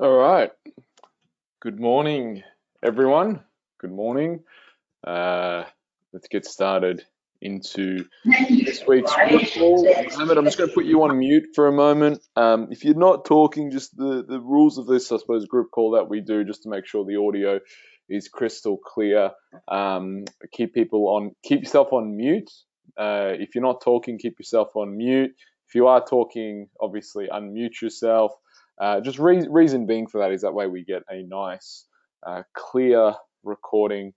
All right. Good morning, everyone. Good morning. Uh, let's get started into this week's. Mohammed, I'm just going to put you on mute for a moment. Um, if you're not talking, just the, the rules of this, I suppose, group call that we do just to make sure the audio is crystal clear. Um, keep people on, keep yourself on mute. Uh, if you're not talking, keep yourself on mute. If you are talking, obviously unmute yourself. Uh, just re- reason being for that is that way we get a nice, uh, clear recording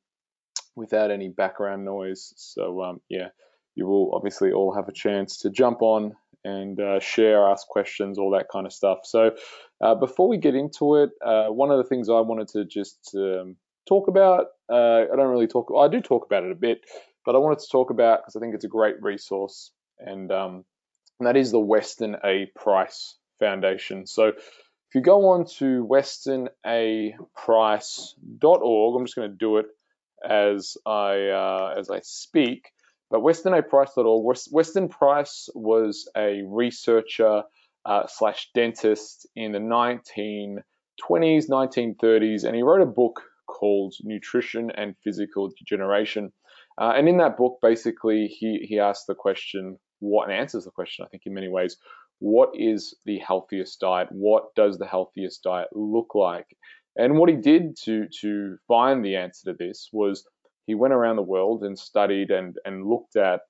without any background noise. So um, yeah, you will obviously all have a chance to jump on and uh, share, ask questions, all that kind of stuff. So uh, before we get into it, uh, one of the things I wanted to just um, talk about, uh, I don't really talk, I do talk about it a bit, but I wanted to talk about because I think it's a great resource, and, um, and that is the Weston A. Price Foundation. So if you go on to westonaprice.org, I'm just going to do it as I uh, as I speak. But westonaprice.org, Weston Price was a researcher uh, slash dentist in the 1920s, 1930s, and he wrote a book called Nutrition and Physical Degeneration. Uh, and in that book, basically, he he asks the question, what and answers the question, I think, in many ways, what is the healthiest diet? What does the healthiest diet look like? And what he did to to find the answer to this was he went around the world and studied and and looked at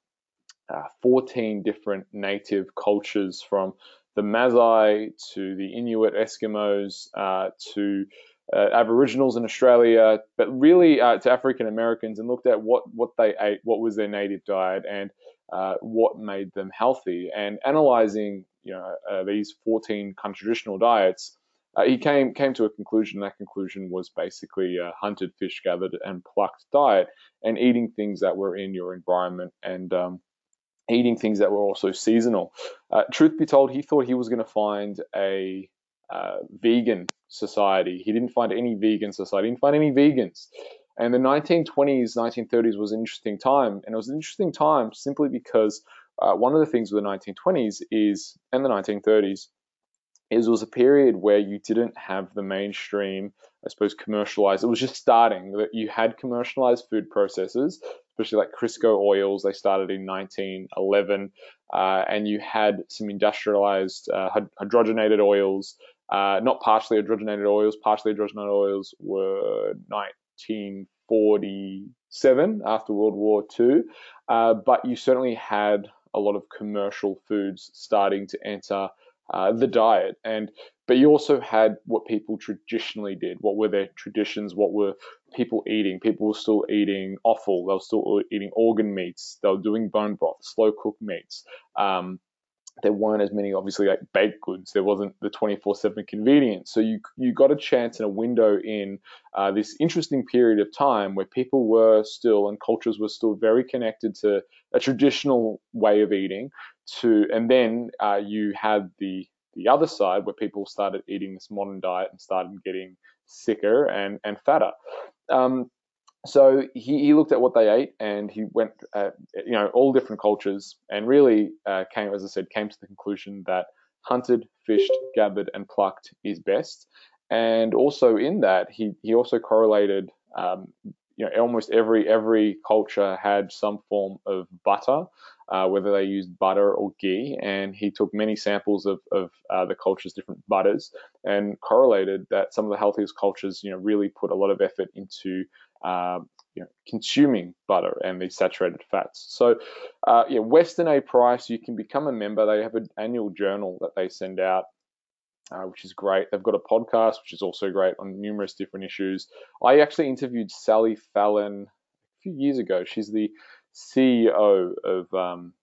uh, 14 different native cultures from the Maasai to the Inuit Eskimos uh, to uh, Aboriginals in Australia, but really uh, to African Americans, and looked at what what they ate, what was their native diet, and uh, what made them healthy, and analyzing you know uh, these 14 kind of traditional diets, uh, he came came to a conclusion. That conclusion was basically a hunted, fish gathered, and plucked diet, and eating things that were in your environment and um, eating things that were also seasonal. Uh, truth be told, he thought he was going to find a uh, vegan society. He didn't find any vegan society. He didn't find any vegans. And the 1920s, 1930s was an interesting time, and it was an interesting time simply because uh, one of the things with the 1920s is, and the 1930s, is was a period where you didn't have the mainstream, I suppose, commercialized. It was just starting. That you had commercialized food processors, especially like Crisco oils. They started in 1911, uh, and you had some industrialized uh, hydrogenated oils. Uh, not partially hydrogenated oils. Partially hydrogenated oils were 1947 after World War II, uh, but you certainly had a lot of commercial foods starting to enter uh, the diet. And but you also had what people traditionally did. What were their traditions? What were people eating? People were still eating offal. They were still eating organ meats. They were doing bone broth, slow cooked meats. Um, there weren't as many obviously like baked goods. There wasn't the 24-7 convenience. So you you got a chance and a window in uh, this interesting period of time where people were still and cultures were still very connected to a traditional way of eating to and then uh, you had the the other side where people started eating this modern diet and started getting sicker and and fatter. Um, so he, he looked at what they ate and he went, at, you know, all different cultures and really uh, came, as I said, came to the conclusion that hunted, fished, gathered, and plucked is best. And also in that, he, he also correlated, um, you know, almost every every culture had some form of butter, uh, whether they used butter or ghee. And he took many samples of, of uh, the culture's different butters and correlated that some of the healthiest cultures, you know, really put a lot of effort into uh, you know, consuming butter and these saturated fats. So, uh, yeah, Weston A Price, you can become a member. They have an annual journal that they send out, uh, which is great. They've got a podcast, which is also great on numerous different issues. I actually interviewed Sally Fallon a few years ago. She's the CEO of um,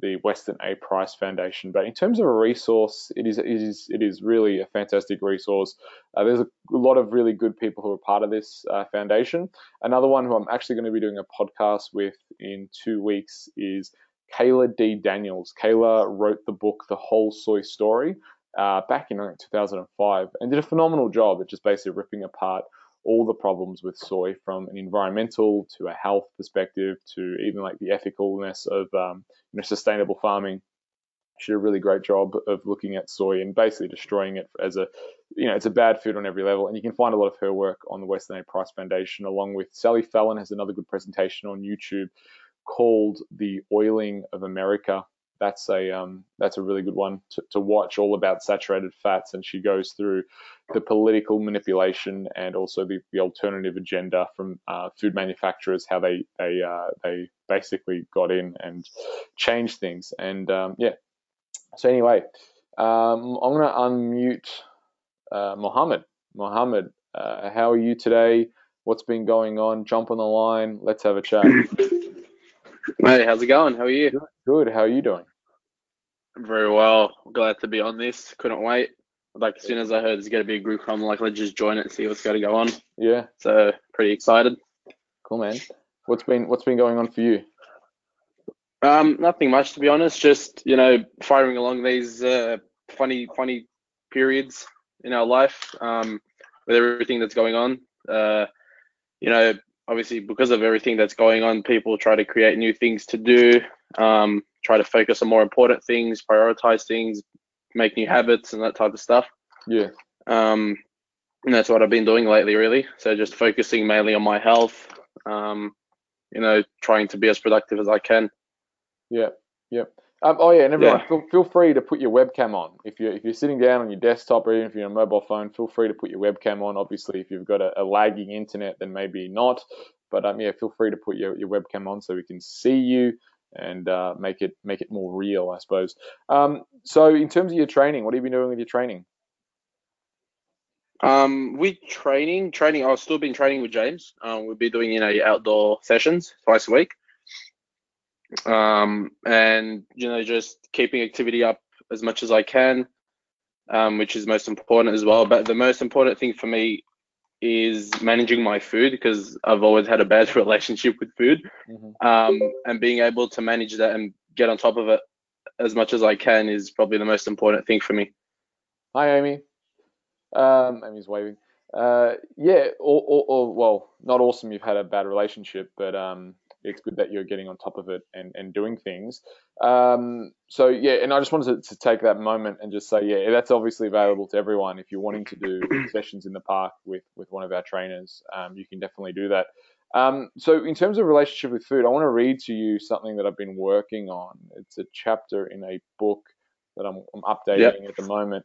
the Weston A Price Foundation. But in terms of a resource, it is it is it is really a fantastic resource. Uh, there's a lot of really good people who are part of this uh, foundation. Another one who I'm actually going to be doing a podcast with in two weeks is Kaayla T. Daniels. Kaayla wrote the book The Whole Soy Story uh, back in 2005 and did a phenomenal job at just basically ripping apart all the problems with soy from an environmental to a health perspective to even like the ethicalness of um, you know, sustainable farming. she did a really great job of looking at soy and basically destroying it as a, you know, it's a bad food on every level. And you can find a lot of her work on the Weston A. Price Foundation, along with Sally Fallon has another good presentation on YouTube called "The Oiling of America." That's a um, that's a really good one to, to watch, all about saturated fats, and she goes through the political manipulation and also the, the alternative agenda from uh, food manufacturers, how they they uh, they basically got in and changed things. And um, yeah, so anyway, um, I'm going to unmute uh, Mohammed. Mohammed, uh, how are you today? What's been going on? Jump on the line. Let's have a chat. Hey, how's it going? How are you? Good. How are you doing? Very well. Glad to be on this. Couldn't wait. Like as soon as I heard there's going to be a group, I'm like, let's just join it and see what's going to go on. Yeah. So pretty excited. Cool, man. What's been What's been going on for you? Um, nothing much to be honest. Just you know, firing along these uh, funny, funny periods in our life um, with everything that's going on. Uh, you know, obviously because of everything that's going on, people try to create new things to do, um, try to focus on more important things, prioritize things, make new habits and that type of stuff. Yeah. Um, and that's what I've been doing lately, really. So just focusing mainly on my health, um, you know, trying to be as productive as I can. Yeah, yeah. Um, oh yeah, and everyone, yeah. Feel, feel free to put your webcam on. If you're if you're sitting down on your desktop or even if you're on a mobile phone, feel free to put your webcam on. Obviously, if you've got a, a lagging internet, then maybe not. But um, yeah, feel free to put your, your webcam on so we can see you and uh, make it make it more real, I suppose. Um, so in terms of your training, what have you been doing with your training? Um, with training, training, I've still been training with James. Um, we'll be doing you know outdoor sessions twice a week um, and you know just keeping activity up as much as I can, um, which is most important as well. But the most important thing for me is managing my food because I've always had a bad relationship with food, mm-hmm. um, and being able to manage that and get on top of it as much as I can is probably the most important thing for me. Hi, Amy. Um, Amy's waving. Uh, yeah, or, or, or, well, not awesome. You've had a bad relationship, but um, it's good that you're getting on top of it and, and doing things. Um, so yeah, and I just wanted to, to, take that moment and just say, yeah, that's obviously available to everyone. If you're wanting to do sessions in the park with with one of our trainers, um, you can definitely do that. Um, so in terms of relationship with food, I want to read to you something that I've been working on. It's a chapter in a book that I'm, I'm updating yep. at the moment.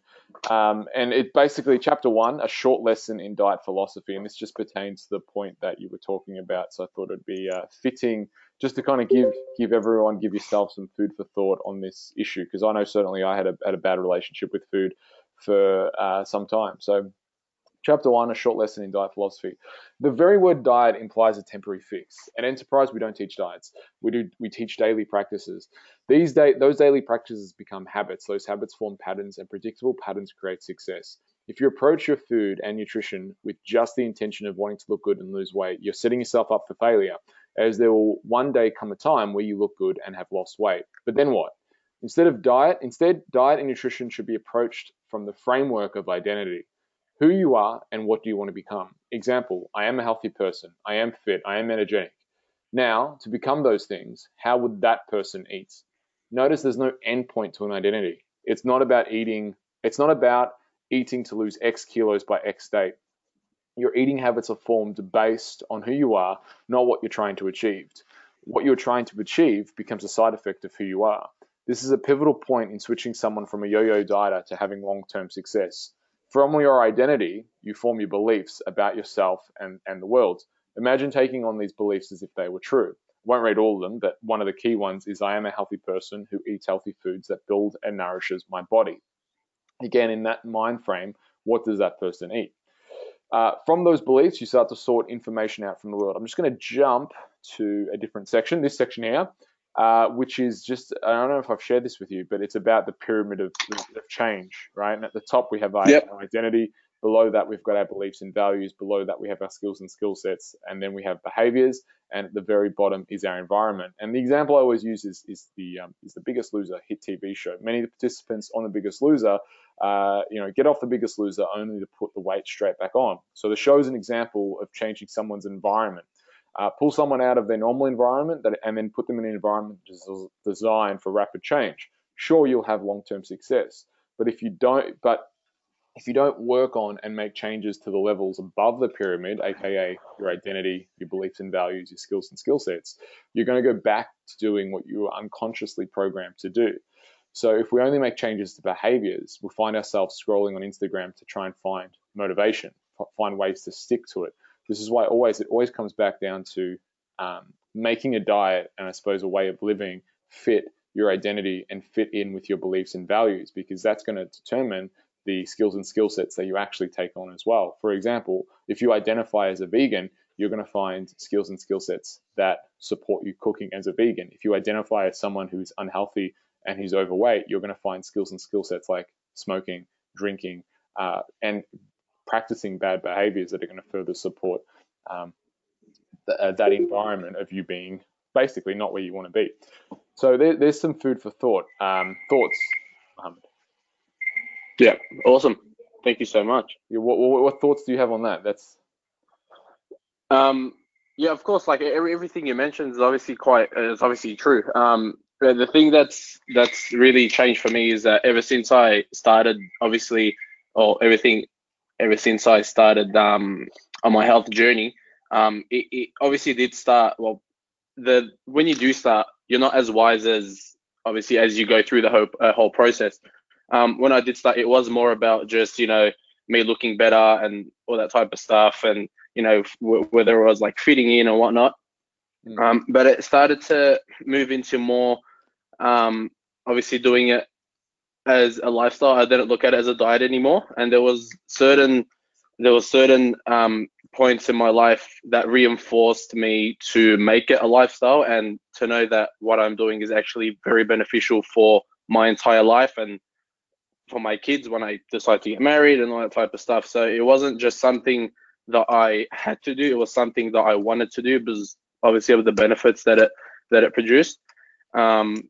Um, and it basically, chapter one, a short lesson in diet philosophy. And this just pertains to the point that you were talking about. So I thought it'd be uh, fitting just to kind of give give everyone, give yourself some food for thought on this issue. Because I know certainly I had a, had a bad relationship with food for uh, some time. So Chapter 1, A Short Lesson in Diet Philosophy. The very word diet implies a temporary fix. At Enterprise, we don't teach diets. We do we teach daily practices. These day, those daily practices become habits. Those habits form patterns, and predictable patterns create success. If you approach your food and nutrition with just the intention of wanting to look good and lose weight, you're setting yourself up for failure, as there will one day come a time where you look good and have lost weight. But then what? Instead of diet, instead diet and nutrition should be approached from the framework of identity who you are and what do you want to become. Example, I am a healthy person. I am fit. I am energetic. Now, to become those things, how would that person eat? Notice there's no endpoint to an identity. It's not about eating, it's not about eating to lose X kilos by X date. Your eating habits are formed based on who you are, not what you're trying to achieve. What you're trying to achieve becomes a side effect of who you are. This is a pivotal point in switching someone from a yo yo dieter to having long term success. From your identity, you form your beliefs about yourself and, and the world. Imagine taking on these beliefs as if they were true. I won't read all of them, but one of the key ones is I am a healthy person who eats healthy foods that build and nourishes my body. Again, in that mind frame, what does that person eat? Uh, from those beliefs, you start to sort information out from the world. I'm just going to jump to a different section, this section here, uh, which is just I don't know if I've shared this with you, but it's about the pyramid of, of change, right? And at the top we have our, yep. our, identity. Below that we've got our beliefs and values. Below that we have our skills and skill sets, and then we have behaviors. And at the very bottom is our environment. And the example I always use is, is the um, is the Biggest Loser hit TV show. Many of the participants on the Biggest Loser, uh, you know, get off the Biggest Loser only to put the weight straight back on. So the show is an example of changing someone's environment uh, pull someone out of their normal environment that, and then put them in an environment designed for rapid change. sure you'll have long-term success. But if you don't, but if you don't work on and make changes to the levels above the pyramid, aka your identity, your beliefs and values, your skills and skill sets, you're going to go back to doing what you were unconsciously programmed to do. So if we only make changes to behaviors, we'll find ourselves scrolling on Instagram to try and find motivation, find ways to stick to it. This is why always it always comes back down to um, making a diet and I suppose a way of living fit your identity and fit in with your beliefs and values because that's going to determine the skills and skill sets that you actually take on as well. For example, if you identify as a vegan, you're going to find skills and skill sets that support you cooking as a vegan. If you identify as someone who's unhealthy and who's overweight, you're going to find skills and skill sets like smoking, drinking, uh, and practicing bad behaviors that are going to further support um, th- uh, that environment of you being basically not where you want to be. So there, there's some food for thought. Um, thoughts, Mohammed. Yeah, awesome. Thank you so much. Yeah, what, what, what thoughts do you have on that? That's um, yeah, of course. Like every, everything you mentioned is obviously quite is obviously true. Um, the thing that's that's really changed for me is that ever since I started, obviously, or everything, ever since I started um, on my health journey, um, it, it obviously did start. Well, the when you do start, you're not as wise as obviously as you go through the whole uh, whole process um, when I did start, it was more about just you know me looking better and all that type of stuff, and you know w- whether it was like fitting in or whatnot. Mm. Um, but it started to move into more, um, obviously doing it as a lifestyle. I didn't look at it as a diet anymore, and there was certain there was certain um, points in my life that reinforced me to make it a lifestyle and to know that what I'm doing is actually very beneficial for my entire life and for my kids when I decide to get married and all that type of stuff. So it wasn't just something that I had to do; it was something that I wanted to do because obviously of the benefits that it that it produced. Um,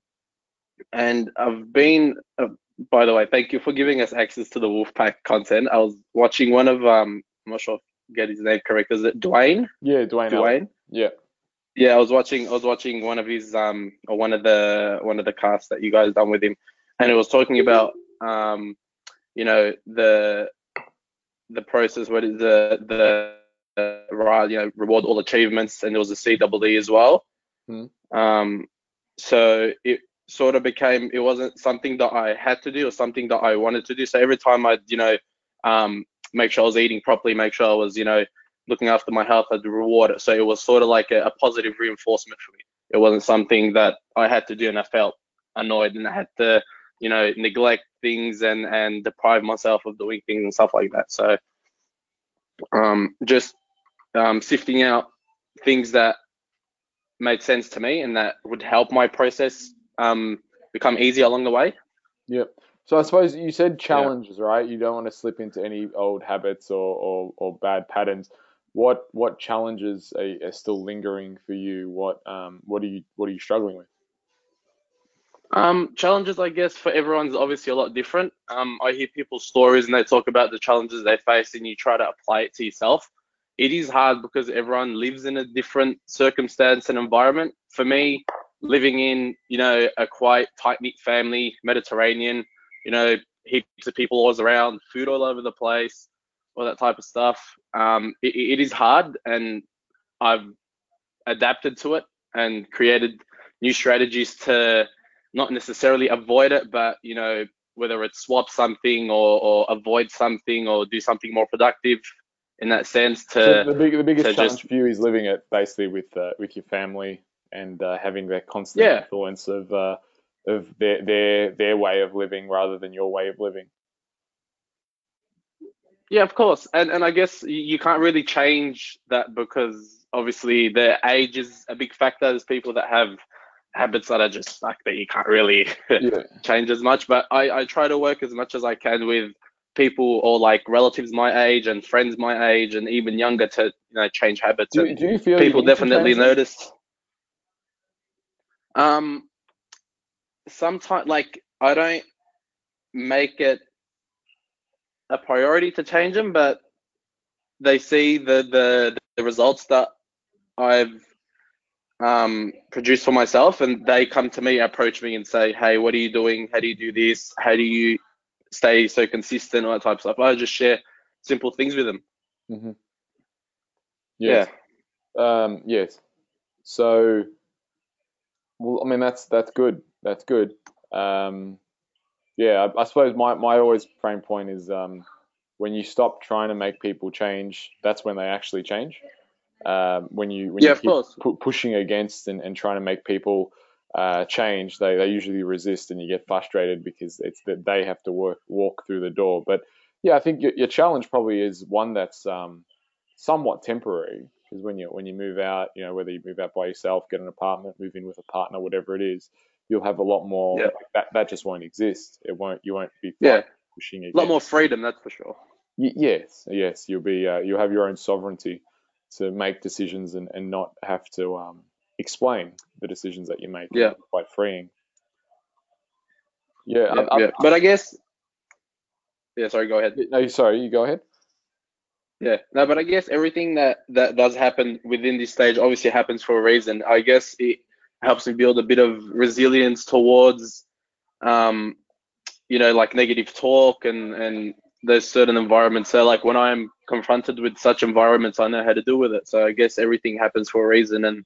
and I've been, uh, by the way, thank you for giving us access to the Wolfpack content. I was watching one of, um, I'm not sure if I get his name correct. Is it Dwayne? Yeah, Dwayne. Dwayne. Yeah. Yeah, I was watching. I was watching one of his um or one of the one of the casts that you guys done with him, and it was talking about um, you know, the the process what is the the uh, you know reward all achievements and there was a CWD as well. Hmm. Um, so it sort of became it wasn't something that I had to do or something that I wanted to do. So every time I'd you know um, make sure I was eating properly, make sure I was you know looking after my health, I'd reward it. So it was sort of like a, a positive reinforcement for me. It wasn't something that I had to do and I felt annoyed and I had to you know neglect things and and deprive myself of doing things and stuff like that so um, just um, sifting out things that made sense to me and that would help my process um, become easier along the way yep so I suppose you said challenges, yeah. right? You don't want to slip into any old habits or, or, or bad patterns. What what challenges are, are, still lingering for you? What um what are you what are you struggling with? Um, challenges, I guess, for everyone's obviously a lot different. Um, I hear people's stories and they talk about the challenges they face, and you try to apply it to yourself. It is hard because everyone lives in a different circumstance and environment. For me, living in, you know, a quite tight knit family, Mediterranean, you know, heaps of people always around, food all over the place, all that type of stuff. Um, it, it is hard, and I've adapted to it and created new strategies to not necessarily avoid it, but you know whether it's swap something or, or avoid something or do something more productive in that sense. To so the, big, the biggest challenge just, for you is living it basically with uh, with your family and uh, having that constant yeah. influence of uh, of their their their way of living rather than your way of living. Yeah, of course, and and I guess you can't really change that because obviously their age is a big factor. There's people that have habits that are just stuck that you can't really yeah. change as much. But I, I try to work as much as I can with people or like relatives my age and friends my age and even younger to you know change habits. Do, do you feel people definitely notice? Um, sometimes like I don't make it a priority to change them, but they see the the the results that I've um, produce for myself, and they come to me, approach me, and say, "Hey, what are you doing? How do you do this? How do you stay so consistent? All that type of stuff." I just share simple things with them. Mm-hmm. Yes. Yeah. Um, yes. So, well, I mean, that's that's good. That's good. Um, yeah, I, I, suppose my, my always frame point is um, when you stop trying to make people change, that's when they actually change. Um, when you when yeah, you keep pu- pushing against and, and trying to make people uh, change, they, they usually resist and you get frustrated because it's that they have to work walk through the door. But yeah, I think your, your challenge probably is one that's um, somewhat temporary because when you when you move out, you know whether you move out by yourself, get an apartment, move in with a partner, whatever it is, you'll have a lot more. Yeah. That that just won't exist. It won't. You won't be yeah. pushing against. A lot more freedom, that's for sure. Y- yes, yes. You'll be. Uh, you'll have your own sovereignty to make decisions and, and not have to um, explain the decisions that you make. Yeah. Quite freeing. Yeah. yeah, I, yeah. but I guess. Yeah. Sorry. Go ahead. No. Sorry. You go ahead. Yeah, no, but I guess everything that that does happen within this stage obviously happens for a reason. I guess it helps me build a bit of resilience towards, um, you know, like negative talk and and those certain environments. So like when I'm confronted with such environments, I know how to deal with it. So I guess everything happens for a reason, and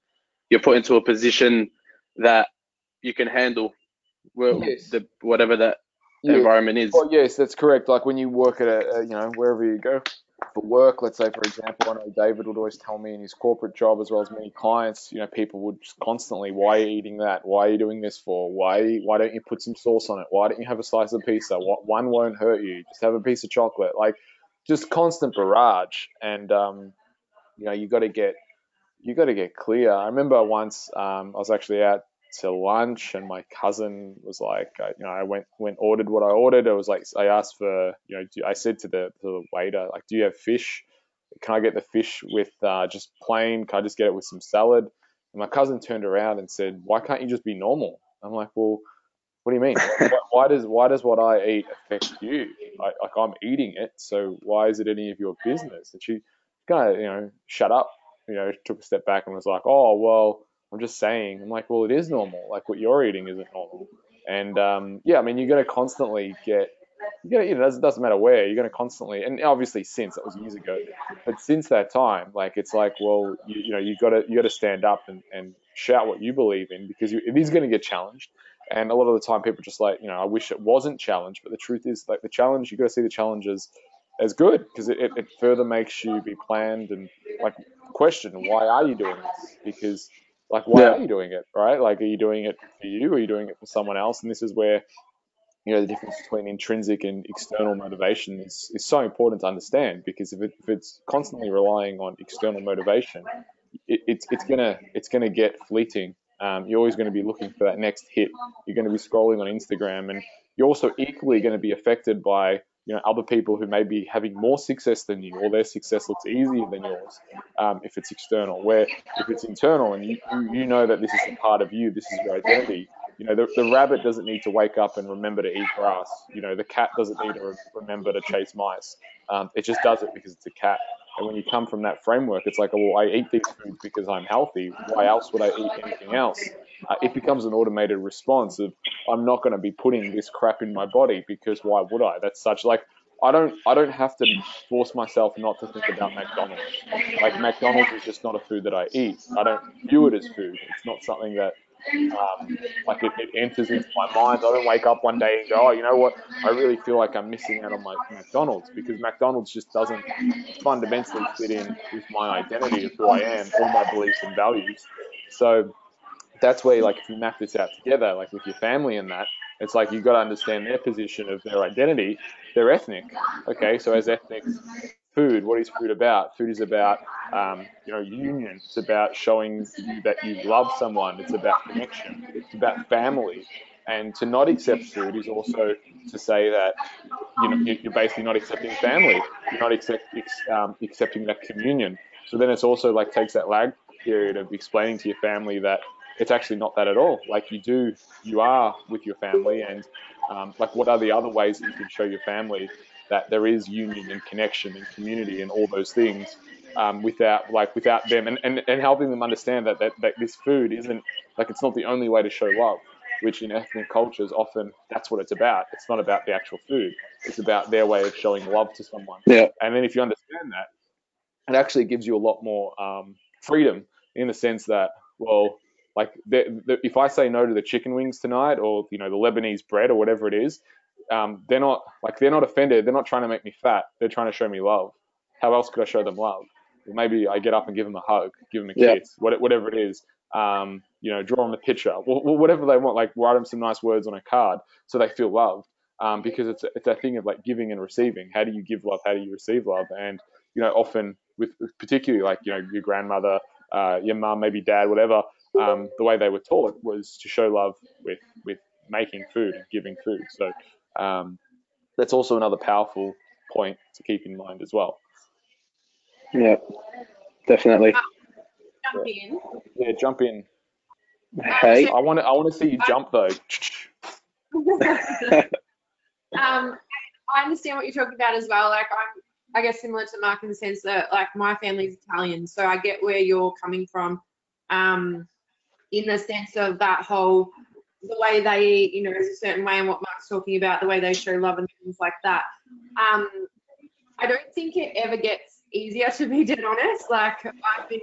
you're put into a position that you can handle, well, yes. the whatever that environment is. Well, yes, that's correct. Like when you work at a, a you know wherever you go, for work, let's say for example, I know David would always tell me in his corporate job as well as many clients, you know, people would constantly, why are you eating that? Why are you doing this for? Why why don't you put some sauce on it? Why don't you have a slice of pizza? One won't hurt you. Just have a piece of chocolate. Like just constant barrage, and um, you know, you got to get you got to get clear. I remember once um, I was actually out to lunch, and my cousin was like, I, you know, I went went ordered what I ordered. It was like I asked for, you know, I said to the to the waiter, like, do you have fish? Can I get the fish with uh, just plain? Can I just get it with some salad? And my cousin turned around and said, why can't you just be normal? I'm like, well, what do you mean? why, why, does why does what I eat affect you? I, like I'm eating it, so why is it any of your business? And she kind of, you know, shut up. You know, took a step back and was like, oh well I'm just saying. I'm like, well, it is normal. Like what you're eating isn't normal. And um, yeah, I mean, you're going to constantly get, you know, it doesn't, doesn't matter where, you're going to constantly, and obviously since that was years ago, but since that time, like it's like, well, you, you know, you got to you got to stand up and, and shout what you believe in because you, it is going to get challenged. And a lot of the time, people just like, you know, I wish it wasn't challenged, but the truth is, like the challenge, you got to see the challenges as good because it, it, it further makes you be planned and like question why are you doing this because like, why yeah. are you doing it, right? Like, are you doing it for you? Or are you doing it for someone else? And this is where, you know, the difference between intrinsic and external motivation is, is so important to understand because if, it, if it's constantly relying on external motivation, it, it's, it's gonna it's gonna get fleeting. Um, you're always going to be looking for that next hit. You're going to be scrolling on Instagram, and you're also equally going to be affected by you know other people who may be having more success than you or their success looks easier than yours um, if it's external. Where if it's internal and you, you know that this is a part of you this is your identity you know the, the rabbit doesn't need to wake up and remember to eat grass you know the cat doesn't need to remember to chase mice um, it just does it because it's a cat and when you come from that framework it's like well i eat these foods because i'm healthy why else would i eat anything else uh, it becomes an automated response of I'm not going to be putting this crap in my body because why would I? That's such like I don't I don't have to force myself not to think about McDonald's. Like McDonald's is just not a food that I eat. I don't view it as food. It's not something that um, like it, it, enters into my mind. I don't wake up one day and go, oh, you know what? I really feel like I'm missing out on my McDonald's because McDonald's just doesn't fundamentally fit in with my identity of who I am, all my beliefs and values. So that's where like if you map this out together, like with your family and that, it's like you've got to understand their position of their identity. They're ethnic. Okay, so as ethnic food, what is food about? Food is about um, you know union. It's about showing that you love someone. It's about connection. It's about family. And to not accept food is also to say that you know you're basically not accepting family. You're not accept, um, accepting that communion. So then it's also like takes that lag period of explaining to your family that it's actually not that at all. Like you do, you are with your family, and um, like what are the other ways that you can show your family that there is union and connection and community and all those things um, without like without them and, and, and helping them understand that, that that this food isn't like it's not the only way to show love which in ethnic cultures often that's what it's about. It's not about the actual food. It's about their way of showing love to someone. Yeah. and then if you understand that it actually gives you a lot more um, freedom in the sense that well like the, the, if I say no to the chicken wings tonight or you know the Lebanese bread or whatever it is um, they're not like they're not offended they're not trying to make me fat they're trying to show me love how else could I show them love maybe I get up and give them a hug, give them a Yeah. kiss, whatever it is. Um, you know, draw them a picture, wh- wh- whatever they want. Like write them some nice words on a card so they feel loved. Um, because it's it's a thing of like giving and receiving. How do you give love? How do you receive love? And you know, often with particularly like you know your grandmother, uh, your mum, maybe dad, whatever. Um, the way they were taught was to show love with with making food and giving food. So um, that's also another powerful point to keep in mind as well. Yeah. Definitely. Jump in. Yeah, jump in. Hey. I want to. I want to see you jump though. um, I understand what you're talking about as well. Like I'm, I guess similar to Mark in the sense that like my family's Italian, so I get where you're coming from. Um, in the sense of that whole the way they you know, is a certain way, and what Mark's talking about, the way they show love and things like that. Um, I don't think it ever gets easier to be dead honest. Like I've been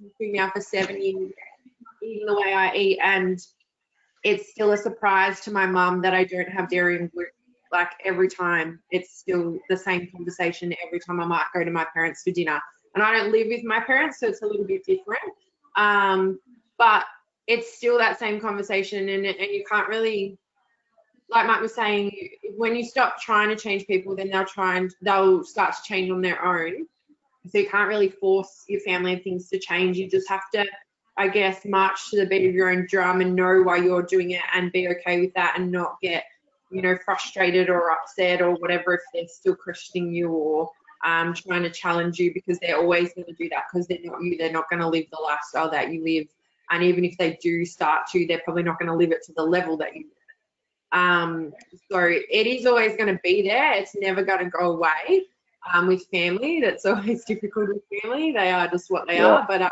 cooking now for seven years, eating the way I eat, and it's still a surprise to my mum that I don't have dairy and gluten. Like every time, it's still the same conversation every time I might go to my parents for dinner. And I don't live with my parents, so it's a little bit different. Um, but it's still that same conversation, and and you can't really, like Mike was saying, when you stop trying to change people, then they'll try and they'll start to change on their own. So you can't really force your family and things to change. You just have to I guess, march to the beat of your own drum and know why you're doing it and be okay with that and not get, you know, frustrated or upset or whatever if they're still questioning you or um, trying to challenge you because they're always going to do that because they're not you. They're not going to live the lifestyle that you live. And even if they do start to, they're probably not going to live it to the level that you. Um, so it is always going to be there. It's never going to go away. Um, with family, that's always difficult with family. They are just what they Yeah. are. But uh,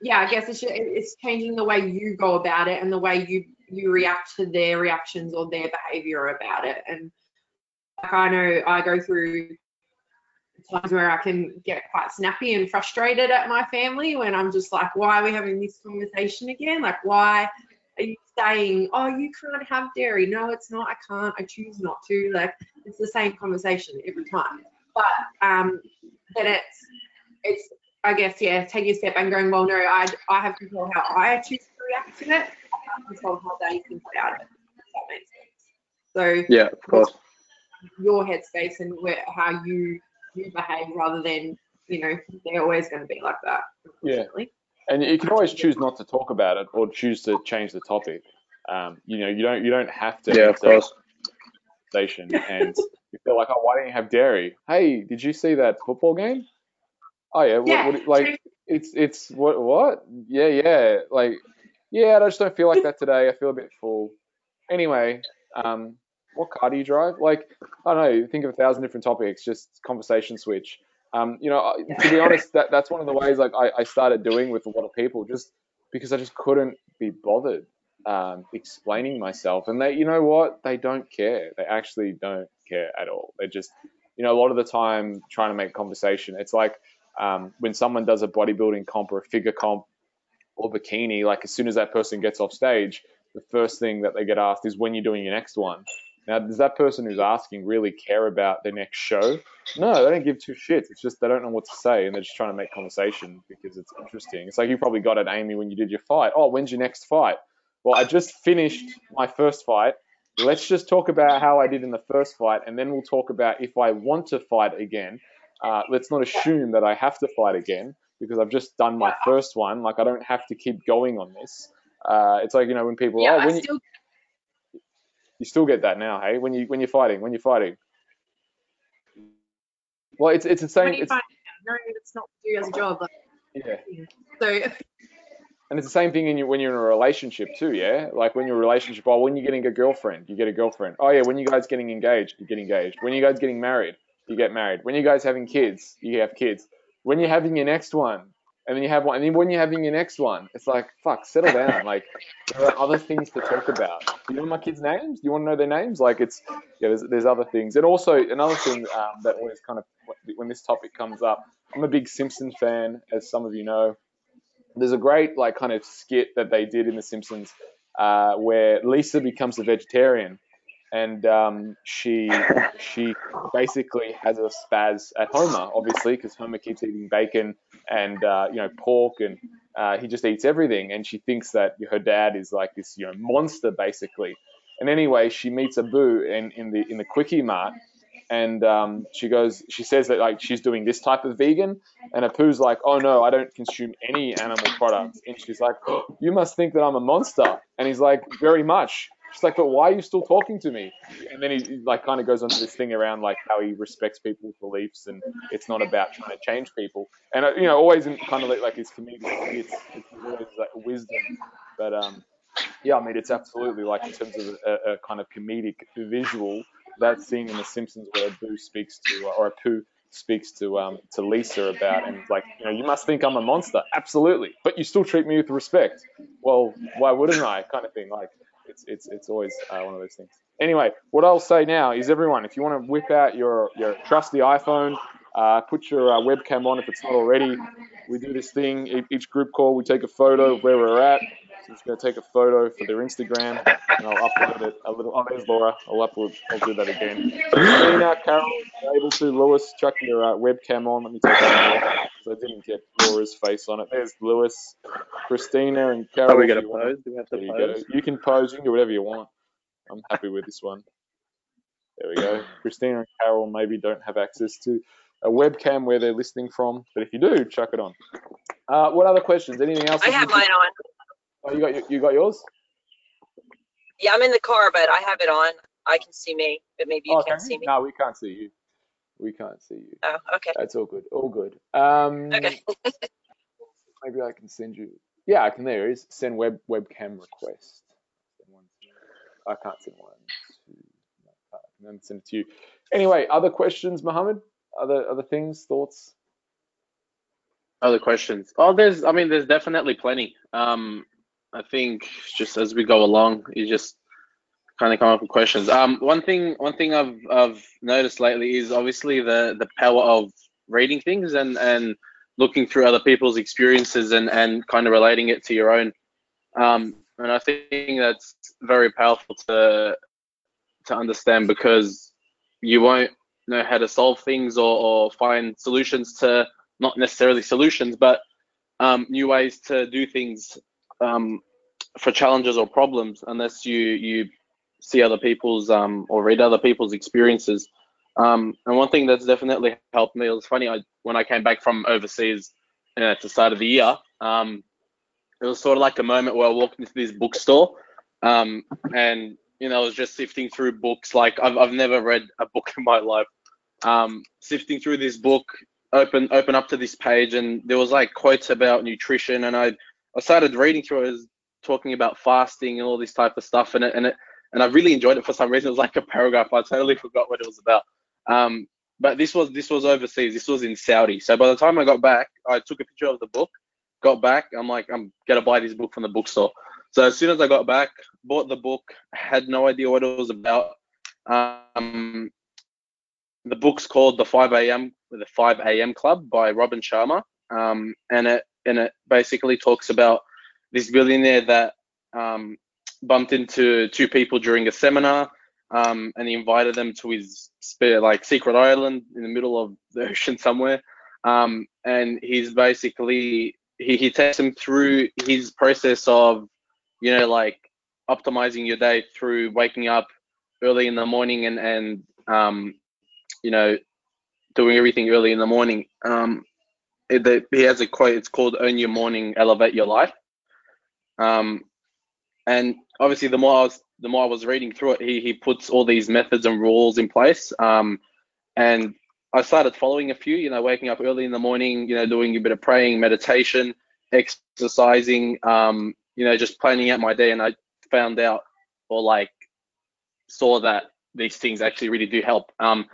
yeah, I guess it's it's changing the way you go about it and the way you you react to their reactions or their behavior about it. And like I know I go through times where I can get quite snappy and frustrated at my family when I'm just like, why are we having this conversation again? Like, why are you saying, oh, you can't have dairy? No, it's not. I can't. I choose not to. Like, it's the same conversation every time. But um, then it's it's I guess yeah, taking a step and going, well, no, I I have control how I choose to react to it. I have control how they think about it. If that makes sense. So Yeah, of course. your headspace and where, how you you behave rather than you know they're always going to be like that. Yeah. and you can always choose not to talk about it or choose to change the topic. Um, you know, you don't you don't have to Yeah, of course. the conversation and you feel like, oh, why don't you have dairy? Hey, did you see that football game? Oh yeah, what, Yeah, what, like it's it's what what? Yeah, yeah, like yeah, I just don't feel like that today. I feel a bit full. Anyway, um, what car do you drive? Like I don't know. Think of a thousand different topics. Just conversation switch. Um, you know, to be honest, that that's one of the ways like I, I started doing with a lot of people, just because I just couldn't be bothered um, explaining myself. And they, you know what? They don't care. They actually don't care at all. They just, you know, a lot of the time trying to make conversation. It's like um, when someone does a bodybuilding comp or a figure comp or bikini, like as soon as that person gets off stage, the first thing that they get asked is when you're doing your next one. Now, does that person who's asking really care about their next show? No, they don't give two shits. It's just they don't know what to say and they're just trying to make conversation because it's interesting. It's like you probably got it, Amy when you did your fight. Oh, when's your next fight? Well, I just finished my first fight. Let's just talk about how I did in the first fight and then we'll talk about if I want to fight again. Uh, let's not assume that I have to fight again because I've just done my first one. Like I don't have to keep going on this. Uh, it's like you know when people Yeah, oh I when you, still you still get that now, hey? When you when you're fighting, when you're fighting. Well, it's it's the same. It's, find out, no, it's not you as a job. Like, yeah, so and it's the same thing in you when you're in a relationship too. Yeah, like when you're in a relationship. Oh, when you're getting a girlfriend, you get a girlfriend. Oh yeah, when you guys getting engaged, you get engaged. When you guys getting married, you get married. When you guys having kids, you have kids. when you're having your next one, and then you have one, and then when you're having your next one, it's like, fuck, settle down. Like, there are other things to talk about. Do you know my kids' names? Do you want to know their names? Like, it's yeah, there's, there's other things, and also another thing um, that always kind of when this topic comes up, I'm a big Simpsons fan, as some of you know. There's a great like kind of skit that they did in The Simpsons uh, where Lisa becomes a vegetarian and um, she she basically has a spaz at Homer, obviously, because Homer keeps eating bacon and uh, you know pork, and uh, he just eats everything, and she thinks that her dad is like this you know monster basically. And anyway, she meets Apu in, in the in the Kwik-E-Mart, and um, she goes, she says that like she's doing this type of vegan, and Apu's like, oh no, I don't consume any animal products, and she's like, oh, you must think that I'm a monster, and he's like, very much. She's like, but why are you still talking to me? And then he like kind of goes on to this thing around like how he respects people's beliefs and it's not about trying to change people. And uh, you know, always in kind of like, like his comedic it's, it's always like wisdom. But um, yeah, I mean, it's absolutely like in terms of a, a kind of comedic visual that scene in The Simpsons where Boo speaks to or Apu speaks to um, to Lisa about and like you know you must think I'm a monster absolutely but you still treat me with respect well why wouldn't I kind of thing like it's it's it's always uh, one of those things. Anyway, what I'll say now is everyone, if you want to whip out your your trusty iPhone, uh, put your uh, webcam on if it's not already. We do this thing each group call. We take a photo of where we're at. So it's going to take a photo for their Instagram, and I'll upload it a little. Oh, there's Laura. I'll upload. I'll do that again. Christina, Carol, able to. Lewis, chuck your uh, webcam on. Let me take that because I didn't get Laura's face on it. There's Lewis, Christina, and Carol. Are we going to pose? Do we have to there pose? You, go. you can pose. You can do whatever you want. I'm happy with this one. There we go. Christina and Carol maybe don't have access to a webcam where they're listening from, but if you do, chuck it on. Uh, what other questions? Anything else? I have mine on. Oh, you got you got yours? Yeah, I'm in the car, but I have it on. I can see me, but maybe you oh, can't can see me. No, we can't see you. We can't see you. Oh, okay. That's all good. All good. Um, Okay. maybe I can send you. Yeah, I can. There is send web webcam request. Send one to- I can't send one. To, no, I can then send it to you. Anyway, other questions, Mohammed? Other other things, thoughts? Other questions? Oh, there's. I mean, there's definitely plenty. Um, I think just as we go along, you just kind of come up with questions. Um, one thing, one thing I've I've noticed lately is obviously the the power of reading things and and looking through other people's experiences and and kind of relating it to your own. Um, and I think that's very powerful to to understand because you won't know how to solve things or, or find solutions to not necessarily solutions, but um, new ways to do things um, for challenges or problems unless you you see other people's um, or read other people's experiences. Um, and one thing that's definitely helped me it was funny I, when I came back from overseas you know, at the start of the year. Um, it was sort of like a moment where I walked into this bookstore um, and you know I was just sifting through books like I've I've never read a book in my life. Um, sifting through this book, open open up to this page, and there was like quotes about nutrition, and I I started reading through it, was talking about fasting and all this type of stuff, and it and it and I really enjoyed it for some reason. It was like a paragraph. I totally forgot what it was about. Um, but this was this was overseas. This was in Saudi. So by the time I got back, I took a picture of the book. Got back, I'm like, I'm gonna buy this book from the bookstore. So as soon as I got back, bought the book. Had no idea what it was about. Um, the book's called the 5 a.m. the 5 a.m. Club by Robin Sharma, um, and it and it basically talks about this billionaire that um, bumped into two people during a seminar, um, and he invited them to his spare like secret island in the middle of the ocean somewhere, um, and he's basically he he takes them through his process of you know like optimizing your day through waking up early in the morning and and um, you know doing everything early in the morning. Um, he has a quote. It's called "Own Your Morning, Elevate Your Life." Um, and obviously, the more I was the more I was reading through it, he he puts all these methods and rules in place. Um, and I started following a few. You know, waking up early in the morning. You know, doing a bit of praying, meditation, exercising. Um, you know, just planning out my day. And I found out, or like, saw that these things actually really do help. Um,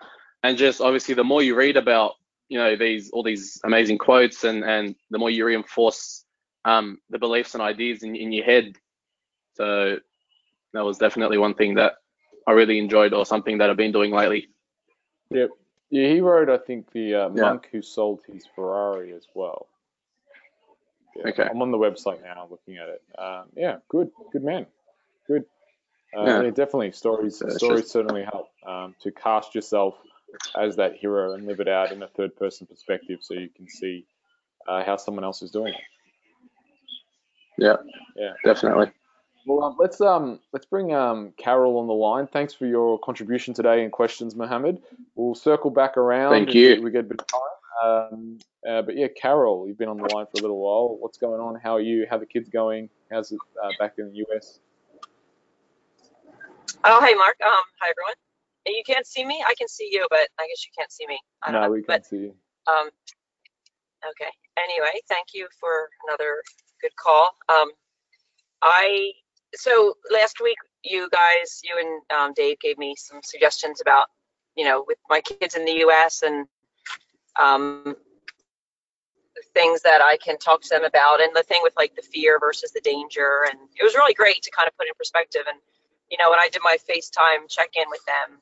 and just obviously, the more you read about you know these all these amazing quotes and and the more you reinforce um, the beliefs and ideas in, in your head so that was definitely one thing that i really enjoyed or something that i've been doing lately Yep. Yeah, he wrote, I think, the uh, Yeah. monk who sold his Ferrari as well. Yeah, Okay. I'm on the website now, looking at it. Um, yeah, good, good man, good. Uh, Yeah. yeah. definitely. Stories, stories just- certainly help um, to cast yourself as that hero and live it out in a third-person perspective, so you can see uh, how someone else is doing it. yeah Yeah. definitely Well, um, let's um let's bring um Carol on the line. Thanks for your contribution today and questions, Mohammed. We'll circle back around. Thank you. We, we get a bit of time. Um, uh, but yeah, Carol, you've been on the line for a little while. What's going on? How are you? How are the kids going? How's it uh, back in the US? Oh, hey, Mark. Um, hi, everyone. You can't see me. I can see you, but I guess you can't see me. I don't No, know. we But can see you. Um, okay. Anyway, thank you for another good call. Um, I so last week you guys, you and um, Dave gave me some suggestions about, you know, with my kids in the U.S. and um, things that I can talk to them about, and the thing with like the fear versus the danger, and it was really great to kind of put in perspective. And you know, when I did my FaceTime check-in with them,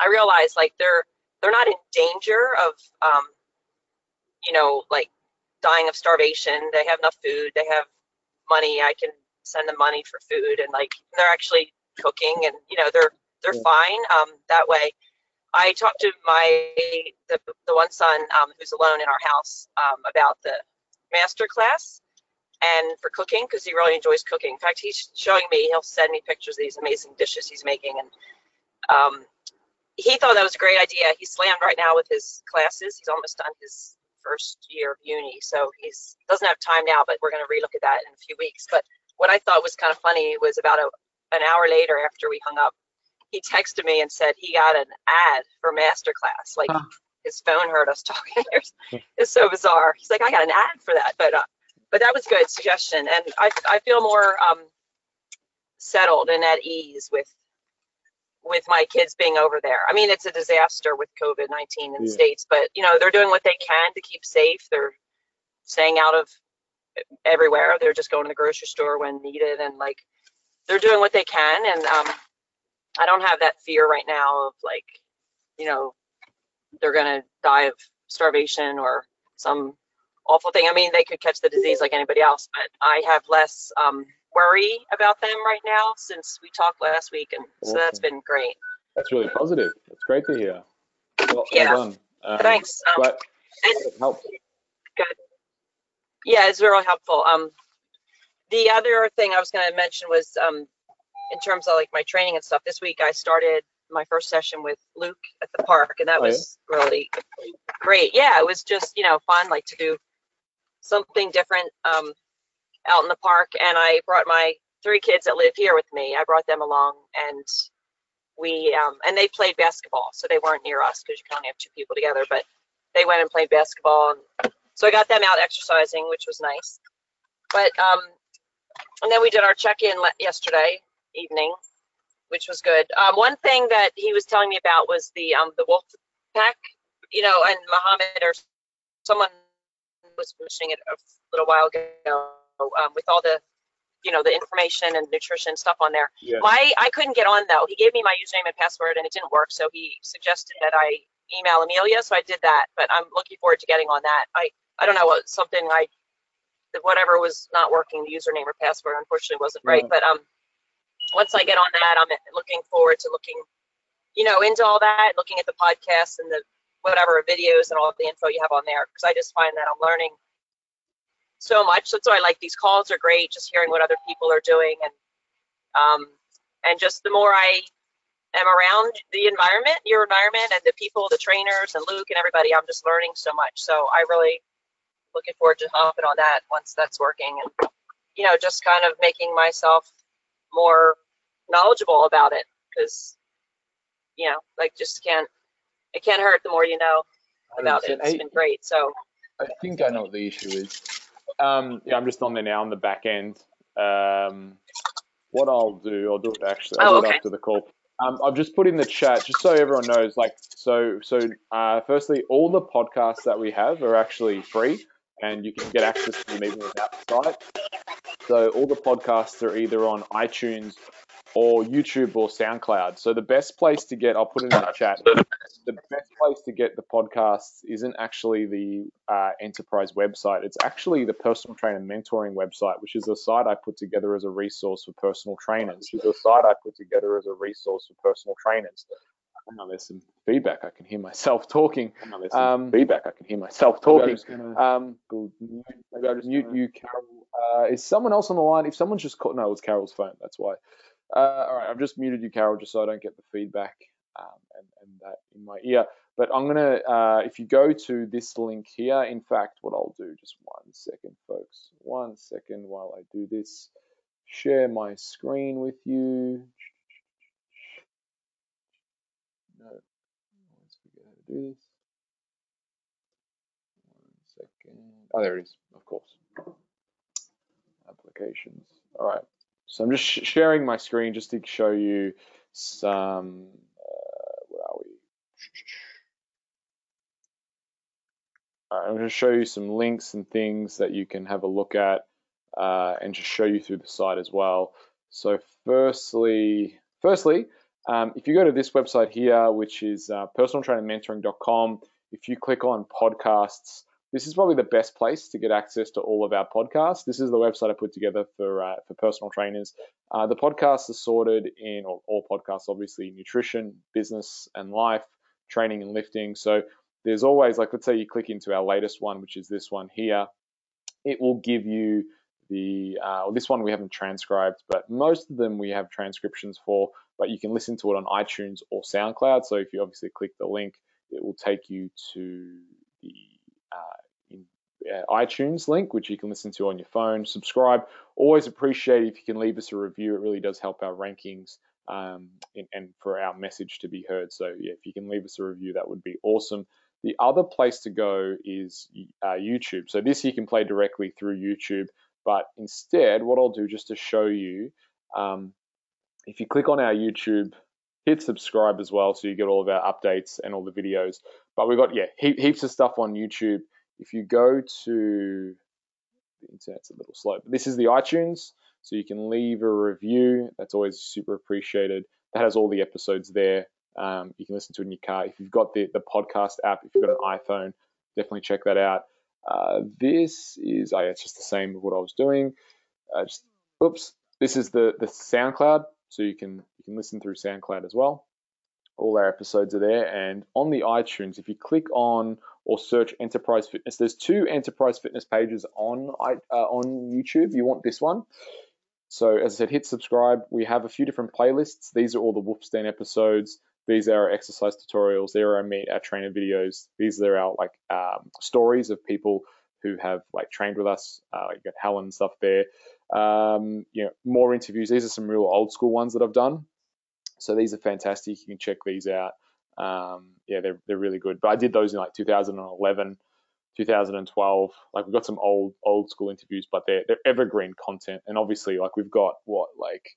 I realized like they're they're not in danger of um, you know, like dying of starvation. They have enough food. They have money. I can send them money for food, and like they're actually cooking, and you know, they're they're fine um, that way. I talked to my the, the one son um, who's alone in our house um, about the master class and for cooking because he really enjoys cooking. In fact, he's showing me. He'll send me pictures of these amazing dishes he's making, and um, he thought that was a great idea. He's slammed right now with his classes. He's almost done his first year of uni, so he's doesn't have time now. But we're going to relook at that in a few weeks. But what I thought was kind of funny was about a, an hour later after we hung up, he texted me and said he got an ad for masterclass. Like Huh. his phone heard us talking. it's so bizarre. He's like, I got an ad for that, but uh, but that was a good suggestion, and I I feel more um settled and at ease with with my kids being over there. I mean, it's a disaster with COVID nineteen in the states, but you know they're doing what they can to keep safe. They're staying out of everywhere. They're just going to the grocery store when needed, and like they're doing what they can. And um, I don't have that fear right now of like, you know, they're gonna die of starvation or some awful thing. I mean, they could catch the disease like anybody else, but I have less um, worry about them right now since we talked last week, and so that's been great. That's really positive. That's great to hear. Well, Yeah. well done. Um, Thanks. Um, Glad and helped. Yeah, it's really helpful. Um, the other thing I was going to mention was um, in terms of like my training and stuff. This week I started my first session with Luke at the park, and that Oh, yeah? was really great. Yeah, it was just you know fun, like to do something different um, out in the park. And I brought my three kids that live here with me. I brought them along, and we um, and they played basketball, so they weren't near us because you can only have two people together. But they went and played basketball, and so I got them out exercising, which was nice. But um, and then we did our check-in yesterday evening, which was good. Um, one thing that he was telling me about was the um, the wolf pack, you know, and Muhammad or someone was mentioning it a little while ago um, with all the, you know, the information and nutrition stuff on there. Yeah. My I couldn't get on though. He gave me my username and password and it didn't work, so he suggested that I email Amelia, so I did that. But I'm looking forward to getting on that. I I don't know what something I whatever was not working, the username or password unfortunately wasn't right. Right. But um once I get on that, I'm looking forward to looking, you know, into all that, looking at the podcasts and the whatever videos and all the info you have on there because I just find that I'm learning so much. That's why I like these calls are great, just hearing what other people are doing and um, and just the more I am around the environment, your environment, and the people, the trainers, and Luke and everybody, I'm just learning so much. So I really looking forward to hopping on that once that's working, and you know, just kind of making myself more knowledgeable about it because you know, like just can't it can't hurt the more you know about it. 100%. It's Hey, been great. So I think I know what the issue is. Um, yeah, I'm just on there now on the back end. Um, what I'll do, I'll do it actually. I'll Oh, do it okay. after the call. Um, I've just put in the chat just so everyone knows. Like, so, so, uh, firstly, all the podcasts that we have are actually free, and you can get access to them even without the site. So, all the podcasts are either on iTunes or YouTube or SoundCloud. So, the best place to get, I'll put it in the chat. The best place to get the podcasts isn't actually the uh, enterprise website. It's actually the personal trainer mentoring website, which is a site I put together as a resource for personal trainers. It's a site I put together as a resource for personal trainers. There's some feedback. I can hear myself talking. Hang on, there's some um, feedback. I can hear myself talking. Gonna, um, maybe I'll just mute you, Carol. Uh, is someone else on the line? If someone's just called, no, it's Carol's phone. That's why. Uh, all right, I've just muted you, Carol, just so I don't get the feedback um, and, and, that in my ear. But I'm gonna, uh, if you go to this link here, in fact, what I'll do, just one second, folks, one second while I do this, share my screen with you. No, let's figure how to do this. One second. Oh, there it is, of course. Applications. All right. So I'm just sh sharing my screen just to show you some I'm going to show you some links and things that you can have a look at uh, and just show you through the site as well. So firstly, firstly, um, if you go to this website here, which is uh, personaltrainermentoring.com, if you click on podcasts, this is probably the best place to get access to all of our podcasts. This is the website I put together for uh, for personal trainers. Uh, the podcasts are sorted in, or all podcasts, obviously, nutrition, business, and life, training and lifting. So there's always like let's say you click into our latest one, which is this one here, it will give you the uh, this one we haven't transcribed, but most of them we have transcriptions for. But you can listen to it on iTunes or SoundCloud. So if you obviously click the link, it will take you to the uh, uh, iTunes link, which you can listen to on your phone. Subscribe. Always appreciate if you can leave us a review. It really does help our rankings um, and, and for our message to be heard. So yeah, if you can leave us a review, that would be awesome. The other place to go is uh, YouTube. So this you can play directly through YouTube, but instead, what I'll do just to show you, um, if you click on our YouTube, hit subscribe as well, so you get all of our updates and all the videos. But we've got yeah he heaps of stuff on YouTube. If you go to the internet's a little slow, but this is the iTunes, so you can leave a review. That's always super appreciated. That has all the episodes there. Um, you can listen to it in your car. If you've got the, the podcast app, if you've got an iPhone, definitely check that out. Uh, this is, oh yeah, it's just the same of what I was doing. Uh, just, oops, this is the, the SoundCloud, so you can you can listen through SoundCloud as well. All our episodes are there, and on the iTunes, if you click on or search Enterprise Fitness, there's two Enterprise Fitness pages on uh, on YouTube. You want this one. So as I said, hit subscribe. We have a few different playlists. These are all the Wolfstand episodes. These are our exercise tutorials. There are our meet, our trainer videos. These are our like um, stories of people who have like trained with us. Uh, you got Helen stuff there. Um, you know, more interviews. These are some real old school ones that I've done. So these are fantastic. You can check these out. Um, yeah, they're they're really good. But I did those in like 2011, 2012. Like we've got some old old school interviews, but they're they're evergreen content. And obviously, like we've got what like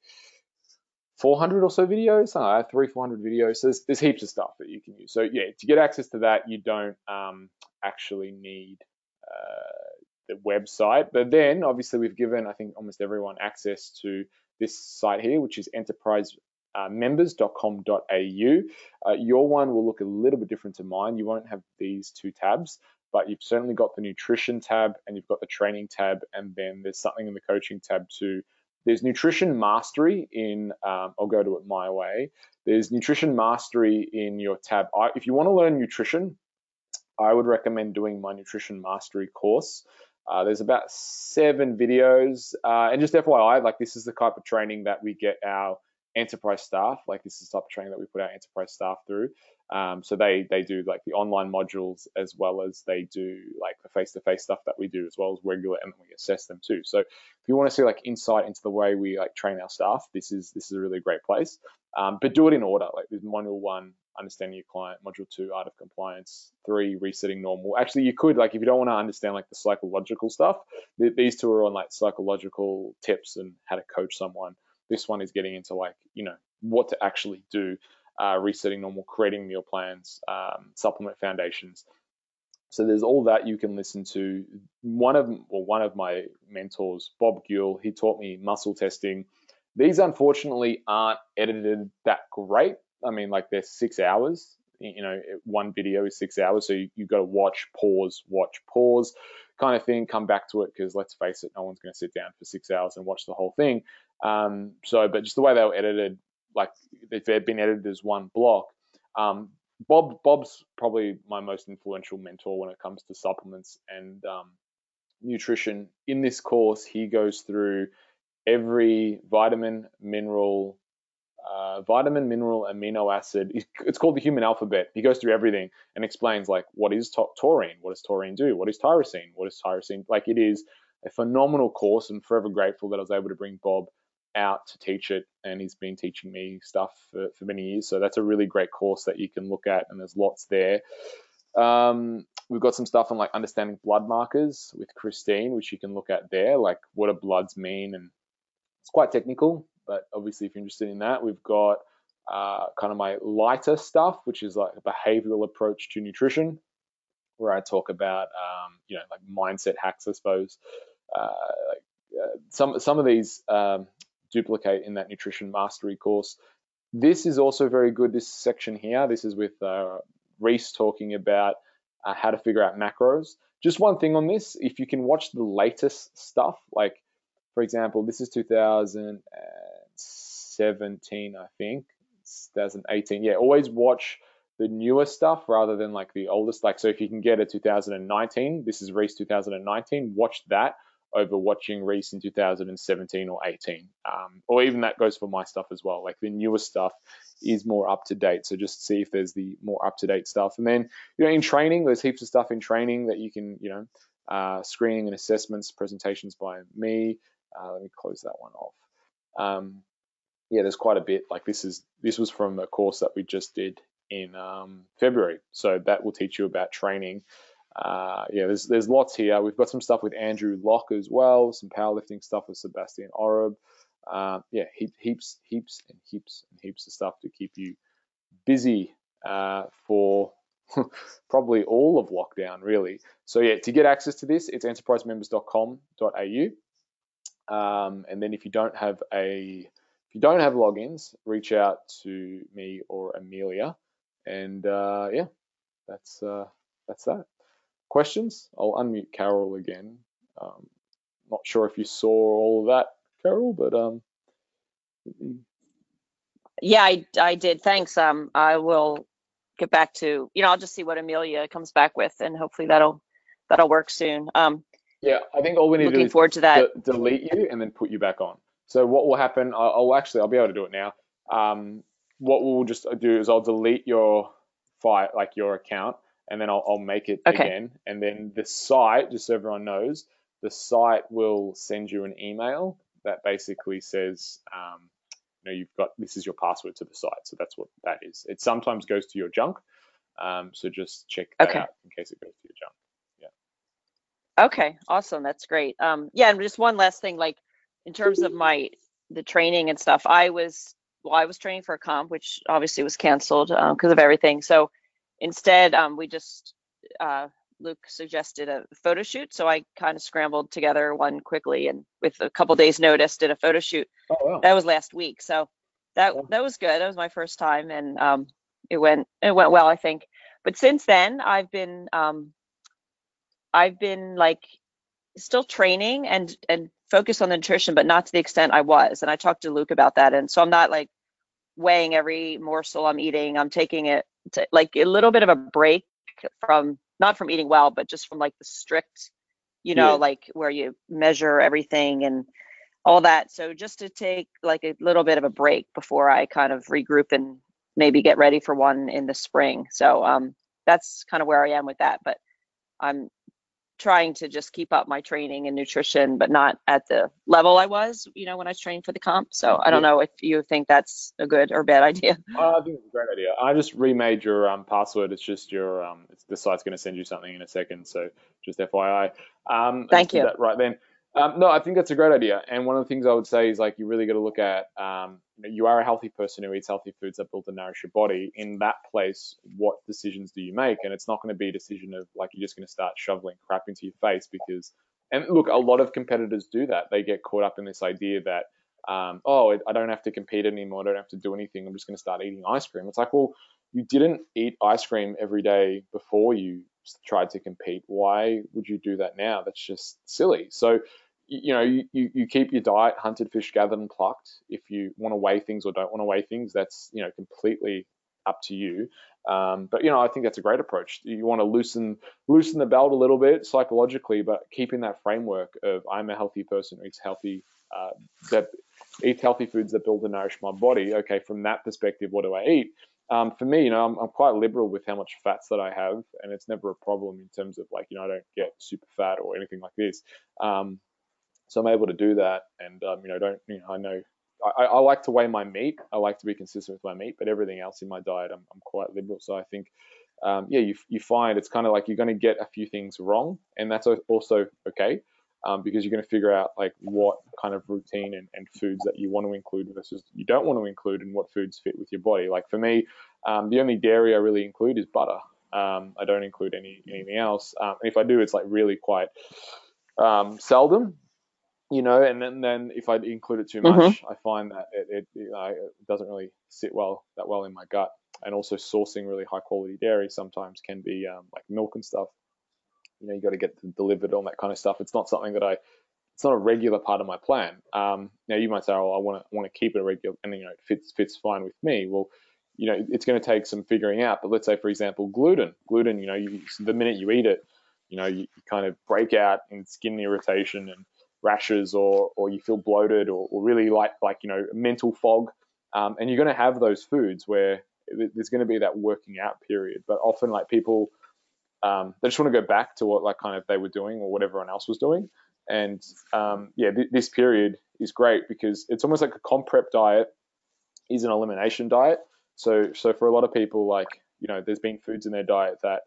400 or so videos, uh, three, 400 videos. So there's, there's heaps of stuff that you can use. So yeah, to get access to that, you don't um, actually need uh, the website. But then obviously we've given, I think, almost everyone access to this site here, which is enterprisemembers.com.au. Uh, your one will look a little bit different to mine. You won't have these two tabs, but you've certainly got the nutrition tab and you've got the training tab, and then there's something in the coaching tab too there's nutrition mastery in, um, I'll go to it my way. There's nutrition mastery in your tab. I, if you want to learn nutrition, I would recommend doing my nutrition mastery course. Uh, there's about seven videos, uh, and just FYI, like this is the type of training that we get our enterprise staff. Like this is the type of training that we put our enterprise staff through. Um, so they they do like the online modules as well as they do like the face-to-face stuff that we do as well as regular, and we assess them too. So if you want to see like insight into the way we like train our staff, this is this is a really great place. Um, but do it in order. Like there's module one, understanding your client, module two, art of compliance, three, resetting normal. Actually, you could like if you don't want to understand like the psychological stuff, th- these two are on like psychological tips and how to coach someone. This one is getting into like you know what to actually do, uh, resetting normal, creating meal plans, um, supplement foundations. So there's all that you can listen to. One of well, one of my mentors, Bob Gill, he taught me muscle testing. These unfortunately aren't edited that great. I mean, like they're six hours. You know, one video is six hours, so you, you got to watch, pause, watch, pause, kind of thing. Come back to it because let's face it, no one's going to sit down for six hours and watch the whole thing. Um, so, but just the way they were edited, like they've been edited as one block, um, Bob Bob's probably my most influential mentor when it comes to supplements and um, nutrition. In this course, he goes through every vitamin, mineral, uh, vitamin, mineral, amino acid. It's called the human alphabet. He goes through everything and explains like what is taurine, what does taurine do, what is tyrosine, what is tyrosine. Like it is a phenomenal course, and forever grateful that I was able to bring Bob out to teach it, and he's been teaching me stuff for, for many years. So that's a really great course that you can look at, and there's lots there. Um, we've got some stuff on like understanding blood markers with Christine, which you can look at there, like what do bloods mean, and it's quite technical. But obviously, if you're interested in that, we've got uh, kind of my lighter stuff, which is like a behavioral approach to nutrition, where I talk about um, you know like mindset hacks, I suppose. Uh, like, uh, some some of these um, duplicate in that nutrition mastery course. This is also very good. This section here, this is with uh, Reese talking about uh, how to figure out macros. Just one thing on this, if you can watch the latest stuff, like for example, this is 2017, I think, 2018. Yeah, always watch the newer stuff rather than like the oldest. Like, so if you can get a 2019, this is Reese 2019, watch that over watching Reese in 2017 or 18. Um, or even that goes for my stuff as well. Like the newer stuff is more up to date. So just see if there's the more up to date stuff. And then, you know, in training, there's heaps of stuff in training that you can, you know, uh, screening and assessments, presentations by me. Uh, let me close that one off. Um, yeah, there's quite a bit. Like this is this was from a course that we just did in um, February. So that will teach you about training uh, yeah, there's there's lots here. We've got some stuff with Andrew Locke as well, some powerlifting stuff with Sebastian Oreb. Uh, yeah, he, heaps, heaps, and heaps and heaps of stuff to keep you busy uh, for probably all of lockdown, really. So yeah, to get access to this, it's enterprisemembers.com.au. Um, and then if you don't have a if you don't have logins, reach out to me or Amelia, and uh, yeah, that's uh, that's that questions. I'll unmute Carol again. Um, not sure if you saw all of that, Carol, but um. Yeah, I, I did. Thanks. Um, I will get back to you know I'll just see what Amelia comes back with, and hopefully that'll that'll work soon. Um, yeah, I think all we need to do is forward to that. De- delete you and then put you back on. So what will happen? I'll, I'll actually I'll be able to do it now. Um, what we'll just do is I'll delete your file, like your account, and then I'll, I'll make it okay. again. And then the site, just so everyone knows, the site will send you an email that basically says, um, you know, you've got this is your password to the site. So that's what that is. It sometimes goes to your junk. Um, so just check that okay. out in case it goes to your junk. Yeah. Okay, awesome. That's great. Um, yeah, and just one last thing, like in terms of my the training and stuff, I was well, I was training for a comp, which obviously was canceled because um, of everything. So Instead, um, we just uh, Luke suggested a photo shoot, so I kind of scrambled together one quickly and with a couple days notice did a photo shoot. Oh, wow. That was last week, so that that was good. That was my first time, and um, it went it went well, I think. But since then, I've been um, I've been like still training and and focused on the nutrition, but not to the extent I was. And I talked to Luke about that, and so I'm not like weighing every morsel I'm eating. I'm taking it to, like a little bit of a break from not from eating well, but just from like the strict, you know, yeah. like where you measure everything and all that. So just to take like a little bit of a break before I kind of regroup and maybe get ready for one in the spring. So um, that's kind of where I am with that. But I'm trying to just keep up my training and nutrition, but not at the level I was, you know, when I was training for the comp. So I don't know if you think that's a good or bad idea. Uh, I think it's a great idea. I just remade your um, password. It's just your um, it's, the site's going to send you something in a second. So just FYI. Um, Thank you. That right then. Um, no, I think that's a great idea. And one of the things I would say is like you really got to look at um, you, are a healthy person who eats healthy foods that build and nourish your body. In that place, what decisions do you make? And it's not going to be a decision of like you're just going to start shoveling crap into your face because. And look, a lot of competitors do that. They get caught up in this idea that um, oh, I don't have to compete anymore. I don't have to do anything. I'm just going to start eating ice cream. It's like, well, you didn't eat ice cream every day before you tried to compete. Why would you do that now? That's just silly. So, you know, you, you keep your diet hunted, fish, gathered, and plucked. If you want to weigh things or don't want to weigh things, that's, you know, completely up to you. Um, but you know, I think that's a great approach. You want to loosen loosen the belt a little bit psychologically, but keeping that framework of I'm a healthy person who eats healthy uh, that eat healthy foods that build and nourish my body. Okay, from that perspective, what do I eat? Um, for me, you know, I'm, I'm, quite liberal with how much fats that I have, and it's never a problem in terms of like, you know, I don't get super fat or anything like this. Um, so I'm able to do that, and um, you know, don't you know, I know I, I, like to weigh my meat. I like to be consistent with my meat, but everything else in my diet, I'm, I'm quite liberal. So I think, um, yeah, you you find it's kind of like you're going to get a few things wrong, and that's also okay um, because you're going to figure out like what kind of routine and, and, foods that you want to include versus you don't want to include and what foods fit with your body. Like for me, um, the only dairy I really include is butter. Um, I don't include any anything else. Um, and if I do, it's like really quite um, seldom, you know. And then, then if I include it too much, mm-hmm. I find that it, it, you know, it doesn't really sit well that well in my gut. And also sourcing really high quality dairy sometimes can be um, like milk and stuff you know, you got to get delivered on that kind of stuff. It's not something that I, it's not a regular part of my plan. Um, now you might say, oh, I want to want to keep it a regular, and you know, it fits fits fine with me. Well, you know, it's going to take some figuring out. But let's say, for example, gluten. Gluten, you know, you, the minute you eat it, you know, you, kind of break out in skin irritation and rashes, or or you feel bloated, or, or really like like you know, mental fog. Um, and you're going to have those foods where there's going to be that working out period. But often, like people um, they just want to go back to what like kind of they were doing or what everyone else was doing. And um, yeah, th- this period is great because it's almost like a comp prep diet is an elimination diet. So so for a lot of people, like you know, there's been foods in their diet that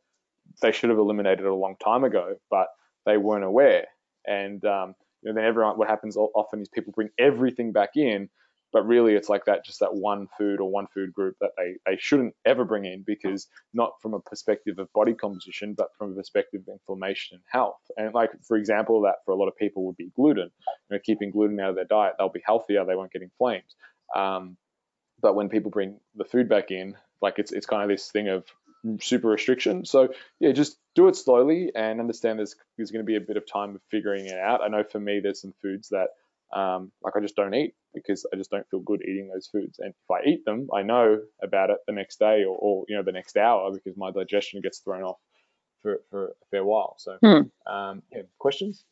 they should have eliminated a long time ago, but they weren't aware. And um, you know, then everyone, what happens often is people bring everything back in, but really it's like that just that one food or one food group that they, they shouldn't ever bring in because not from a perspective of body composition but from a perspective of inflammation and health. And like for example that for a lot of people would be gluten. You know keeping gluten out of their diet they'll be healthier they won't get inflamed. Um, but when people bring the food back in like it's it's kind of this thing of super restriction so yeah just do it slowly and understand there's there's going to be a bit of time of figuring it out i know for me there's some foods that um, like I just don't eat because I just don't feel good eating those foods. And if I eat them, I know about it the next day or, or you know the next hour because my digestion gets thrown off for, for a fair while. So, hmm. um, yeah, questions?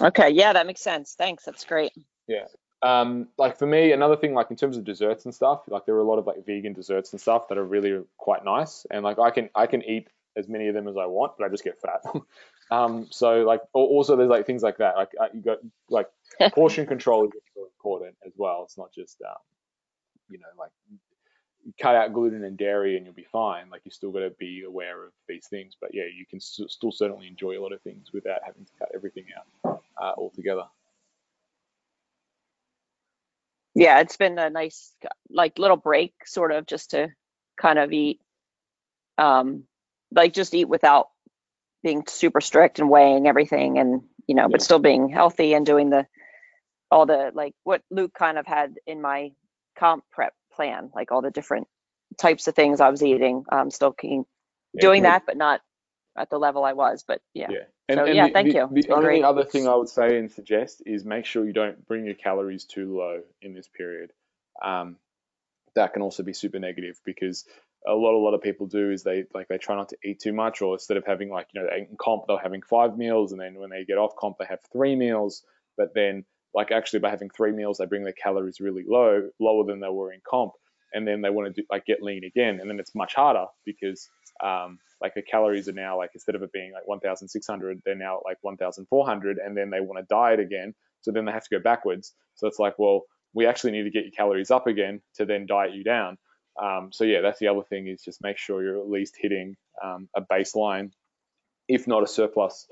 Okay, yeah, that makes sense. Thanks, that's great. Yeah, um, like for me, another thing, like in terms of desserts and stuff, like there are a lot of like vegan desserts and stuff that are really quite nice, and like I can I can eat as many of them as I want, but I just get fat. um, so like also there's like things like that. Like uh, you got like portion control is really important as well. It's not just um, you know like cut out gluten and dairy and you'll be fine. Like you still got to be aware of these things. But yeah, you can st- still certainly enjoy a lot of things without having to cut everything out uh, altogether. Yeah, it's been a nice like little break, sort of, just to kind of eat, um, like just eat without being super strict and weighing everything, and you know, yeah. but still being healthy and doing the all the like what Luke kind of had in my comp prep plan, like all the different types of things I was eating. I'm still keeping, doing yeah. that, but not at the level I was. But yeah. Yeah. And, so, and yeah, the, thank the, you. The only great. other thing I would say and suggest is make sure you don't bring your calories too low in this period. Um, that can also be super negative because a lot a lot of people do is they like they try not to eat too much or instead of having like you know in comp they're having five meals and then when they get off comp they have three meals but then like actually by having three meals, they bring their calories really low, lower than they were in comp, and then they want to do, like get lean again, and then it's much harder because um, like the calories are now like instead of it being like 1,600, they're now like 1,400, and then they want to diet again, so then they have to go backwards. So it's like, well, we actually need to get your calories up again to then diet you down. Um, so yeah, that's the other thing is just make sure you're at least hitting um, a baseline, if not a surplus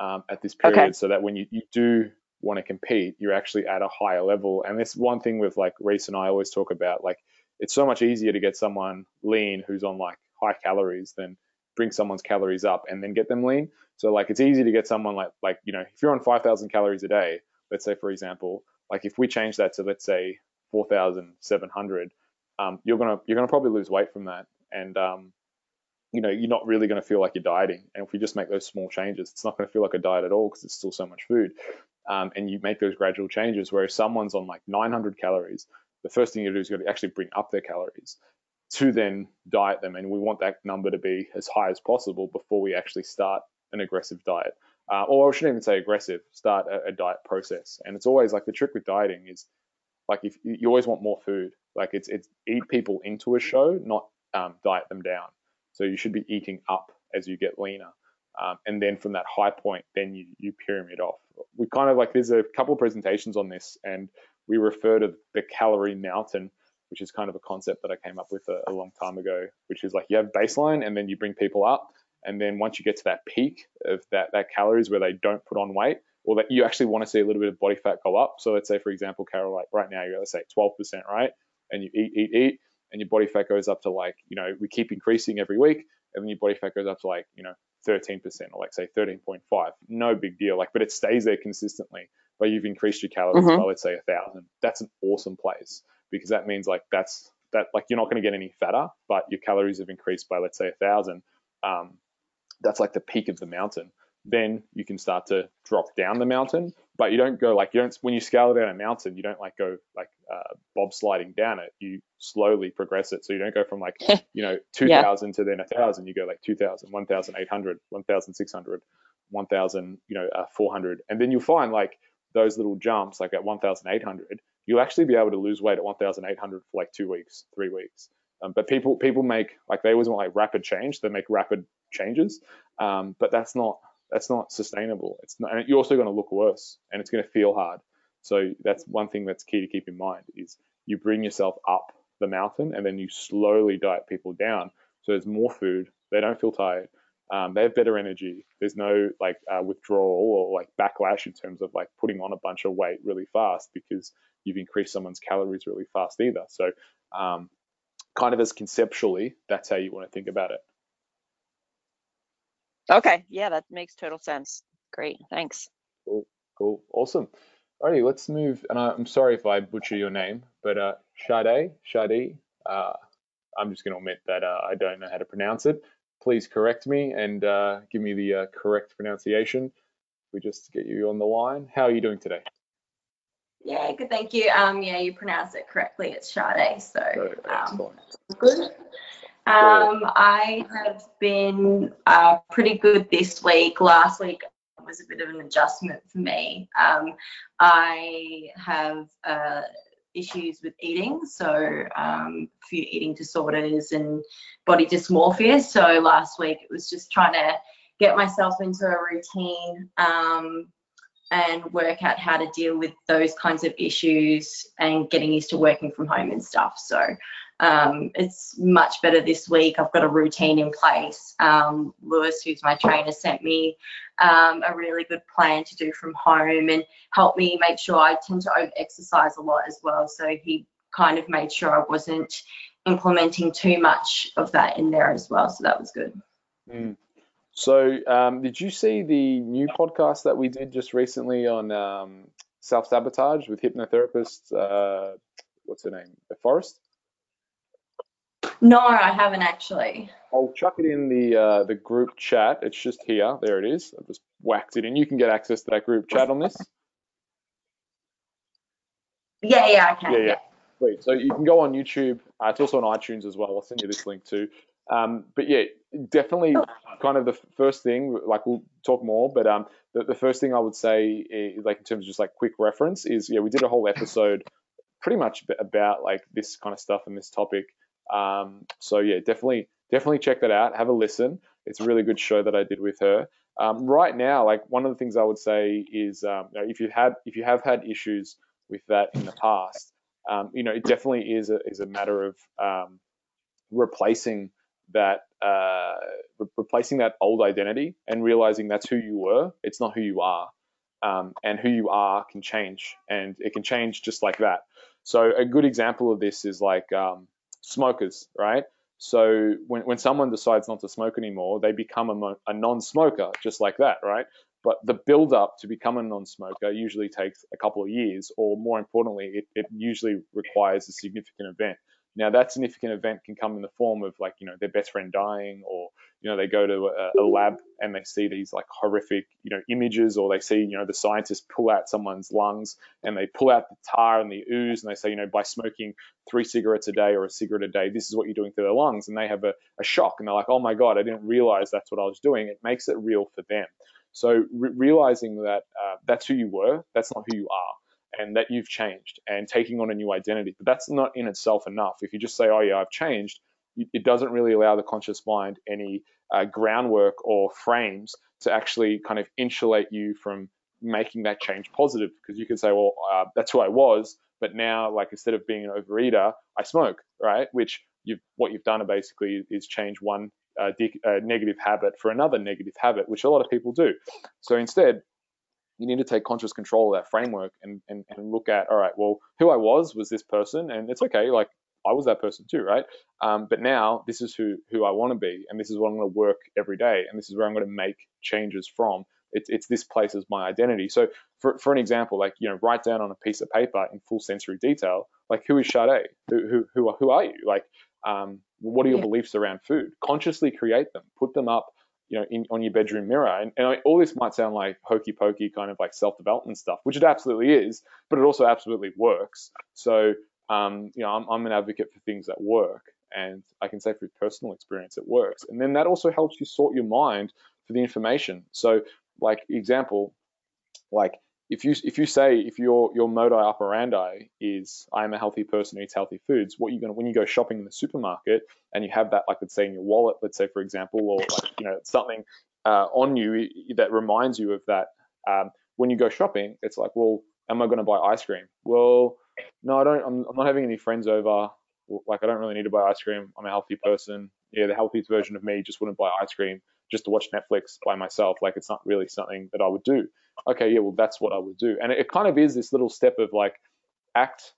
um, at this period Okay. so that when you, you do want to compete, you're actually at a higher level. And this one thing with like Reese and I always talk about, like it's so much easier to get someone lean who's on like high calories than bring someone's calories up and then get them lean. So like it's easy to get someone like like you know if you're on 5,000 calories a day, let's say for example, like if we change that to let's say 4,700, um, you're gonna you're gonna probably lose weight from that, and um, you know you're not really gonna feel like you're dieting. And if we just make those small changes, it's not gonna feel like a diet at all because it's still so much food. Um, and you make those gradual changes. Where if someone's on like 900 calories, the first thing you do is you got to actually bring up their calories to then diet them, and we want that number to be as high as possible before we actually start an aggressive diet. Uh, or I shouldn't even say aggressive, start a, a diet process. And it's always like the trick with dieting is like if you always want more food, like it's it's eat people into a show, not um, diet them down. So you should be eating up as you get leaner. Um, and then from that high point, then you, you pyramid off. We kind of like there's a couple of presentations on this, and we refer to the calorie mountain, which is kind of a concept that I came up with a, a long time ago, which is like you have baseline and then you bring people up. And then once you get to that peak of that, that calories where they don't put on weight, or that you actually want to see a little bit of body fat go up. So let's say, for example, Carol, like right now, you're let's say 12%, right? And you eat, eat, eat, and your body fat goes up to like, you know, we keep increasing every week, and then your body fat goes up to like, you know, 13% or like say 13.5. No big deal. Like, but it stays there consistently. But you've increased your calories Mhm. by let's say a thousand. That's an awesome place because that means like that's that like you're not going to get any fatter, but your calories have increased by let's say a thousand. Um, that's like the peak of the mountain. Then you can start to drop down the mountain, but you don't go like you don't when you scale down a mountain, you don't like go like uh, bob sliding down it. You slowly progress it, so you don't go from like you know two thousand to then a thousand. You go like 2,000, 1,800, 1,600, 1,000, you know, uh, 400, and then you'll find like those little jumps, like at 1,800, you'll actually be able to lose weight at 1,800 for like two weeks, three weeks. Um, but people people make like they always want like rapid change. They make rapid changes, um, but that's not that's not sustainable. It's not, and you're also going to look worse, and it's going to feel hard. So that's one thing that's key to keep in mind is you bring yourself up the mountain, and then you slowly diet people down. So there's more food. They don't feel tired. Um, they have better energy. There's no like uh, withdrawal or like backlash in terms of like putting on a bunch of weight really fast because you've increased someone's calories really fast either. So um, kind of as conceptually, that's how you want to think about it. Okay. Yeah, that makes total sense. Great. Thanks. Cool, cool, awesome. Alrighty, let's move. And I, I'm sorry if I butcher your name, but uh, Sade, Shadi. Uh, I'm just going to admit that uh, I don't know how to pronounce it. Please correct me and uh, give me the uh, correct pronunciation. We just get you on the line. How are you doing today? Yeah, good. Thank you. Um, yeah, you pronounce it correctly. It's Sade. So Oh, um, good. Um, I have been uh, pretty good this week. Last week was a bit of an adjustment for me. Um, I have uh, issues with eating, so um, a few eating disorders and body dysmorphia. So last week it was just trying to get myself into a routine. Um, and work out how to deal with those kinds of issues and getting used to working from home and stuff. So um, it's much better this week. I've got a routine in place. Um, Lewis, who's my trainer, sent me um, a really good plan to do from home and helped me make sure I tend to over exercise a lot as well. So he kind of made sure I wasn't implementing too much of that in there as well. So that was good. Mm. So, um, did you see the new podcast that we did just recently on um, self sabotage with hypnotherapist? Uh, what's her name? Forrest. No, I haven't actually. I'll chuck it in the uh, the group chat. It's just here. There it is. I've just whacked it in. You can get access to that group chat on this. Yeah, yeah, I can. Yeah, yeah. Sweet. So you can go on YouTube. Uh, it's also on iTunes as well. I'll send you this link too. Um, but yeah, definitely kind of the first thing, like we'll talk more, but um, the, the first thing I would say is like in terms of just like quick reference is, yeah, we did a whole episode pretty much about like this kind of stuff and this topic. Um, so yeah, definitely, definitely check that out. Have a listen. It's a really good show that I did with her. Um, right now, like one of the things I would say is, um, you know, if you had, if you have had issues with that in the past, um, you know, it definitely is a, is a matter of um, replacing that uh, re- replacing that old identity and realizing that's who you were. It's not who you are, um, and who you are can change, and it can change just like that. So a good example of this is like um, smokers, right? So when, when someone decides not to smoke anymore, they become a, mo- a non-smoker, just like that, right? But the build up to become a non-smoker usually takes a couple of years, or more importantly, it, it usually requires a significant event. Now that significant event can come in the form of like, you know, their best friend dying or, you know, they go to a, a, lab and they see these like horrific, you know, images or they see, you know, the scientists pull out someone's lungs and they pull out the tar and the ooze and they say, you know, by smoking three cigarettes a day or a cigarette a day, this is what you're doing to their lungs. And they have a, a shock and they're like, oh my God, I didn't realize that's what I was doing. It makes it real for them. So re- realizing that uh, that's who you were, that's not who you are and that you've changed and taking on a new identity. But that's not in itself enough. If you just say, oh, yeah, I've changed, it doesn't really allow the conscious mind any uh, groundwork or frames to actually kind of insulate you from making that change positive. Because you could say, well, uh, that's who I was, but now, like, instead of being an overeater, I smoke, right? Which you've, what you've done basically is change one uh, de- uh, negative habit for another negative habit, which a lot of people do. So instead, you need to take conscious control of that framework and, and, and look at, all right, well, who I was was this person, and it's okay, like I was that person too, right? Um, but now this is who who I want to be, and this is what I'm going to work every day, and this is where I'm going to make changes from. It's, it's this place as my identity. So for, for an example, like you know, write down on a piece of paper in full sensory detail, like who is Sade? Who who who, are, who are you? Like um, what are your yeah. beliefs around food? Consciously create them, put them up you know, in, on your bedroom mirror. And, and all this might sound like hokey pokey kind of like self development stuff, which it absolutely is, but it also absolutely works. So, um, you know, I'm, I'm an advocate for things that work. And I can say through personal experience, it works. And then that also helps you sort your mind for the information. So, like example, like if you if you say if your your modus operandi is I am a healthy person who eats healthy foods, what you're gonna when you go shopping in the supermarket and you have that like let's say in your wallet, let's say for example, or like you know something uh, on you that reminds you of that. Um, when you go shopping, it's like, well, am I going to buy ice cream? Well, no, I don't. I'm, I'm not having any friends over. Like I don't really need to buy ice cream. I'm a healthy person. Yeah, the healthiest version of me just wouldn't buy ice cream just to watch Netflix by myself. Like it's not really something that I would do okay, yeah, well, that's what I would do. And it, kind of is this little step of like act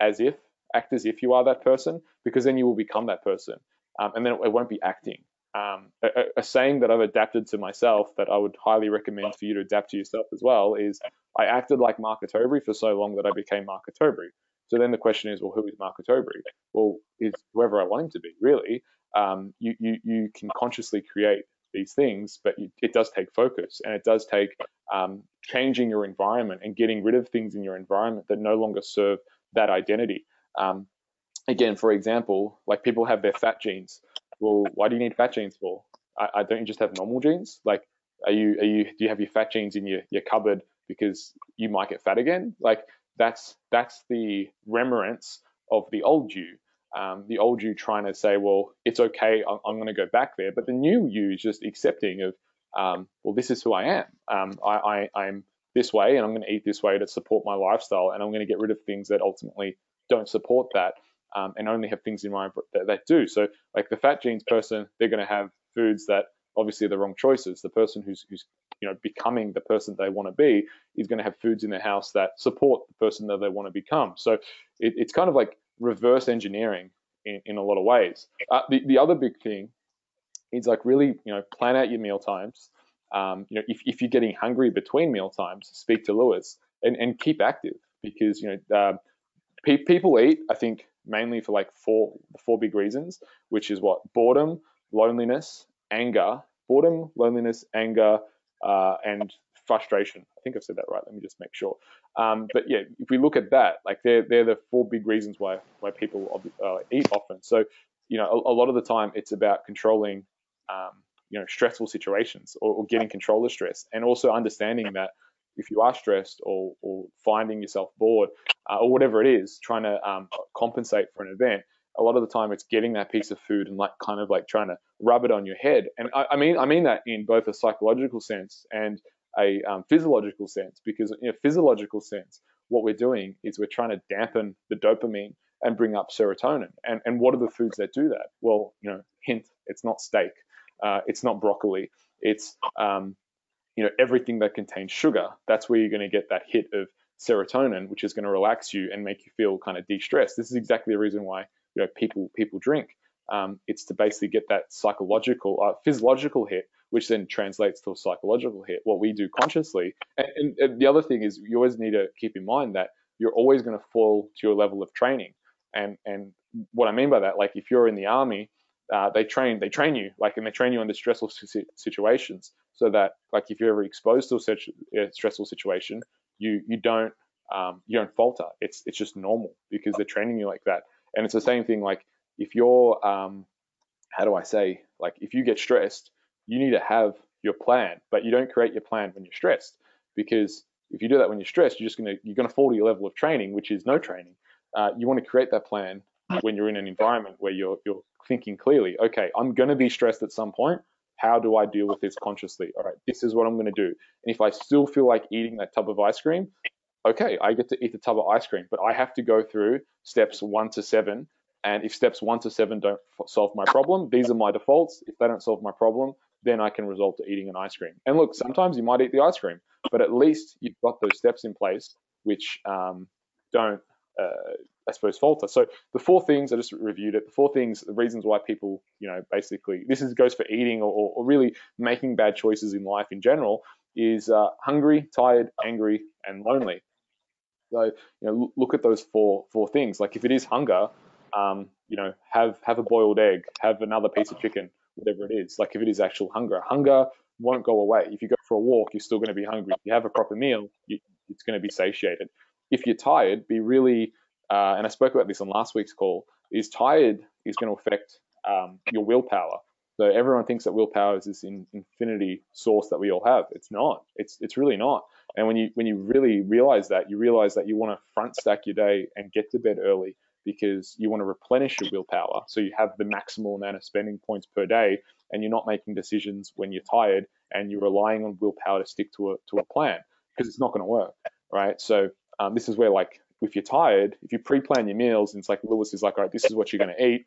as if, act as if you are that person, because then you will become that person. Um, and then it, it, won't be acting. Um, a, a, saying that I've adapted to myself that I would highly recommend for you to adapt to yourself as well is I acted like Mark Ottobre for so long that I became Mark Ottobre. So then the question is, well, who is Mark Ottobre? Well, is whoever I want him to be, really. Um, you, you, you can consciously create these things, but it does take focus and it does take um, changing your environment and getting rid of things in your environment that no longer serve that identity. Um, again, for example, like people have their fat jeans. Well, why do you need fat jeans for? I, I don't you just have normal jeans? Like, are you are you do you have your fat jeans in your your cupboard because you might get fat again? Like that's that's the remembrance of the old you um, the old you trying to say, well, it's okay, I'm, I'm going to go back there. But the new you is just accepting of, um, well, this is who I am. Um, I, I, am this way and I'm going to eat this way to support my lifestyle. And I'm going to get rid of things that ultimately don't support that um, and only have things in mind that, that do. So, like the fat jeans person, they're going to have foods that obviously are the wrong choices. The person who's, who's you know becoming the person they want to be is going to have foods in their house that support the person that they want to become. So it, it's kind of like reverse engineering in, in a lot of ways. Uh, the, the other big thing is like really, you know, plan out your meal times. Um, you know, if, if you're getting hungry between meal times, speak to Lewis and, and keep active because, you know, uh, pe- people eat, I think, mainly for like four, four big reasons, which is what? Boredom, loneliness, anger, boredom, loneliness, anger, uh, and frustration. I think I've said that right. Let me just make sure. Um, but yeah, if we look at that, like they're they're the four big reasons why why people uh, eat often. So you know, a, a, lot of the time it's about controlling um, you know stressful situations or, or, getting control of stress, and also understanding that if you are stressed or or finding yourself bored uh, or whatever it is, trying to um, compensate for an event. A lot of the time, it's getting that piece of food and like kind of like trying to rub it on your head. And I, I mean, I mean that in both a psychological sense and a um, physiological sense because in a physiological sense, what we're doing is we're trying to dampen the dopamine and bring up serotonin. And, and what are the foods that do that? Well, you know, hint, it's not steak, uh, it's not broccoli, it's um, you know everything that contains sugar. That's where you're going to get that hit of serotonin, which is going to relax you and make you feel kind of de-stressed. This is exactly the reason why you know people people drink. Um, it's to basically get that psychological, uh, physiological hit, which then translates to a psychological hit. What we do consciously, and, and, the other thing is you always need to keep in mind that you're always going to fall to your level of training. And and what I mean by that, like if you're in the army, uh, they train they train you like and they train you under stressful situations so that like if you're ever exposed to such a stressful situation, you you don't um, you don't falter. It's it's just normal because they're training you like that. And it's the same thing like if you're um, how do I say like if you get stressed, you need to have your plan, but you don't create your plan when you're stressed because if you do that when you're stressed, you're just gonna you're gonna fall to your level of training, which is no training. Uh, you want to create that plan when you're in an environment where you're you're thinking clearly. Okay, I'm gonna be stressed at some point. How do I deal with this consciously? All right, this is what I'm gonna do. And if I still feel like eating that tub of ice cream, okay, I get to eat the tub of ice cream, but I have to go through steps one to seven. And if steps one to seven don't solve my problem, these are my defaults. If they don't solve my problem, then I can resort to eating an ice cream. And look, sometimes you might eat the ice cream, but at least you've got those steps in place which um, don't, uh, I suppose, falter. So the four things I just reviewed it. The four things, the reasons why people, you know, basically this is goes for eating or, or really making bad choices in life in general is uh, hungry, tired, angry, and lonely. So you know, look at those four four things. Like if it is hunger, um, you know, have have a boiled egg, have another piece of chicken whatever it is. Like if it is actual hunger, hunger won't go away. If you go for a walk, you're still going to be hungry. If you have a proper meal, you, it's going to be satiated. If you're tired, be really, uh, and I spoke about this on last week's call, is tired is going to affect um, your willpower. So everyone thinks that willpower is this in, infinity source that we all have. It's not. It's it's really not. And when you when you really realize that, you realize that you want to front stack your day and get to bed early because you want to replenish your willpower. So you have the maximal amount of spending points per day and you're not making decisions when you're tired and you're relying on willpower to stick to a, to a plan because it's not going to work, right? So um, this is where like if you're tired, if you pre-plan your meals and it's like Lewis is like, all right, this is what you're going to eat,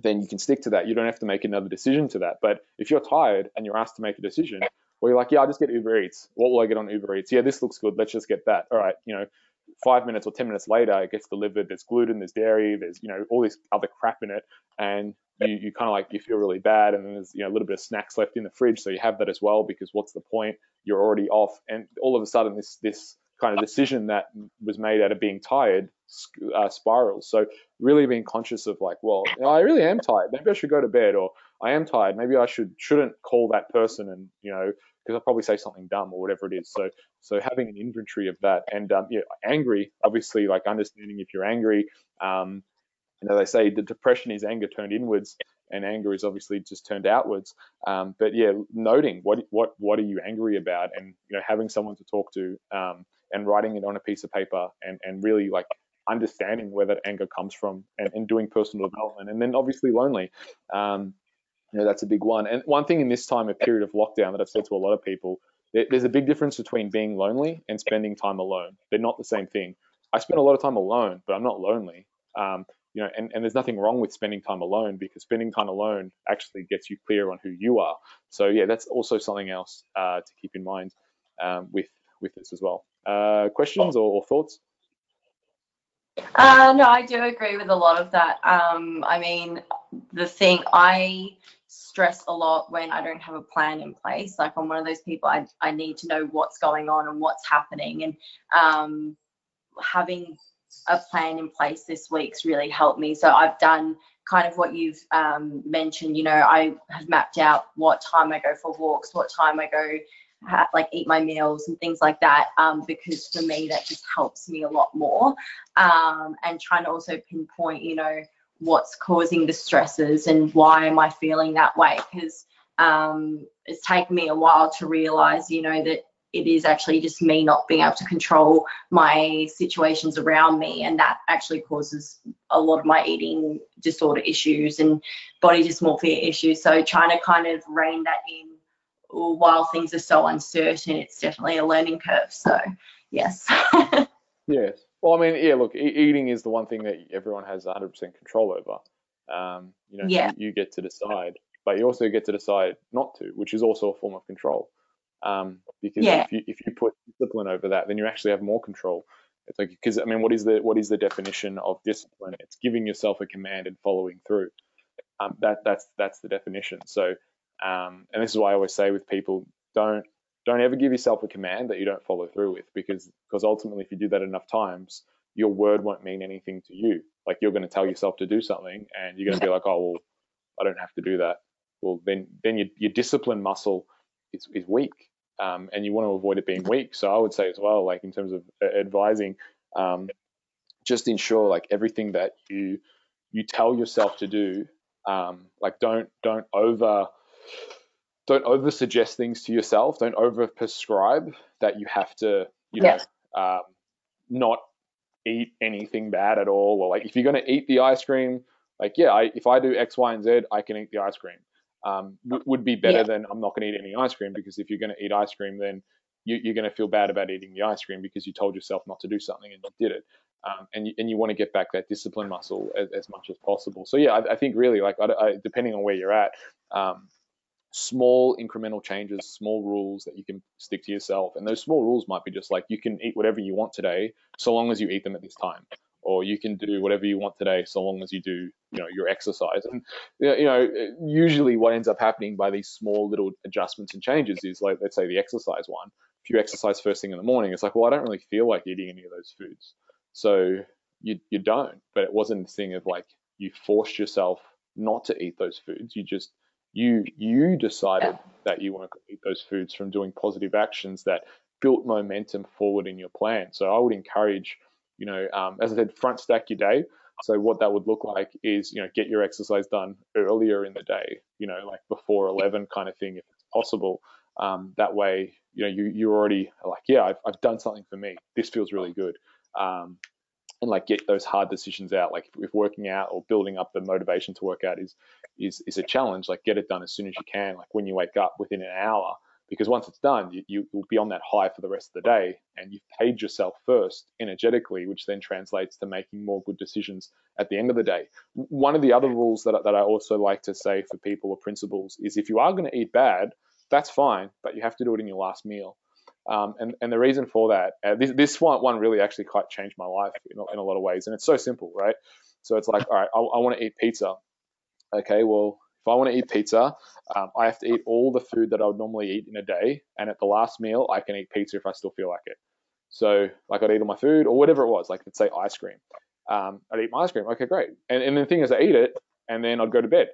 then you can stick to that. You don't have to make another decision to that. But if you're tired and you're asked to make a decision, or you're like, yeah, I'll just get Uber Eats. What will I get on Uber Eats? Yeah, this looks good. Let's just get that. All right, you know, five minutes or 10 minutes later, it gets delivered. There's gluten, there's dairy, there's, you know, all this other crap in it. And you, you kind of like, you feel really bad. And then there's, you know, a little bit of snacks left in the fridge. So you have that as well, because what's the point? You're already off. And all of a sudden, this, this kind of decision that was made out of being tired uh, spirals. So really being conscious of like, well, I really am tired. Maybe I should go to bed or I am tired. Maybe I should, shouldn't call that person and, you know, because I'll probably say something dumb or whatever it is. So so having an inventory of that and um, yeah, angry, obviously like understanding if you're angry. Um, and as I say, the depression is anger turned inwards, and anger is obviously just turned outwards. Um, but yeah, noting what what what are you angry about, and you know having someone to talk to, um, and writing it on a piece of paper, and and really like understanding where that anger comes from, and, and doing personal development, and then obviously lonely. Um, know, that's a big one. And one thing in this time, a period of lockdown, that I've said to a lot of people, there's a big difference between being lonely and spending time alone. They're not the same thing. I spend a lot of time alone, but I'm not lonely. Um, you know, and, and there's nothing wrong with spending time alone because spending time alone actually gets you clear on who you are. So yeah, that's also something else uh, to keep in mind um, with with this as well. Uh, questions or, or thoughts? Uh, no, I do agree with a lot of that. Um, I mean, the thing I stress a lot when I don't have a plan in place. Like I'm one of those people I, I need to know what's going on and what's happening. And um, having a plan in place this week's really helped me. So I've done kind of what you've um, mentioned. You know, I have mapped out what time I go for walks, what time I go like eat my meals and things like that um, because for me that just helps me a lot more um, and trying to also pinpoint you know what's causing the stresses and why am I feeling that way? Because um, it's taken me a while to realize, you know, that it is actually just me not being able to control my situations around me, and that actually causes a lot of my eating disorder issues and body dysmorphia issues. So trying to kind of rein that in while things are so uncertain, it's definitely a learning curve. So yes. yes. Well, I mean, yeah. Look, eating is the one thing that everyone has 100% control over. Um, you know, Yeah. you, you get to decide, but you also get to decide not to, which is also a form of control. Um, because Yeah. if you if you put discipline over that, then you actually have more control. It's like because I mean, what is the what is the definition of discipline? It's giving yourself a command and following through. Um, that that's that's the definition. So, um, and this is why I always say with people, don't don't ever give yourself a command that you don't follow through with, because because ultimately, if you do that enough times, your word won't mean anything to you. Like you're going to tell yourself to do something, and you're going to be like, oh well, I don't have to do that. Well, then then your your discipline muscle is is weak, um, and you want to avoid it being weak. So I would say as well, like in terms of uh, advising, um, just ensure like everything that you you tell yourself to do, um, like don't don't over don't over suggest things to yourself. Don't over prescribe that you have to, you know, um, not eat anything bad at all. Or like if you're going to eat the ice cream, like yeah, I, if I do X, Y, and Z, I can eat the ice cream. Um, w- would be better Yeah. than I'm not going to eat any ice cream because if you're going to eat ice cream, then you, you're going to feel bad about eating the ice cream because you told yourself not to do something and you did it. Um, and you, and you want to get back that discipline muscle as, as much as possible. So yeah, I, I think really like I, I, depending on where you're at, um, small incremental changes, small rules that you can stick to yourself. And those small rules might be just like you can eat whatever you want today, so long as you eat them at this time. Or you can do whatever you want today, so long as you do, you know, your exercise. And you know, usually what ends up happening by these small little adjustments and changes is like, let's say the exercise one. If you exercise first thing in the morning, it's like, well, I don't really feel like eating any of those foods, so you you don't. But it wasn't this thing of like you forced yourself not to eat those foods. You just you you decided that you weren't to eat those foods from doing positive actions that built momentum forward in your plan. So I would encourage, you know, um, as I said, front stack your day. So what that would look like is, you know, get your exercise done earlier in the day, you know, like before 11 kind of thing, if it's possible. Um, that way, you know, you you're already like, yeah, I've I've done something for me. This feels really good. Um, and like get those hard decisions out. Like if, working out or building up the motivation to work out is is is a challenge, like get it done as soon as you can. Like when you wake up within an hour, because once it's done, you, you will be on that high for the rest of the day, and you've paid yourself first energetically, which then translates to making more good decisions at the end of the day. One of the other rules that that I also like to say for people or principles is if you are going to eat bad, that's fine, but you have to do it in your last meal. Um, and, and the reason for that, uh, this, this one, one really actually quite changed my life in a, in a lot of ways. And it's so simple, right? So it's like, all right, I, I want to eat pizza. Okay, well, if I want to eat pizza, um, I have to eat all the food that I would normally eat in a day. And at the last meal, I can eat pizza if I still feel like it. So, like, I'd eat all my food or whatever it was, like, let's say ice cream. Um, I'd eat my ice cream. Okay, great. And, and the thing is, I eat it and then I'd go to bed.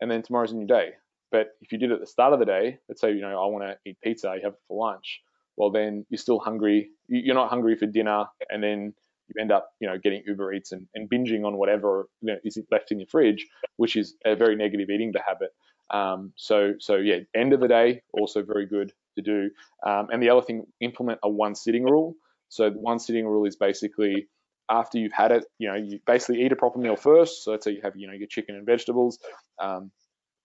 And then tomorrow's a new day. But if you did it at the start of the day, let's say, you know, I want to eat pizza, you have it for lunch well then you're still hungry. You- you're not hungry for dinner and then you end up you know getting uber eats and, and binging on whatever you know, is left in your fridge which is a very negative eating habit. Um, so so yeah end of the day also very good to do. Um, and the other thing implement a one sitting rule. So the one sitting rule is basically after you've had it you know you basically eat a proper meal first. So let's say you have you know your chicken and vegetables. Um,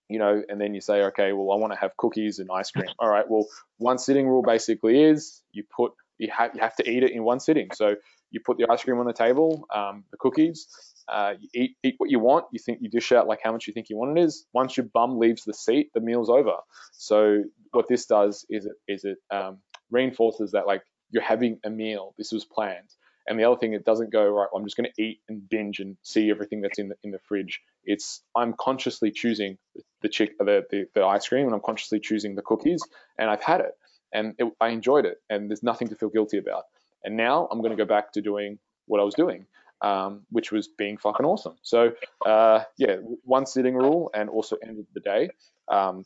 you know, and then you say, okay, well, I want to have cookies and ice cream. All right, well, one sitting rule basically is you put you have you have to eat it in one sitting. So you put the ice cream on the table, um, the cookies, uh, you eat eat what you want. You think you dish out like how much you think you want it is. Once your bum leaves the seat, the meal's over. So what this does is it is it um, reinforces that like you're having a meal. This was planned. And the other thing, it doesn't go right. I'm just going to eat and binge and see everything that's in the in the fridge. It's I'm consciously choosing the chick the, the the ice cream and I'm consciously choosing the cookies and I've had it and it, I enjoyed it and there's nothing to feel guilty about. And now I'm going to go back to doing what I was doing, um, which was being fucking awesome. So uh, yeah, one sitting rule and also end of the day um,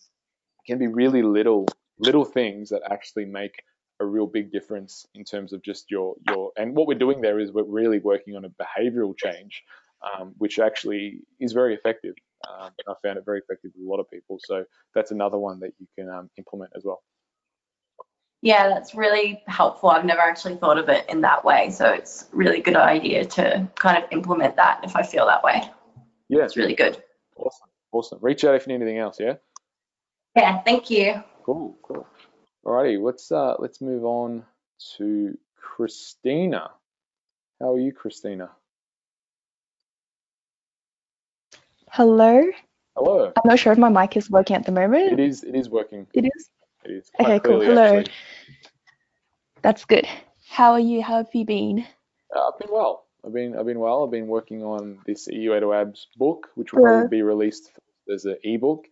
can be really little little things that actually make a real big difference in terms of just your your and what we're doing there is we're really working on a behavioral change um, which actually is very effective um, i found it very effective with a lot of people so that's another one that you can um, implement as well Yeah, that's really helpful. I've never actually thought of it in that way. So it's really good idea to kind of implement that if I feel that way. yeah It's really good. awesome awesome reach out if you need anything else yeah Yeah, thank you. cool cool alrighty let's uh let's move on to christina How are you, Christina? Hello. Hello. I'm not sure if my mic is working at the moment. It is. It is working. It is. It is. Quite Okay, cool. clearly, Hello. actually. That's good. How are you? How have you been? Uh, I've been well. I've been. I've been well. I've been working on this EU Ado Abs book, which will Yeah. probably be released as an ebook,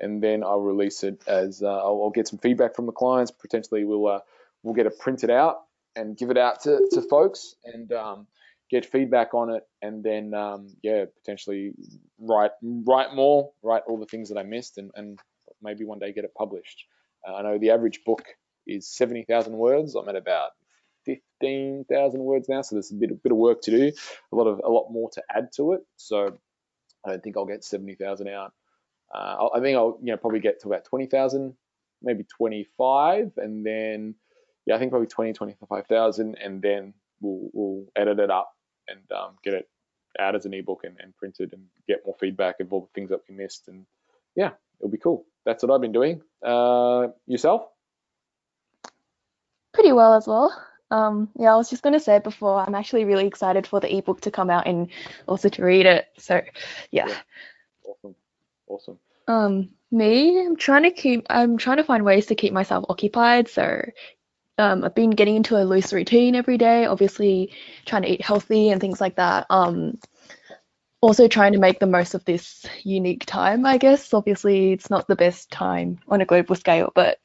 and then I'll release it as. Uh, I'll, I'll get some feedback from the clients. Potentially, we'll uh, we'll get it printed out and give it out to, to folks and um, get feedback on it, and then um, yeah, potentially write write more, write all the things that I missed, and, and maybe one day get it published. Uh, I know the average book is seventy thousand words. I'm at about fifteen thousand words now, so there's a bit a bit of work to do, a lot of a lot more to add to it. So I don't think I'll get seventy thousand out. Uh, I'll- think I'll you know probably get to about twenty thousand, maybe twenty five, and then yeah, I think probably 20, 25,000, and then we'll we'll edit it up and um, get it out as an ebook and, and printed and get more feedback of all the things that we missed, and yeah, it'll be cool. That's what I've been doing. Uh, yourself? Pretty well as well. Um, yeah, I was just gonna say before, I'm actually really excited for the ebook to come out and also to read it. So, yeah. Yeah. Awesome, awesome. Um, me, I'm trying to keep, I'm trying to find ways to keep myself occupied. So, um, I've been getting into a loose routine every day, obviously trying to eat healthy and things like that. Um, also trying to make the most of this unique time, I guess. Obviously, it's not the best time on a global scale, but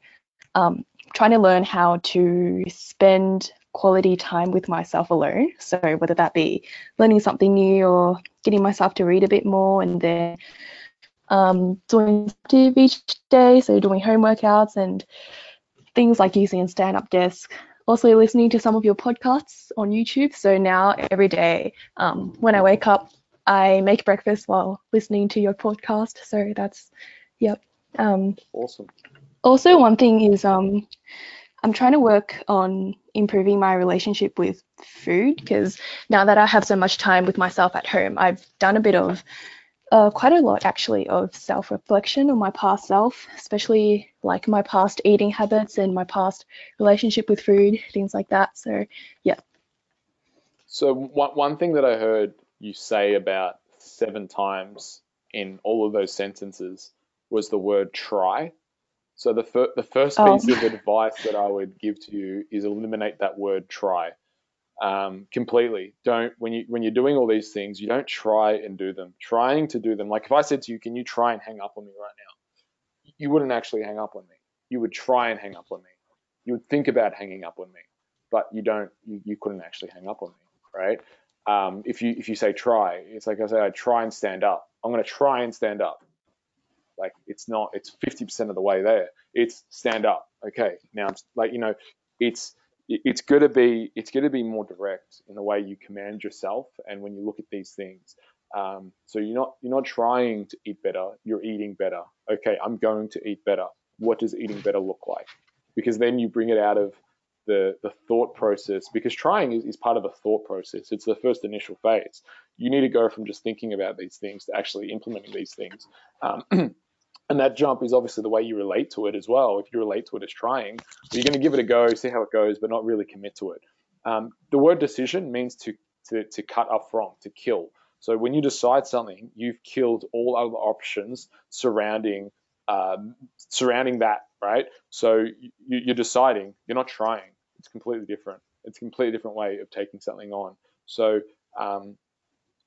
um, trying to learn how to spend quality time with myself alone. So, whether that be learning something new or getting myself to read a bit more and then um, doing active each day, so doing home workouts and things like using a stand up desk. Also, listening to some of your podcasts on YouTube. So now every day, um, when I wake up, I make breakfast while listening to your podcast. So that's, yep. Um, Awesome. also, one thing is um, I'm trying to work on improving my relationship with food because now that I have so much time with myself at home, I've done a bit of uh, quite a lot actually of self-reflection on my past self, especially like my past eating habits and my past relationship with food, things like that. So yeah, So one one thing that I heard you say about seven times in all of those sentences was the word try. So the fir- the first Oh. piece of advice that I would give to you is eliminate that word try um, completely. Don't when you when you're doing all these things, you don't try and do them. Trying to do them, like if I said to you, "Can you try and hang up on me right now?" You wouldn't actually hang up on me. You would try and hang up on me. You would think about hanging up on me, but you don't. You, you couldn't actually hang up on me, right? Um, if you if you say try, it's like I say, I try and stand up. I'm going to try and stand up. Like it's not. It's 50% of the way there. It's stand up. Okay, now like you know, it's it- it's going to be it's going to be more direct in the way you command yourself and when you look at these things. Um, so you're not you're not trying to eat better. You're eating better. Okay, I'm going to eat better. What does eating better look like? Because then you bring it out of the the thought process. Because trying is, is part of a thought process. It's the first initial phase. You need to go from just thinking about these things to actually implementing these things. Um, and that jump is obviously the way you relate to it as well. If you relate to it as trying, you're going to give it a go, see how it goes, but not really commit to it. Um, the word decision means to, to, to cut up from, to kill. So when you decide something, you've killed all other options surrounding um, surrounding that, right? So you, you're deciding, you're not trying. It's completely different. It's a completely different way of taking something on. So um,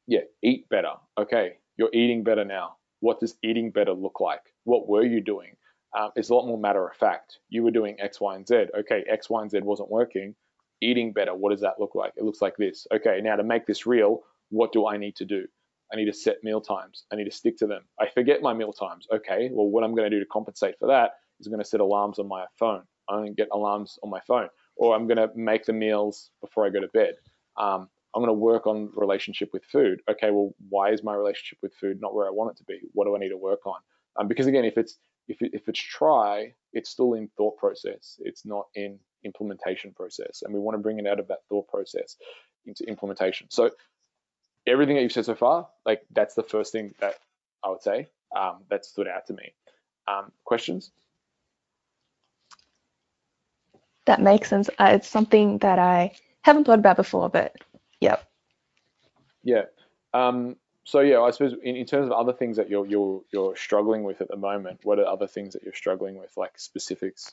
yeah, eat better. Okay, you're eating better now. What does eating better look like? What were you doing? Um, it's a lot more matter of fact. You were doing X, Y, and Z. Okay, X, Y, and Z wasn't working. Eating better, what does that look like? It looks like this. Okay, now to make this real, what do I need to do? I need to set meal times. I need to stick to them. I forget my meal times. Okay, well, what I'm going to do to compensate for that is I'm going to set alarms on my phone. I'm going to get alarms on my phone, or I'm going to make the meals before I go to bed. Um, I'm going to work on relationship with food. Okay, well, why is my relationship with food not where I want it to be? What do I need to work on? Um, because again, if it's if, it, if it's try, it's still in thought process. It's not in implementation process, and we want to bring it out of that thought process into implementation. So everything that you've said so far, like that's the first thing that I would say um, that stood out to me. Um, questions? that makes sense. Uh, it's something that I haven't thought about before, but Yep. Yeah. Um, so yeah, I suppose in, in terms of other things that you're you're you're struggling with at the moment, what are other things that you're struggling with, like specifics?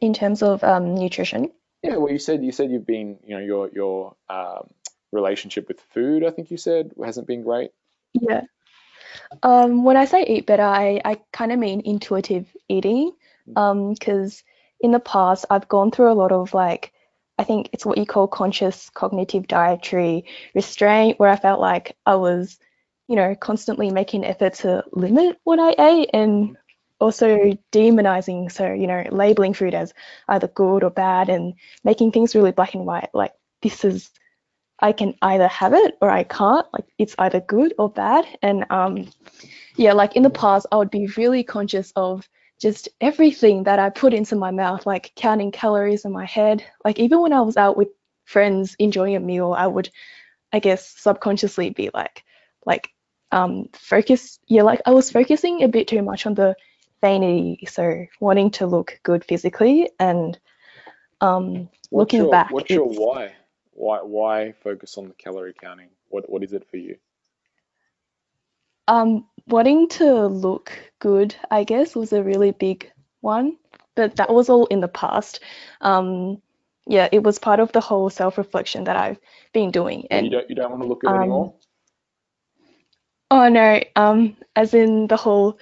In terms of um, nutrition. Yeah, well, you said you said you've been, you know, your your um, relationship with food, I think you said, hasn't been great. Yeah. Um, when I say eat better, I, I kind of mean intuitive eating. Um, because in the past I've gone through a lot of like I think it's what you call conscious cognitive dietary restraint, where I felt like I was, you know, constantly making effort to limit what I ate and also demonizing, so, you know, labeling food as either good or bad and making things really black and white. Like, this is, I can either have it or I can't. Like, it's either good or bad. And um, yeah, like in the past, I would be really conscious of just everything that I put into my mouth, like counting calories in my head. Like even when I was out with friends enjoying a meal, I would, I guess, subconsciously be like, like, um, focus. Yeah, like I was focusing a bit too much on the vanity, so wanting to look good physically, and um, looking your, back. What's your why? Why why focus on the calorie counting? What what is it for you? Um, wanting to look good, I guess, was a really big one, but that was all in the past. Um, yeah, it was part of the whole self-reflection that I've been doing. And And you don't you don't want to look good um, anymore? oh no, um, as in the whole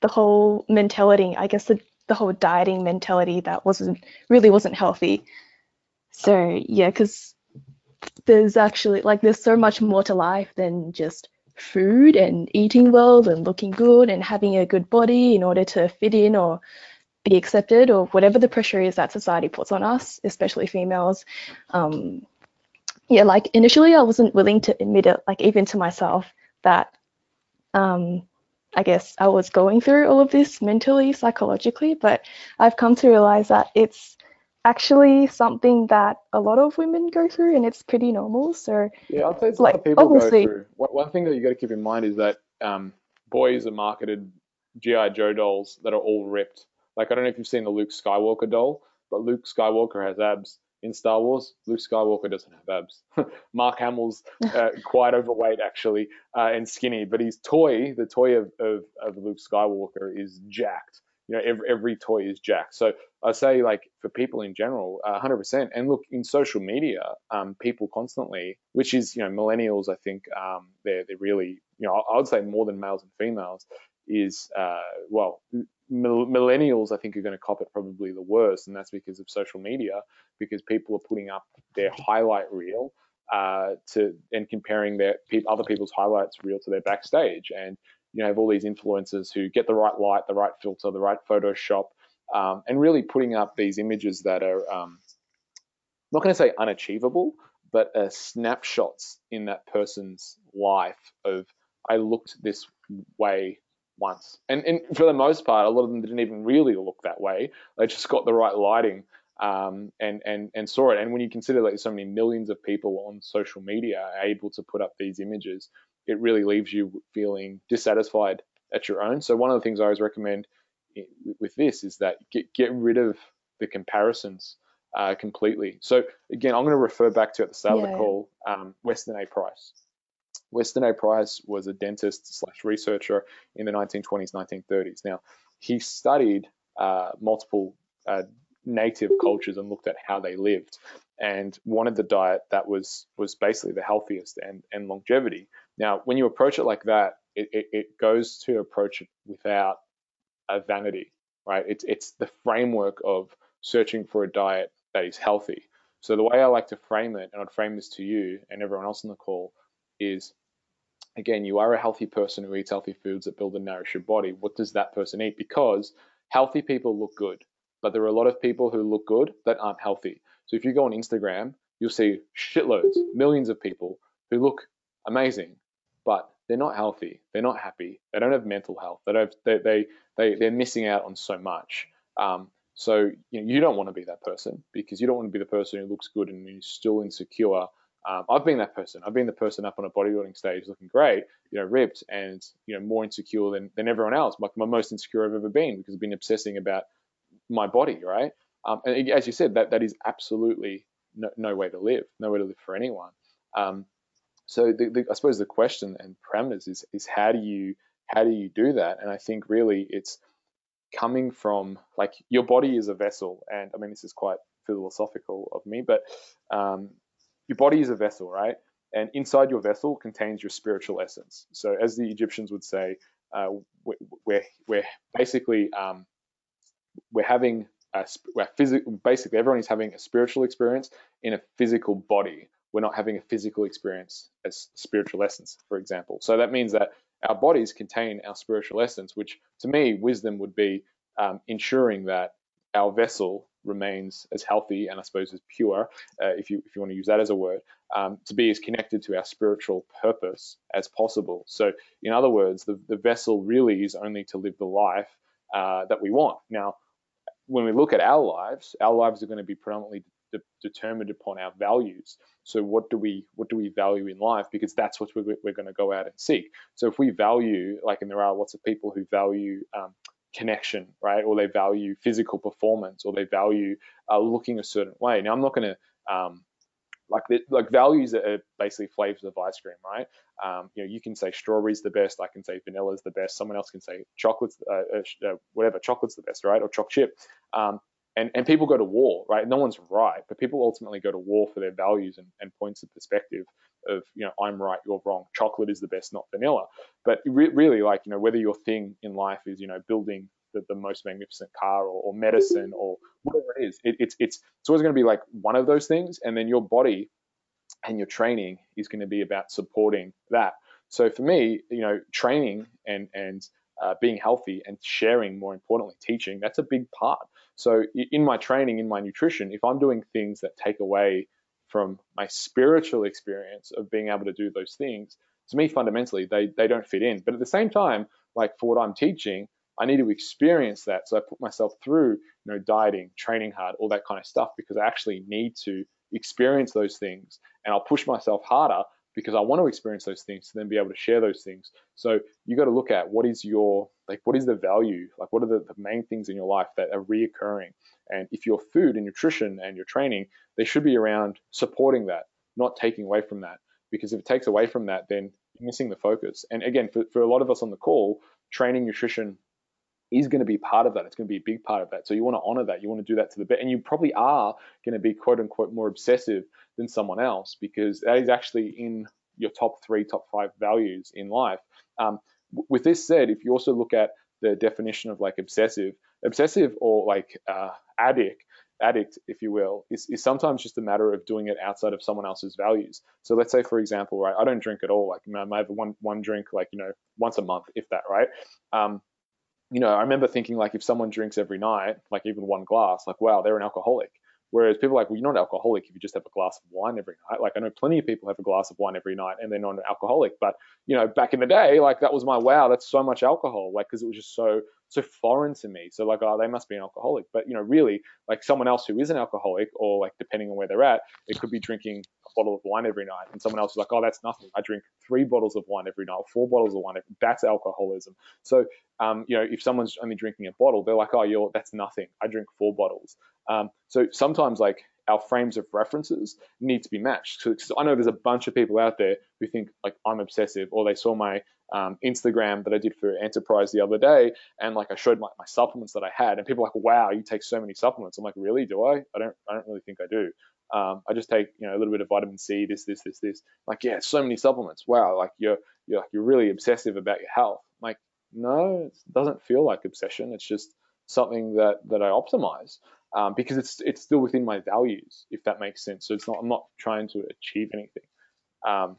the whole mentality, I guess the the whole dieting mentality that wasn't really wasn't healthy. So yeah, because there's actually like there's so much more to life than just food and eating well and looking good and having a good body in order to fit in or be accepted or whatever the pressure is that society puts on us, especially females. Um, yeah, like initially I wasn't willing to admit it, like even to myself, that um, I guess I was going through all of this mentally, psychologically, but I've come to realize that it's actually something that a lot of women go through and it's pretty normal. So Yeah, I'd say it's a like, lot of people go through. One, one thing that you got to keep in mind is that um, boys are marketed GI Joe dolls that are all ripped. Like I don't know if you've seen the Luke Skywalker doll, but Luke Skywalker has abs. In Star Wars, Luke Skywalker doesn't have abs. Mark Hamill's uh, quite overweight actually uh, and skinny, but his toy, the toy of, of, of Luke Skywalker, is jacked. You know, every, every toy is jacked. So I say like for people in general, uh, 100%. And look, in social media, um, people constantly, which is you know millennials, I think um, they're they're really you know I would say more than males and females is uh, well millennials I think are going to cop it probably the worst, and that's because of social media because people are putting up their highlight reel uh, to and comparing their other people's highlights reel to their backstage and you know have all these influencers who get the right light, the right filter, the right Photoshop um, and really putting up these images that are um, not going to say unachievable, but snapshots in that person's life of I looked this way once, and and for the most part, a lot of them didn't even really look that way. They just got the right lighting um, and and and saw it. And when you consider that like so many millions of people on social media are able to put up these images, it really leaves you feeling dissatisfied at your own. So one of the things I always recommend with this is that get get rid of the comparisons uh, completely. So again, I'm going to refer back to at the start of the call, um, Weston A. Price. Weston A. Price was a dentist slash researcher in the 1920s, 1930s. Now, he studied uh, multiple uh, native cultures and looked at how they lived, and wanted the diet that was was basically the healthiest and and longevity. Now, when you approach it like that, it, it, it goes to approach it without a vanity, right? It's it's the framework of searching for a diet that is healthy. So the way I like to frame it, and I'd frame this to you and everyone else on the call, is again, you are a healthy person who eats healthy foods that build and nourish your body. What does that person eat? Because healthy people look good, but there are a lot of people who look good that aren't healthy. So if you go on Instagram, you'll see shitloads, millions of people who look amazing, but they're not healthy. They're not happy. They don't have mental health. They don't. They they, they they're missing out on so much. Um, so you know, you don't want to be that person because you don't want to be the person who looks good and is still insecure. Um, I've been that person. I've been the person up on a bodybuilding stage looking great, you know, ripped and you know more insecure than than everyone else. Like my most insecure I've ever been because I've been obsessing about my body, right? Um, and as you said, that that is absolutely no, no way to live, no way to live for anyone. Um, so the, the, I suppose the question and parameters is is how do you how do you do that? And I think really it's coming from like your body is a vessel, and I mean this is quite philosophical of me, but um, your body is a vessel, right? And inside your vessel contains your spiritual essence. So as the Egyptians would say, uh, we're, we're basically um, we're having a, we're physical, basically everyone is having a spiritual experience in a physical body. We're not having a physical experience as spiritual essence, for example. So that means that our bodies contain our spiritual essence, which to me, wisdom would be um, ensuring that our vessel remains as healthy and I suppose as pure, uh, if you if you want to use that as a word, um, to be as connected to our spiritual purpose as possible. So, in other words, the, the vessel really is only to live the life uh, that we want. Now, when we look at our lives, our lives are going to be predominantly de- determined upon our values. So, what do we what do we value in life? Because that's what we're, we're going to go out and seek. So, if we value, like, and there are lots of people who value um, connection, right? Or they value physical performance, or they value uh, looking a certain way. Now, I'm not going to um, like the, like values are basically flavors of ice cream, right? Um, you know, you can say strawberries the best, I can say vanilla is the best, someone else can say chocolate's uh, uh, uh, whatever, chocolate's the best, right? Or choc chip. Um, and, and people go to war, right? No one's right, but people ultimately go to war for their values and, and points of perspective of, you know, I'm right, you're wrong. Chocolate is the best, not vanilla. But re- really, like, you know, whether your thing in life is, you know, building the, the most magnificent car or, or medicine or whatever it is. It, it's it's it's always going to be like one of those things, and then your body and your training is going to be about supporting that. So for me, you know, training and and uh, being healthy and sharing, more importantly, teaching, that's a big part. So in my training, in my nutrition, if I'm doing things that take away from my spiritual experience of being able to do those things, to me, fundamentally, they they don't fit in. But at the same time, like for what I'm teaching, I need to experience that. So I put myself through, you know, dieting, training hard, all that kind of stuff because I actually need to experience those things and I'll push myself harder because I want to experience those things to then be able to share those things. So you got to look at what is your like what is the value? Like what are the, the main things in your life that are reoccurring? And if your food and nutrition and your training, they should be around supporting that, not taking away from that. Because if it takes away from that, then you're missing the focus. And again, for, for a lot of us on the call, training, nutrition, is going to be part of that. It's going to be a big part of that. So you want to honor that. You want to do that to the best. And you probably are going to be quote unquote more obsessive than someone else because that is actually in your top three, top five values in life. Um, with this said, if you also look at the definition of like obsessive, obsessive or like uh, addict, addict, if you will, is, is sometimes just a matter of doing it outside of someone else's values. So let's say, for example, right, I don't drink at all. Like I might have one one drink, like you know, once a month, if that, right? Um, you know, I remember thinking like if someone drinks every night, like even one glass, like wow, they're an alcoholic. Whereas people are like, well, you're not an alcoholic if you just have a glass of wine every night. Like I know plenty of people have a glass of wine every night and they're not an alcoholic. But you know, back in the day, like that was my wow, that's so much alcohol. Like because it was just so so foreign to me. So like, oh, they must be an alcoholic. But you know, really, like someone else who is an alcoholic, or like depending on where they're at, it could be drinking a bottle of wine every night, and someone else is like, oh, that's nothing. I drink three bottles of wine every night, four bottles of wine. That's alcoholism. So um, you know, if someone's only drinking a bottle, they're like, oh, you're that's nothing. I drink four bottles. Um, so sometimes like our frames of references need to be matched. So, I know there's a bunch of people out there who think like I'm obsessive, or they saw my um, Instagram that I did for Enterprise the other day, and like I showed my, my supplements that I had, and people like, "Wow, you take so many supplements." I'm like, "Really? Do I? I don't. I don't really think I do. Um, I just take you know a little bit of vitamin C, this, this, this, this. Like, yeah, so many supplements. Wow, like you're you're like you're really obsessive about your health. I'm like, no, it doesn't feel like obsession. It's just something that that I optimize um, because it's it's still within my values, if that makes sense. So it's not I'm not trying to achieve anything. Um,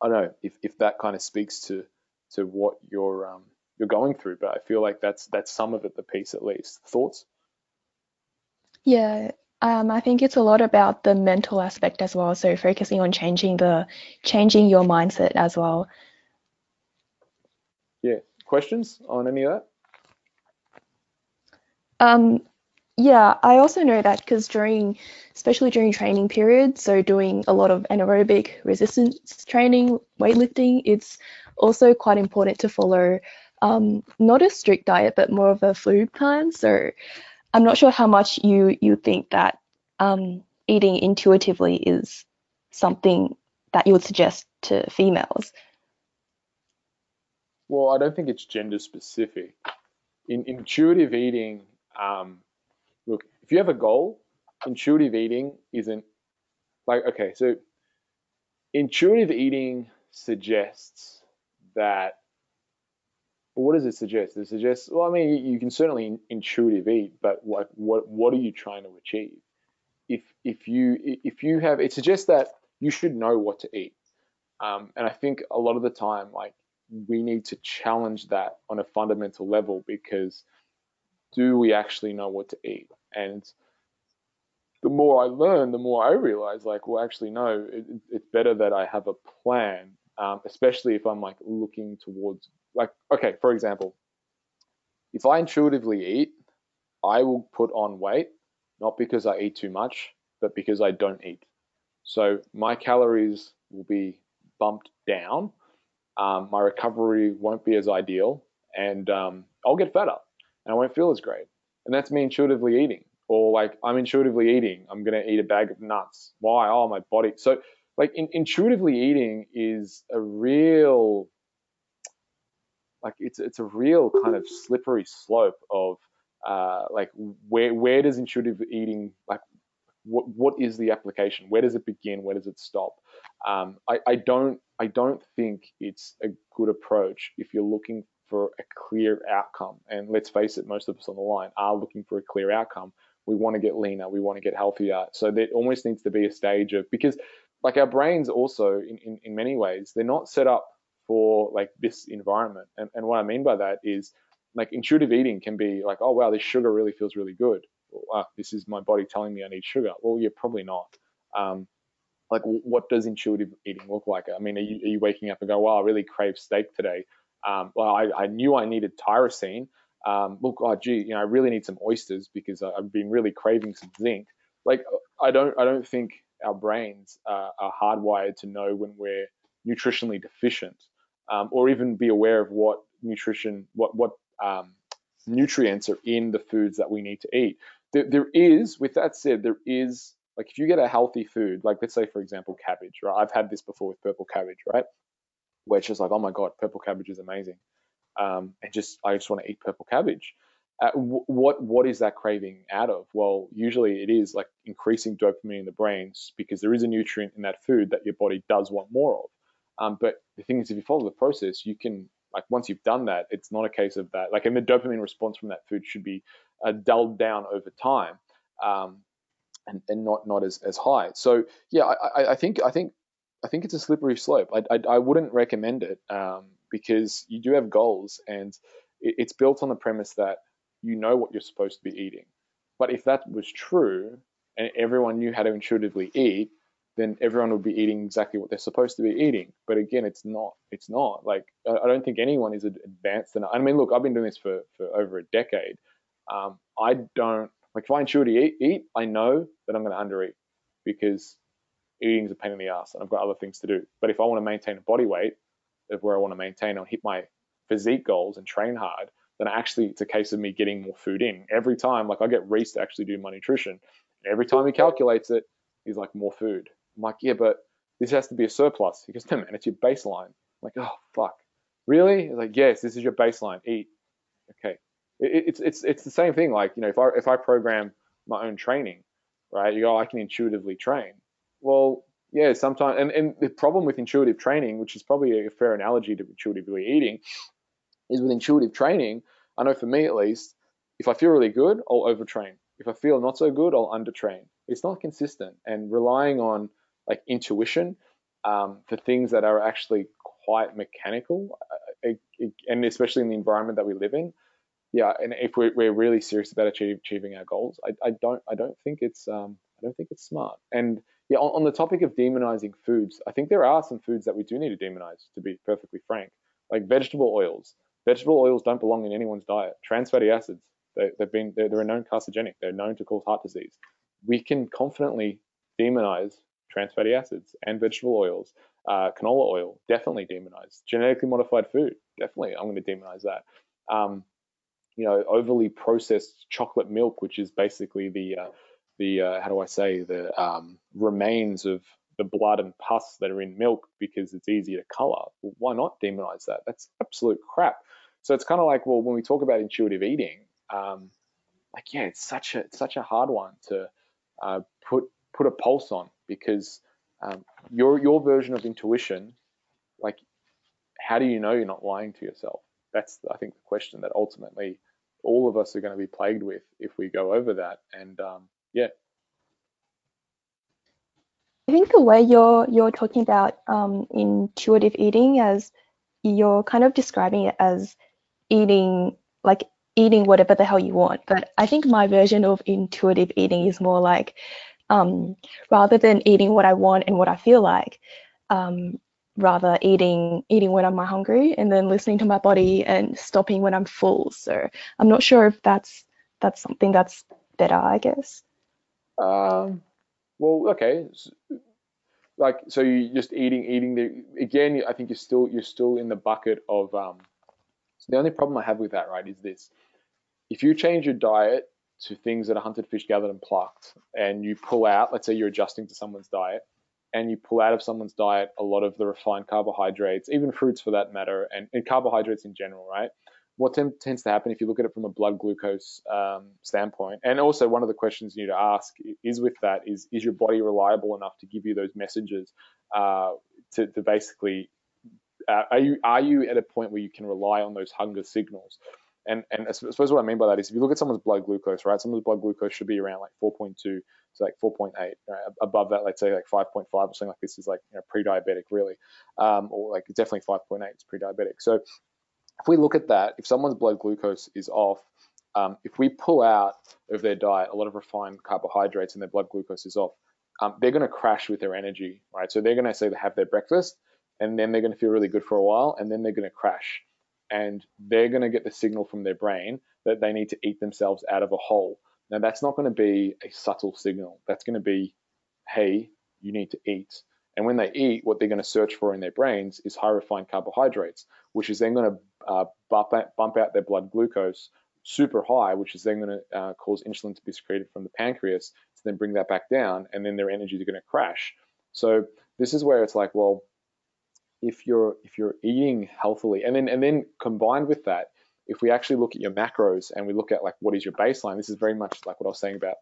I don't know if, if that kind of speaks to to what you're um, you're going through, but I feel like that's that's some of it, the piece at least. Thoughts? Yeah, um, I think it's a lot about the mental aspect as well. So focusing on changing the changing your mindset as well. Yeah. Questions on any of that? Um, yeah, I also know that because during, especially during training periods, so doing a lot of anaerobic resistance training, weightlifting, it's also quite important to follow um, not a strict diet, but more of a food plan. So I'm not sure how much you you think that um, eating intuitively is something that you would suggest to females? Well, I don't think it's gender specific. In intuitive eating, um, if you have a goal, intuitive eating isn't like okay. So intuitive eating suggests that. What does it suggest? It suggests, well, I mean, you, can certainly intuitive eat, but what what what are you trying to achieve? If if you if you have, it suggests that you should know what to eat. Um, and I think a lot of the time, like we need to challenge that on a fundamental level because do we actually know what to eat? And the more I learn, the more I realize, like, well, actually, no, it, it's better that I have a plan, um, especially if I'm like looking towards, like, okay, for example, if I intuitively eat, I will put on weight, not because I eat too much, but because I don't eat. So my calories will be bumped down. Um, my recovery won't be as ideal, and um, I'll get fatter, and I won't feel as great. And that's me intuitively eating or like I'm intuitively eating, I'm gonna eat a bag of nuts. Why? Oh, my body. So like in, intuitively eating is a real like it's it's a real kind of slippery slope of uh, like where where does intuitive eating like what what is the application? Where does it begin? Where does it stop? Um, I, I don't I don't think it's a good approach if you're looking for a clear outcome. And let's face it, most of us on the line are looking for a clear outcome we want to get leaner, we want to get healthier. So there almost needs to be a stage of because like our brains also in, in, in many ways, they're not set up for like this environment. And, and what I mean by that is like intuitive eating can be like, oh wow, this sugar really feels really good. Wow, this is my body telling me I need sugar. Well, you're probably not. Um, like what does intuitive eating look like? I mean, are you, are you waking up and go, wow, I really crave steak today. Um, well, I, I knew I needed tyrosine, um, look, oh gee, you know, I really need some oysters because I've been really craving some zinc. Like, I don't, I don't think our brains uh, are hardwired to know when we're nutritionally deficient, um, or even be aware of what nutrition, what what um, nutrients are in the foods that we need to eat. There, there is, with that said, there is like if you get a healthy food, like let's say for example cabbage, right? I've had this before with purple cabbage, right? Where it's just like, oh my god, purple cabbage is amazing um, and just I just want to eat purple cabbage. Uh, what what is that craving out of? Well, usually it is like increasing dopamine in the brains because there is a nutrient in that food that your body does want more of. Um, but the thing is, if you follow the process, you can like once you've done that, it's not a case of that. Like, and the dopamine response from that food should be uh, dulled down over time, um, and and not not as as high. So yeah, I, I think I think I think it's a slippery slope. I I, I wouldn't recommend it. Um, because you do have goals and it's built on the premise that you know what you're supposed to be eating. But if that was true and everyone knew how to intuitively eat, then everyone would be eating exactly what they're supposed to be eating. But again, it's not. It's not. Like I don't think anyone is advanced enough. I mean, look, I've been doing this for for over a decade. Um, I don't like if I intuitively eat, eat, I know that I'm going to undereat because eating is a pain in the ass and I've got other things to do. But if I want to maintain a body weight, of where I want to maintain or hit my physique goals and train hard, then actually it's a case of me getting more food in. Every time, like I get Reese to actually do my nutrition. Every time he calculates it, he's like, more food. I'm like, yeah, but this has to be a surplus. He goes, no, man, it's your baseline. I'm like, oh, fuck. Really? He's like, yes, this is your baseline. Eat. Okay. It, it's, it's, it's the same thing. Like, you know, if I, if I program my own training, right, you go, I can intuitively train. Well, yeah, sometimes, and, and the problem with intuitive training, which is probably a fair analogy to intuitively eating, is with intuitive training, I know for me at least, if I feel really good, I'll overtrain. If I feel not so good, I'll undertrain. It's not consistent, and relying on like intuition um, for things that are actually quite mechanical, uh, and especially in the environment that we live in, yeah. And if we're, we're really serious about achieve, achieving our goals, I, I don't I don't think it's um, I don't think it's smart. And yeah, on, on, the topic of demonizing foods, I think there are some foods that we do need to demonize, to be perfectly frank, like vegetable oils. Vegetable oils don't belong in anyone's diet. Trans fatty acids, they, have been they're, they're a known carcinogenic. They're known to cause heart disease. We can confidently demonize trans fatty acids and vegetable oils. Uh, canola oil, definitely demonized. Genetically modified food, definitely, I'm going to demonize that. Um, you know, overly processed chocolate milk, which is basically the uh, the uh, how do I say the um, remains of the blood and pus that are in milk because it's easy to color. Well, why not demonize that? That's absolute crap. So it's kind of like, well, when we talk about intuitive eating, um, like yeah, it's such a such a hard one to uh, put put a pulse on because um, your your version of intuition, like how do you know you're not lying to yourself? That's I think the question that ultimately all of us are going to be plagued with if we go over that. And um, yeah. I think the way you're you're talking about um, intuitive eating as you're kind of describing it as eating like eating whatever the hell you want. But I think my version of intuitive eating is more like um, rather than eating what I want and what I feel like, um, rather eating eating when I'm hungry and then listening to my body and stopping when I'm full. So I'm not sure if that's that's something that's better, I guess. Um, well, okay. Like so, you're just eating eating the again. I think you're still you're still in the bucket of. Um, so the only problem I have with that, right, is this: if you change your diet to things that are hunted, fish, gathered, and plucked, and you pull out, let's say you're adjusting to someone's diet, and you pull out of someone's diet a lot of the refined carbohydrates, even fruits for that matter, and, and carbohydrates in general, right? What tends to happen if you look at it from a blood glucose um, standpoint, and also one of the questions you need to ask is with that is is your body reliable enough to give you those messages uh, to, to basically uh, are you are you at a point where you can rely on those hunger signals? And and I suppose what I mean by that is if you look at someone's blood glucose, right? Someone's blood glucose should be around like 4.2 to like 4.8. Right? Above that, let's say like 5.5 or something like this is like you know, pre-diabetic really, um, or like definitely 5.8 is pre-diabetic. So if we look at that, if someone's blood glucose is off, um, if we pull out of their diet a lot of refined carbohydrates and their blood glucose is off, um, they're going to crash with their energy, right? So they're going to say they have their breakfast, and then they're going to feel really good for a while, and then they're going to crash and they're going to get the signal from their brain that they need to eat themselves out of a hole. Now, that's not going to be a subtle signal. That's going to be, hey, you need to eat. And when they eat, what they're going to search for in their brains is high refined carbohydrates, which is then going to uh, bump, out, bump out their blood glucose super high, which is then going to uh, cause insulin to be secreted from the pancreas to then bring that back down, and then their energy is going to crash. So this is where it's like, well, if you're if you're eating healthily and then and then combined with that if we actually look at your macros and we look at like what is your baseline this is very much like what i was saying about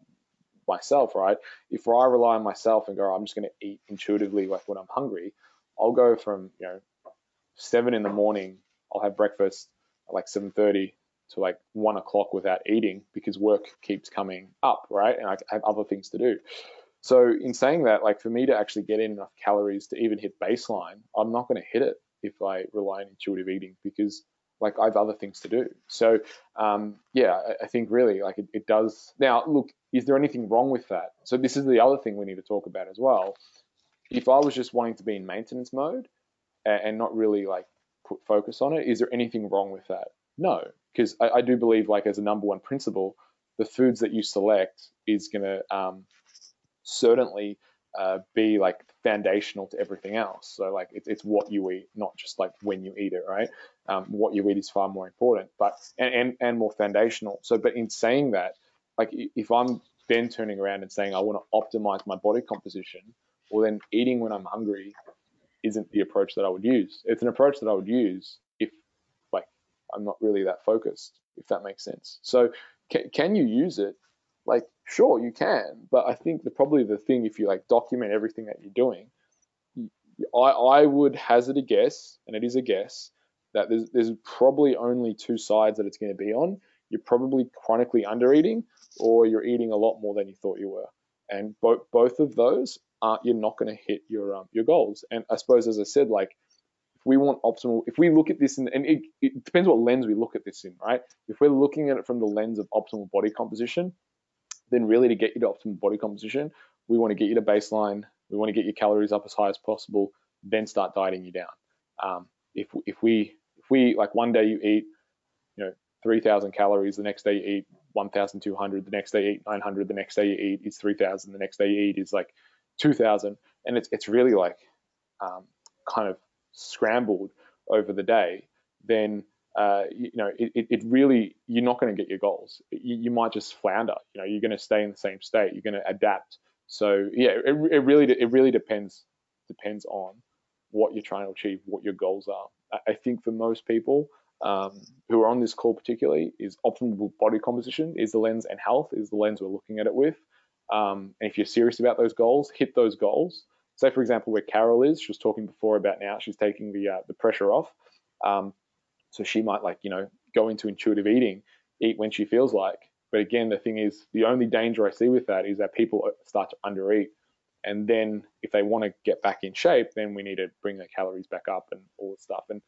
myself right if i rely on myself and go i'm just going to eat intuitively like when i'm hungry i'll go from you know seven in the morning i'll have breakfast at like 7.30 to like one o'clock without eating because work keeps coming up right and i have other things to do so in saying that, like for me to actually get in enough calories to even hit baseline, I'm not going to hit it if I rely on intuitive eating because like I have other things to do. So um, yeah, I, think really like it, it, does. Now look, is there anything wrong with that? So this is the other thing we need to talk about as well. If I was just wanting to be in maintenance mode and not really like put focus on it, is there anything wrong with that? No, because I, I, do believe like as a number one principle, the foods that you select is going to um, certainly uh, be like foundational to everything else. So like it's, it's what you eat, not just like when you eat it, right? Um, what you eat is far more important, but and, and and more foundational. So, but in saying that, like if I'm then turning around and saying I want to optimize my body composition, well then eating when I'm hungry isn't the approach that I would use. It's an approach that I would use if like I'm not really that focused, if that makes sense. So can, can you use it? like sure you can but i think the probably the thing if you like document everything that you're doing i i would hazard a guess and it is a guess that there's there's probably only two sides that it's going to be on you're probably chronically under eating or you're eating a lot more than you thought you were and both both of those are you're not going to hit your um, your goals and i suppose as i said like if we want optimal if we look at this in, and it, it depends what lens we look at this in right if we're looking at it from the lens of optimal body composition then really to get you to optimal body composition, we want to get you to baseline. We want to get your calories up as high as possible, then start dieting you down. Um, if if we if we like one day you eat, you know, 3,000 calories, the next day you eat 1,200, the next day you eat 900, the next day you eat is 3,000, the next day you eat is like 2,000, and it's it's really like um, kind of scrambled over the day. Then uh, you, know, it, it really, you're not going to get your goals. You, you might just flounder. You know, you're going to stay in the same state. You're going to adapt. So yeah, it, it really, it really depends depends on what you're trying to achieve, what your goals are. I think for most people um, who are on this call particularly, is optimal body composition is the lens, and health is the lens we're looking at it with. Um, and if you're serious about those goals, hit those goals. Say, for example, where Carol is, she was talking before about now, she's taking the uh, the pressure off. Um, so she might like you know go into intuitive eating, eat when she feels like. But again, the thing is, the only danger I see with that is that people start to undereat and then if they want to get back in shape, then we need to bring their calories back up and all this stuff. And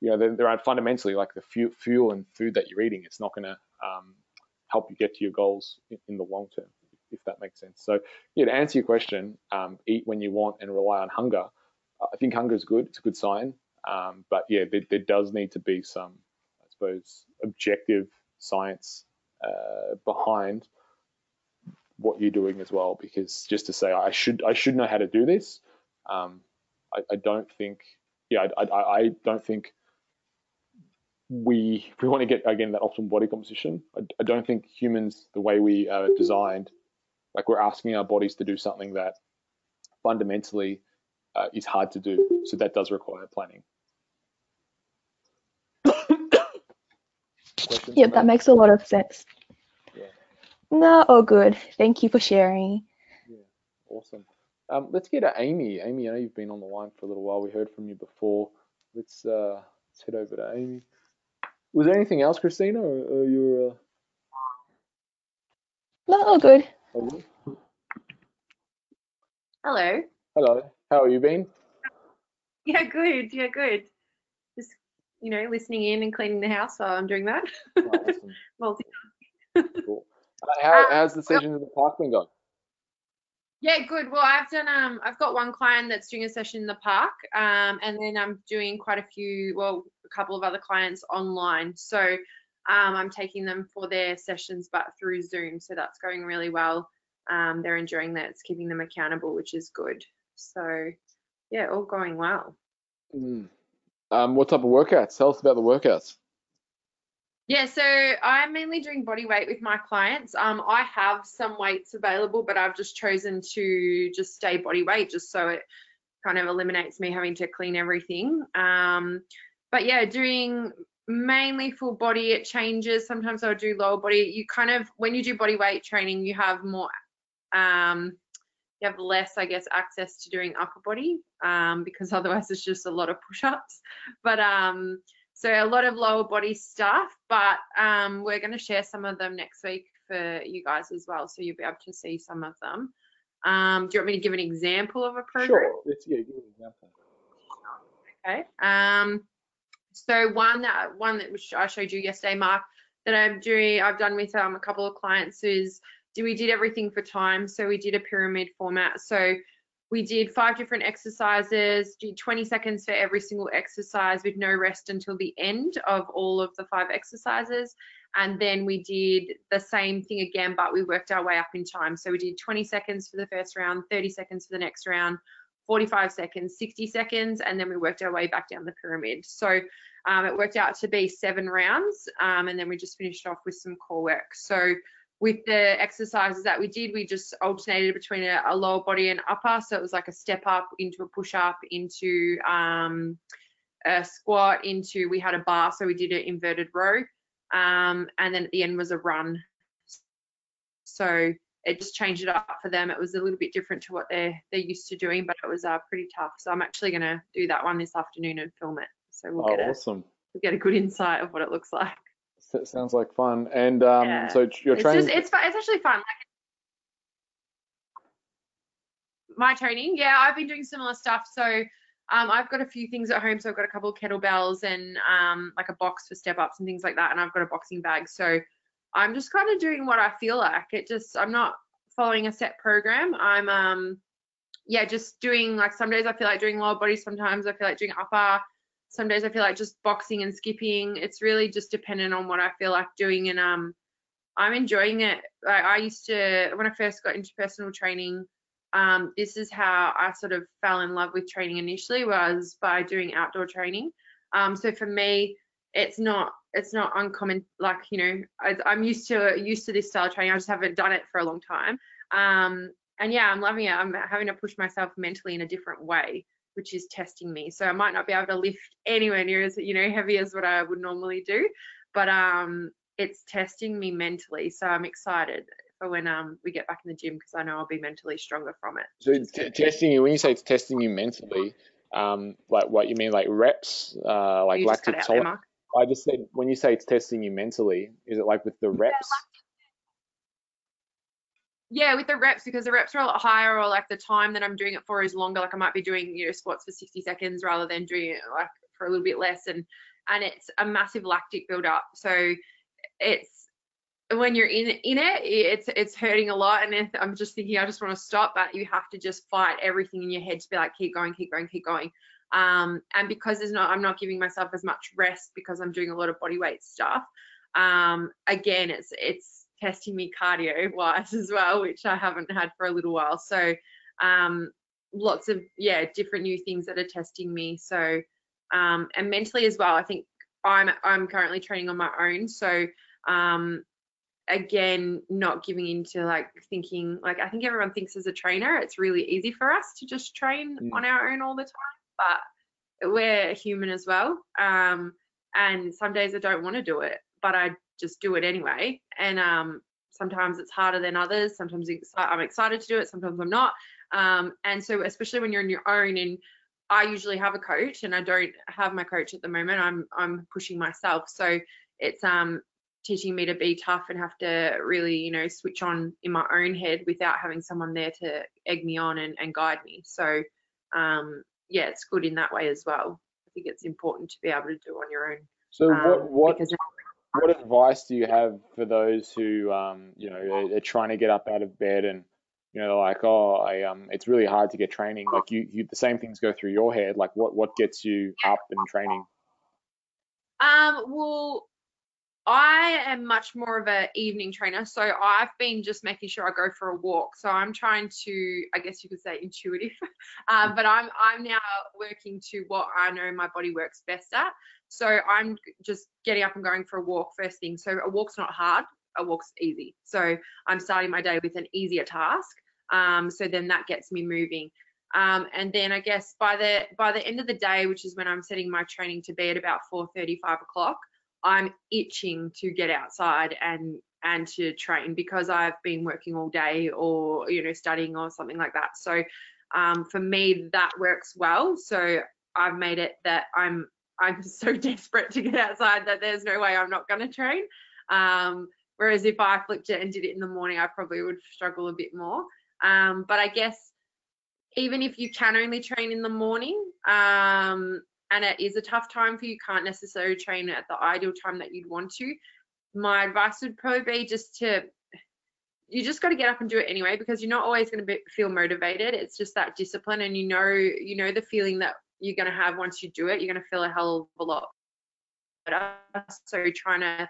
you know, they're, they're fundamentally like the fuel and food that you're eating. It's not going to um, help you get to your goals in, in, the long term, if that makes sense. So yeah, to answer your question, um, eat when you want and rely on hunger. I think hunger is good. It's a good sign. Um, but yeah, there, there, does need to be some, I suppose, objective science uh, behind what you're doing as well. Because just to say I should I should know how to do this, um, I, I, don't think yeah I, I, I, don't think we if we want to get again that optimal body composition. I, I don't think humans the way we are designed like we're asking our bodies to do something that fundamentally uh, is hard to do. So that does require planning. yep, that makes a lot of sense. No, all good. Thank you for sharing. Yeah, awesome. Um, let's get to Amy. Amy, I know you've been on the line for a little while. We heard from you before. Let's uh, let's head over to Amy. Was there anything else, Christina, or, or you? Uh... No, all good. Hello. Hello. How have you been? Yeah, good. Yeah, good. Just you know, listening in and cleaning the house while I'm doing that. Oh, awesome. Multitasking. cool. Uh, how, um, how's the session in the park been going? Yeah, good. Well, I've done um I've got one client that's doing a session in the park, um, and then I'm doing quite a few, well, a couple of other clients online. So um, I'm taking them for their sessions, but through Zoom. So that's going really well. Um, they're enjoying that. It's keeping them accountable, which is good. So yeah, all going well. Mm. Um, what type of workouts? Tell us about the workouts. Yeah, so I'm mainly doing body weight with my clients. Um, I have some weights available, but I've just chosen to just stay body weight just so it kind of eliminates me having to clean everything. Um, but yeah, doing mainly full body, it changes. Sometimes I'll do lower body. You kind of, when you do body weight training, you have more, um, you have less, I guess, access to doing upper body um, because otherwise it's just a lot of push ups. But um, so a lot of lower body stuff, but um, we're going to share some of them next week for you guys as well, so you'll be able to see some of them. Um, do you want me to give an example of a program? Sure. Let's, yeah, give an example. Okay. Um, so one that one that which I showed you yesterday, Mark, that I'm doing, I've done with um, a couple of clients is we did everything for time. So we did a pyramid format. So we did five different exercises, did 20 seconds for every single exercise with no rest until the end of all of the five exercises. And then we did the same thing again, but we worked our way up in time. So we did 20 seconds for the first round, 30 seconds for the next round, 45 seconds, 60 seconds, and then we worked our way back down the pyramid. So um, it worked out to be seven rounds, um, and then we just finished off with some core work. So with the exercises that we did, we just alternated between a, a, lower body and upper. So it was like a step up into a push up into um, a squat into, we had a bar. So we did an inverted row. Um, and then at the end was a run. So it just changed it up for them. It was a little bit different to what they're, they're used to doing, but it was uh, pretty tough. So I'm actually going to do that one this afternoon and film it. So we'll oh, get awesome. a, we'll get a good insight of what it looks like. That sounds like fun. And um, Yeah. so you're It's training. just it's fun. It's actually fun. Like my training, yeah, I've been doing similar stuff. So um, I've got a few things at home. So I've got a couple of kettlebells and um, like a box for step ups and things like that. And I've got a boxing bag. So I'm just kind of doing what I feel like. It just I'm not following a set program. I'm um yeah, just doing like some days I feel like doing lower body. Sometimes I feel like doing upper. Some days I feel like just boxing and skipping. It's really just dependent on what I feel like doing. And um, I'm enjoying it. Like I used to, when I first got into personal training, um, this is how I sort of fell in love with training initially was by doing outdoor training. Um, so for me, it's not it's not uncommon like you know I, i'm used to used to this style of training. I just haven't done it for a long time. Um and yeah i'm loving it. I'm having to push myself mentally in a different way which is testing me. So i might not be able to lift anywhere near as you know heavy as what i would normally do but um it's testing me mentally. So i'm excited for when um we get back in the gym because i know i'll be mentally stronger from it. So t- testing you when you say it's testing you mentally, um, like what you mean, like reps, uh, like you just cut lactic tolerance. I just said when you say it's testing you mentally, is it like with the reps? yeah with the reps because the reps are a lot higher or like the time that i'm doing it for is longer. Like i might be doing you know squats for 60 seconds rather than doing it like for a little bit less and and it's a massive lactic buildup. So it's when you're in in it it's it's hurting a lot and i'm just thinking i just want to stop but you have to just fight everything in your head to be like keep going keep going keep going um and because there's not i'm not giving myself as much rest because i'm doing a lot of body weight stuff um again it's it's testing me cardio wise as well, which I haven't had for a little while. So um, lots of yeah different new things that are testing me. So um, and mentally as well. I think I'm I'm currently training on my own. So um, again, not giving into like thinking like I think everyone thinks as a trainer it's really easy for us to just train Mm. on our own all the time, but we're human as well. Um, and some days I don't want to do it, but I just do it anyway. And um, sometimes it's harder than others. Sometimes I'm excited to do it. Sometimes I'm not. Um, and so especially when you're on your own and I usually have a coach and I don't have my coach at the moment. I'm I'm pushing myself. So it's um teaching me to be tough and have to really, you know, switch on in my own head without having someone there to egg me on and, and guide me. So um yeah, it's good in that way as well. I think it's important to be able to do on your own. So um, what what what advice do you have for those who um you know are, are trying to get up out of bed and you know they're like oh I um it's really hard to get training like you, you the same things go through your head like what what gets you up and training Um, well, I am much more of a evening trainer, so I've been just making sure I go for a walk. So I'm trying to, I guess you could say, intuitive, uh, but I'm I'm now working to what I know my body works best at. So I'm just getting up and going for a walk first thing. So a walk's not hard, a walk's easy. So I'm starting my day with an easier task. Um, so then that gets me moving. Um, and then I guess by the by the end of the day, which is when I'm setting my training to be at about 4:30, 5 o'clock, I'm itching to get outside and and to train because I've been working all day or you know studying or something like that. So um, for me that works well. So I've made it that I'm I'm so desperate to get outside that there's no way I'm not going to train. Um, whereas if I flipped it and did it in the morning, I probably would struggle a bit more. Um, but I guess even if you can only train in the morning um, and it is a tough time for you, can't necessarily train at the ideal time that you'd want to, my advice would probably be just to you just got to get up and do it anyway because you're not always going to feel motivated. It's just that discipline and you know you know the feeling that you're going to have once you do it. You're going to feel a hell of a lot better. So trying to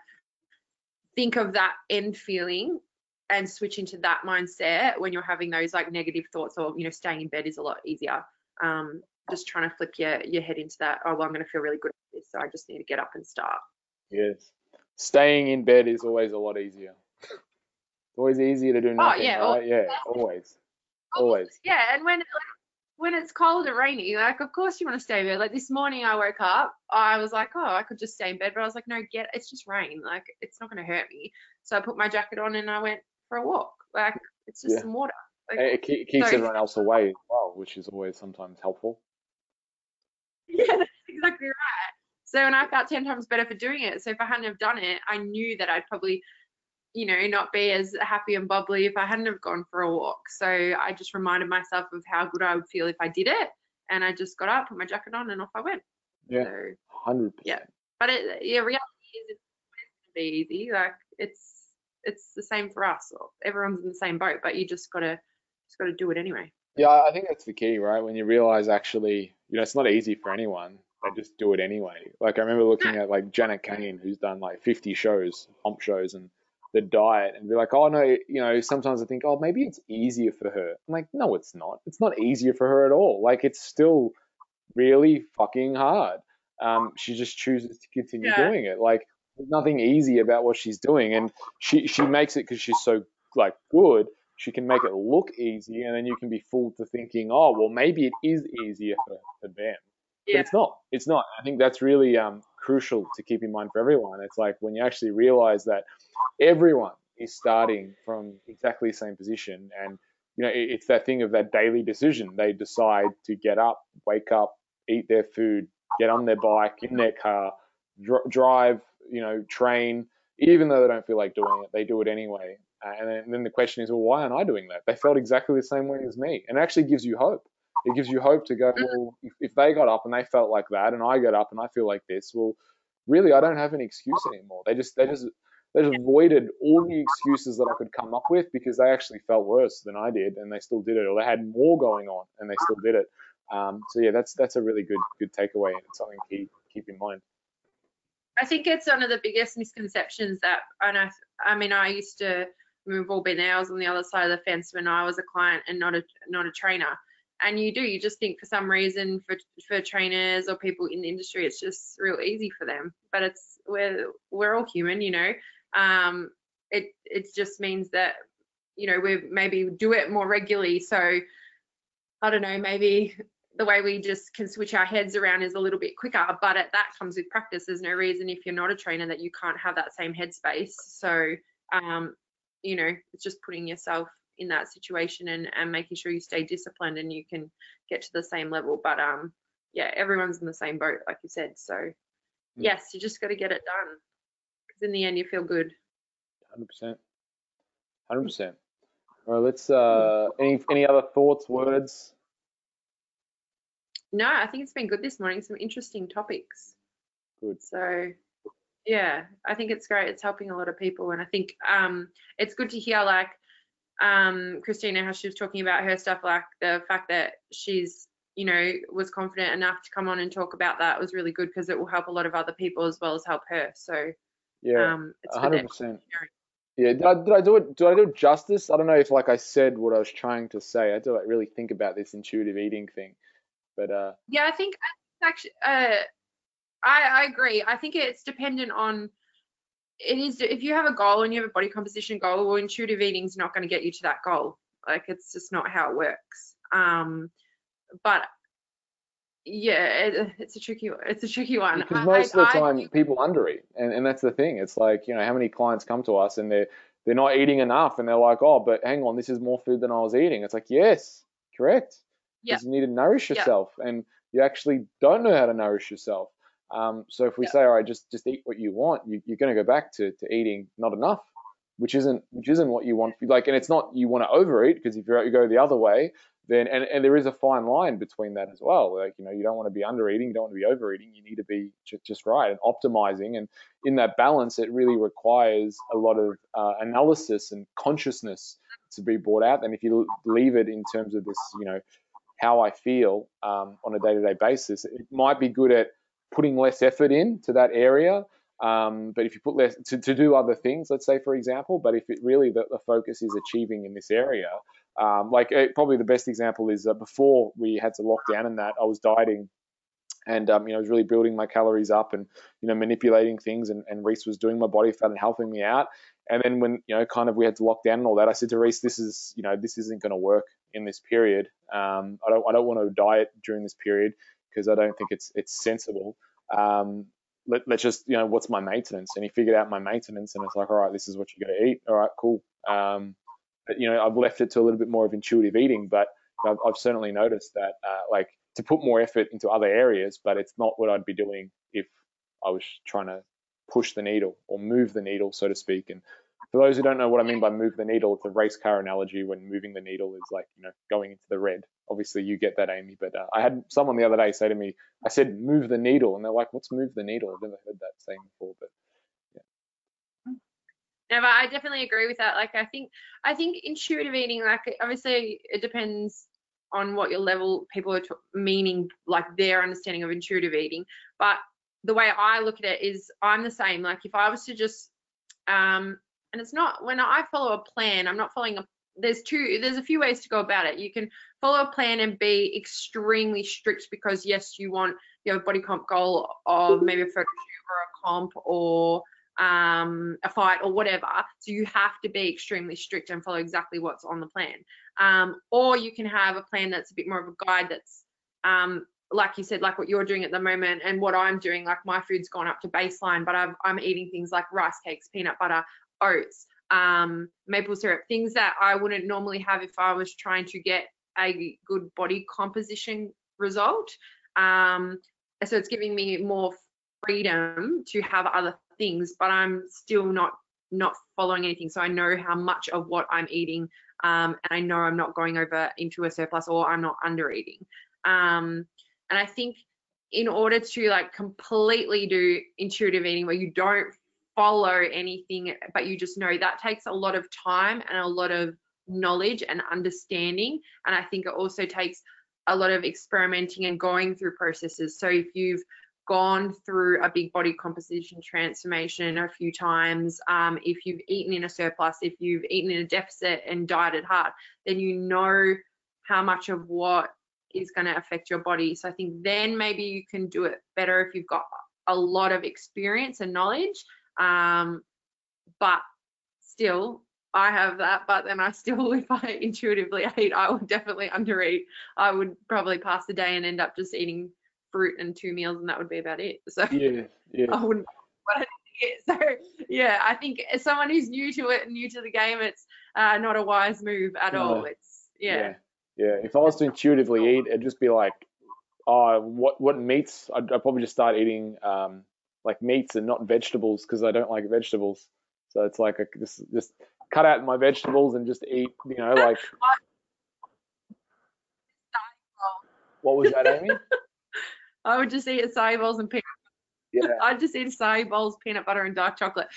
think of that end feeling and switch into that mindset when you're having those like negative thoughts or you know staying in bed is a lot easier. Um just trying to flip your your head into that oh well i'm going to feel really good at this so i just need to get up and start. Yes. Staying in bed is always a lot easier. It's always easier to do oh, nothing Oh yeah, right? Yeah always. Always. yeah and when like, when it's cold and rainy like of course you want to stay in bed. Like this morning i woke up i was like oh i could just stay in bed but i was like no get it's just rain like it's not going to hurt me. So i put my jacket on and i went for a walk like it's just Yeah. some water like, it keeps So- everyone else away as well which is always sometimes helpful yeah that's exactly right. So and i felt 10 times better for doing it. So if i hadn't have done it i knew that i'd probably you know not be as happy and bubbly if i hadn't have gone for a walk. So i just reminded myself of how good i would feel if i did it and i just got up put my jacket on and off i went. Yeah. So 100% Yeah. but it yeah reality is it's going to be easy. Like it's it's the same for us. Everyone's in the same boat but you just gotta just gotta do it anyway. Yeah, I think that's the key, right? When you realize actually, you know, it's not easy for anyone. They just do it anyway. Like I remember looking at like Janet Kane, who's done like 50 shows, pump shows, and the diet, and be like, oh no, you know, sometimes I think, oh, maybe it's easier for her. I'm like, no, it's not. It's not easier for her at all. Like it's still really fucking hard. um, she just chooses to continue Yeah. doing it. Like there's nothing easy about what she's doing, and she she makes it because she's so like good. She can make it look easy, and then you can be fooled to thinking, oh well, maybe it is easier for, for them. But it's not. It's not. I think that's really um, crucial to keep in mind for everyone. It's like when you actually realize that everyone is starting from exactly the same position, and you know, it, it's that thing of that daily decision. They decide to get up, wake up, eat their food, get on their bike, in their car, dr- drive, you know, train, even though they don't feel like doing it, they do it anyway. Uh, and, then, the question is, well, why aren't I doing that? They felt exactly the same way as me, and it actually gives you hope. It gives you hope to go, well, if, if they got up and they felt like that, and I got up and I feel like this, well, really, I don't have any excuse anymore. They just, they just, they just avoided all the excuses that I could come up with because they actually felt worse than I did, and they still did it, or they had more going on and they still did it. Um, so yeah, that's that's a really good good takeaway, and it's something to keep keep in mind. I think it's one of the biggest misconceptions that, and I, I mean, I used to, we've all been there. I was on the other side of the fence when I was a client and not a not a trainer. And you do, you just think for some reason for for trainers or people in the industry, it's just real easy for them. But it's we're we're all human, you know. Um, it it just means that you know we maybe do it more regularly. So I don't know, maybe the way we just can switch our heads around is a little bit quicker but it, that comes with practice there's no reason if you're not a trainer that you can't have that same headspace so um you know it's just putting yourself in that situation and, and making sure you stay disciplined and you can get to the same level but um yeah everyone's in the same boat like you said so yes you just got to get it done because in the end you feel good Hundred percent. Hundred percent. All right, let's. Uh, any any other thoughts, words? no i think it's been good this morning some interesting topics Good. So yeah, I think it's great. It's helping a lot of people, and I think um, it's good to hear like um, Christina how she was talking about her stuff, like the fact that she's you know was confident enough to come on and talk about that was really good because it will help a lot of other people as well as help her. So Yeah, um, it's 100% Yeah, did I, did I do it? Did I do it justice? I don't know if like I said what I was trying to say. I had to like really think about this intuitive eating thing, but uh, Yeah, I think I- actually, uh, I, I agree. I think it's dependent on it is if you have a goal and you have a body composition goal, well, intuitive eating is not going to get you to that goal. Like it's just not how it works. Um, but yeah, it, it's a tricky it's a tricky one. because I- most of the I- time people undereat, and and that's the thing. It's like you know how many clients come to us and they're they're not eating enough, and they're like, oh, but hang on, this is more food than I was eating. It's like yes, correct. Because you need to nourish yourself, and you actually don't know how to nourish yourself. Um, so if we Yeah. say, all right, just just eat what you want, you, you're going to go back to, to eating not enough, which isn't which isn't what you want. Like, and it's not you want to overeat because if you you go the other way, then and, and there is a fine line between that as well. Like, you know, you don't want to be undereating, you don't want to be overeating. You need to be just, just right and optimizing. And in that balance, it really requires a lot of uh, analysis and consciousness to be brought out. And if you leave it in terms of this, you know, how I feel um, on a day-to-day basis, it might be good at putting less effort in to that area. Um, but if you put less to, to do other things, let's say for example, but if it really the, the focus is achieving in this area, um, like uh, probably the best example is uh, before we had to lock down and that I was dieting and um, you know I was really building my calories up and you know manipulating things and, and Reese was doing my body fat and helping me out. And then when you know kind of we had to lock down and all that, I said to Reese, this is you know this isn't going to work in this period. Um, I don't I don't want to diet during this period because I don't think it's it's sensible. Um, let, let's just you know what's my maintenance? And he figured out my maintenance and it's like all right this is what you got to eat. All right cool. Um, but you know I've left it to a little bit more of intuitive eating but I've, I've certainly noticed that uh, like to put more effort into other areas but it's not what I'd be doing if I was trying to push the needle or move the needle so to speak and for those who don't know what I mean by move the needle, it's a race car analogy when moving the needle is like, you know, going into the red. Obviously, you get that, Amy. But uh, I had someone the other day say to me, I said, move the needle. And they're like, what's move the needle? I've never heard that saying before. But yeah. No, but I definitely agree with that. Like, I think, I think intuitive eating, like, obviously, it depends on what your level people are meaning, like their understanding of intuitive eating. But the way I look at it is, I'm the same. Like, if I was to just, um, and it's not when I follow a plan, I'm not following a. There's two. There's a few ways to go about it. You can follow a plan and be extremely strict because yes, you want you have a body comp goal of maybe a photo shoot or a comp or um, a fight or whatever. So you have to be extremely strict and follow exactly what's on the plan. Um, or you can have a plan that's a bit more of a guide that's um, like you said, like what you're doing at the moment and what I'm doing, like my food's gone up to baseline, but I'm, I'm eating things like rice cakes, peanut butter, oats, um, maple syrup, things that I wouldn't normally have if I was trying to get a good body composition result. Um, so it's giving me more freedom to have other things, but I'm still not not following anything. So I know how much of what I'm eating, um, and I know I'm not going over into a surplus or I'm not under eating. Um, and I think in order to like completely do intuitive eating where you don't follow anything, but you just know that takes a lot of time and a lot of knowledge and understanding. And I think it also takes a lot of experimenting and going through processes. So if you've gone through a big body composition transformation a few times, um, if you've eaten in a surplus, if you've eaten in a deficit and dieted hard, then you know how much of what is going to affect your body. So I think then maybe you can do it better if you've got a lot of experience and knowledge. Um, but still, I have that, but then I still, if I intuitively eat, I would definitely undereat. I would probably pass the day and end up just eating fruit and two meals, and that would be about it. So Yeah, yeah. I wouldn't want to eat. So yeah, I think as someone who's new to it, new to the game, it's uh, not a wise move at No. all. It's yeah. yeah. Yeah. If I was to intuitively eat, it'd just be like, oh, what what meats? I'd, I'd probably just start eating um, like meats and not vegetables because I don't like vegetables. So it's like I just just cut out my vegetables and just eat. You know, like what was that, Amy? I would just eat acai bowls and peanut. Yeah. I'd just eat acai bowls, peanut butter, and dark chocolate,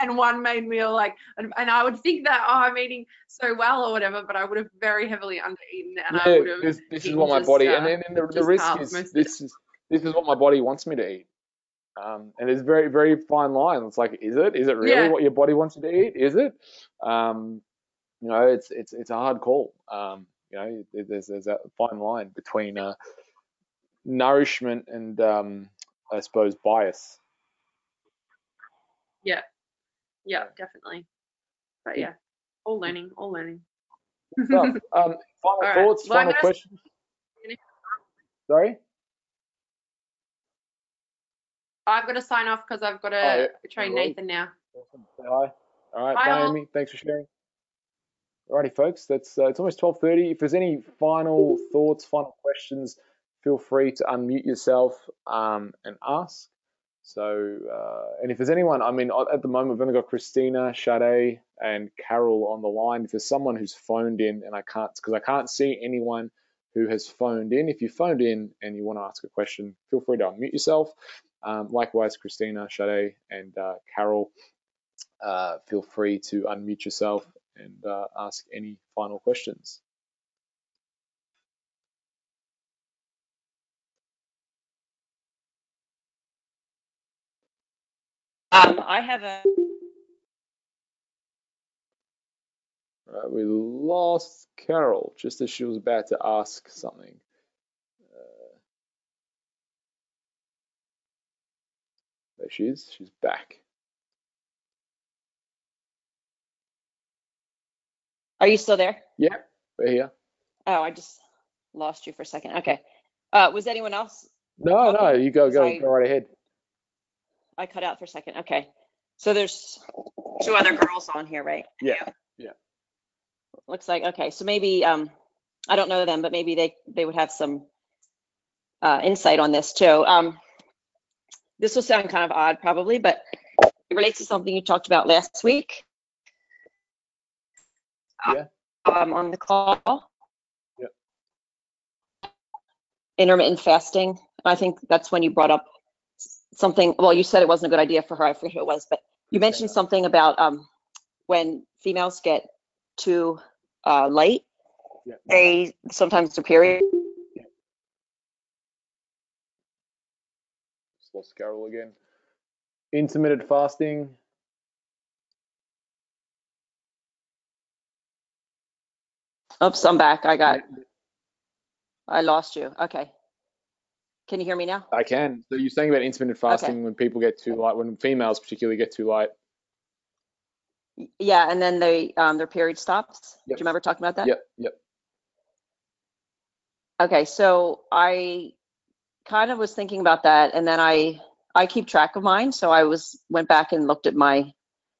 and one main meal. Like, and, and I would think that oh, I'm eating so well or whatever, but I would have very heavily undereaten, and I would have. this, this is what my just, body, uh, and then the, the risk is most of the this is this is what my body wants me to eat. Um, and there's very very fine line. It's like, is it? Is it really Yeah. what your body wants you to eat? Is it? Um, you know, it's it's it's a hard call. Um, you know, there's there's that fine line between uh, nourishment and um, I suppose bias. Yeah, yeah, definitely. But yeah, all learning, all learning. So, um, final right. thoughts, Well, I'm final gonna- questions. Sorry. I've got to sign off because I've got to Oh, yeah. train worries. Nathan now. Awesome. Say hi. All right, bye. Amy. Thanks for sharing. Alrighty, folks. That's uh, it's almost 12:30. If there's any final thoughts, final questions, feel free to unmute yourself um, and ask. So, uh, and if there's anyone, I mean, at the moment we've only got Christina, Sade, and Carol on the line. If there's someone who's phoned in and I can't, because I can't see anyone who has phoned in. If you phoned in and you want to ask a question, feel free to unmute yourself. Um, likewise, Christina, Sade, and uh, Carol, uh, feel free to unmute yourself and uh, ask any final questions. Um, I have a, right, we lost Carol just as she was about to ask something. There she is. She's back. are you still there? Yep, we're here. Oh, I just lost you for a second. Okay. Uh, was anyone else? No, no, you go, go, I- go right ahead. I cut out for a second. Okay. So there's two other girls on here, right? Yeah, Yeah. Looks like, okay. So maybe, um, I don't know them, but maybe they, they would have some, uh, insight on this too. Um, this will sound kind of odd probably, but it relates to something you talked about last week. Yeah. Um, on the call. Yep. Intermittent fasting. I think that's when you brought up something, well, you said it wasn't a good idea for her. I forget who it was, but you mentioned something about, um, when females get too, uh, light, Yeah. they sometimes their period. Lost Carol again. Intermittent fasting. Oops, I'm back. I got, I lost you. Okay. Can you hear me now? I can. So you're saying about intermittent fasting when people get too light, when females particularly get too light. Yeah, and then they um, their period stops. Yep. Do you remember talking about that? Yep, yep. Okay, so I kind of was thinking about that, and then I I keep track of mine, so I was went back and looked at my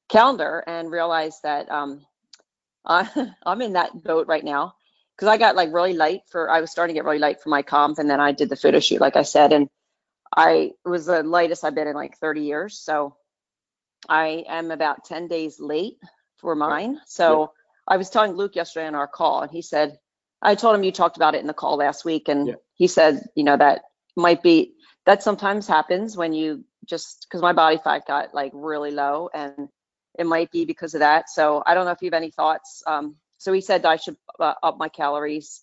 calendar and realized that um, I, I'm in that boat right now. Because I got like really light for I was starting to get really light for my comp, and then I did the photo shoot, like I said, and I it was the lightest I've been in like 30 years, so I am about 10 days late for mine. So I was telling Luke yesterday on our call, and he said, I told him you talked about it in the call last week, and Yeah. he said, you know, that might be that sometimes happens when you just because my body fat got like really low, and it might be because of that. So I don't know if you have any thoughts. Um, so he said I should uh, up my calories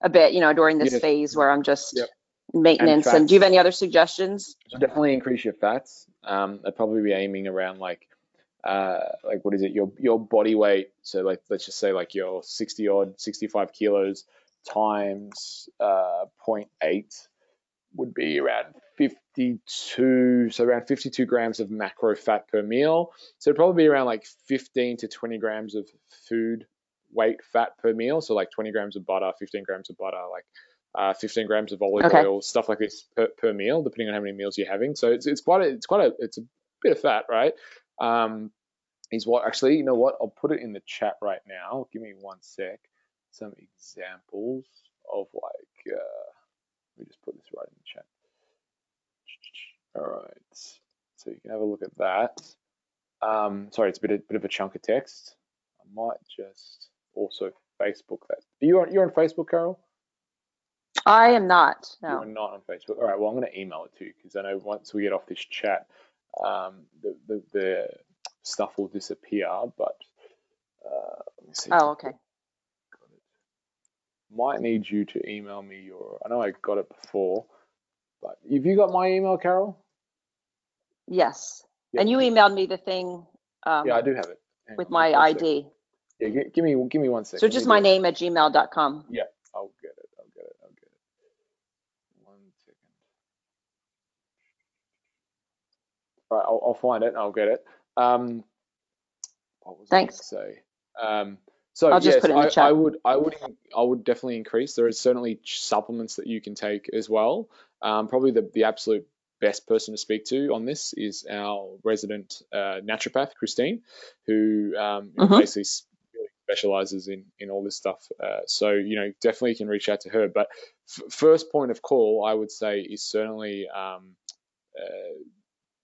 a bit, you know, during this Yes. phase where I'm just Yep. maintenance. And, fats. do you have any other suggestions? So definitely increase your fats. Um, I'd probably be aiming around like, uh, like what is it? Your your body weight. So like let's just say like your 60 odd, 65 kilos times uh, 0.8 would be around 52. So around 52 grams of macro fat per meal. So it'd probably be around like 15 to 20 grams of food weight fat per meal. So like 20 grams of butter, 15 grams of butter, like uh, 15 grams of olive Okay. oil, stuff like this per, per meal, depending on how many meals you're having. So it's, it's quite a, it's quite a, it's a bit of fat, right? Um, is what actually, you know what? I'll put it in the chat right now. Give me one sec. Some examples of like, uh, let me just put this right in the chat. All right. So you can have a look at that. Um, sorry, it's a bit, of, bit of a chunk of text. I might just also Facebook that. Are you on, you're on Facebook, Carol? I am not. No. You're not on Facebook. All right. Well, I'm going to email it to you because I know once we get off this chat, um, the, the the stuff will disappear. But uh, let me see. Oh, okay. Might need you to email me your. I know I got it before, but have you got my email, Carol? Yes. Yeah. And you emailed me the thing um, Yeah, I do have it. Hang with on, my. ID. Yeah, gi- give me give me one second. So just my name at gmail.com. Yeah, I'll get it. I'll get it. I'll get it. One second. Right, I'll, I'll find it I'll get it. Um, what was Thanks. I say? Um, so I'll yes, put it in the I. I would, I would, I would definitely increase. There is certainly supplements that you can take as well. Um, probably the, the absolute best person to speak to on this is our resident uh, naturopath, Christine, who um, Mhm. basically specializes in in all this stuff. Uh, so you know, definitely can reach out to her. But f- first point of call, I would say, is certainly um, uh,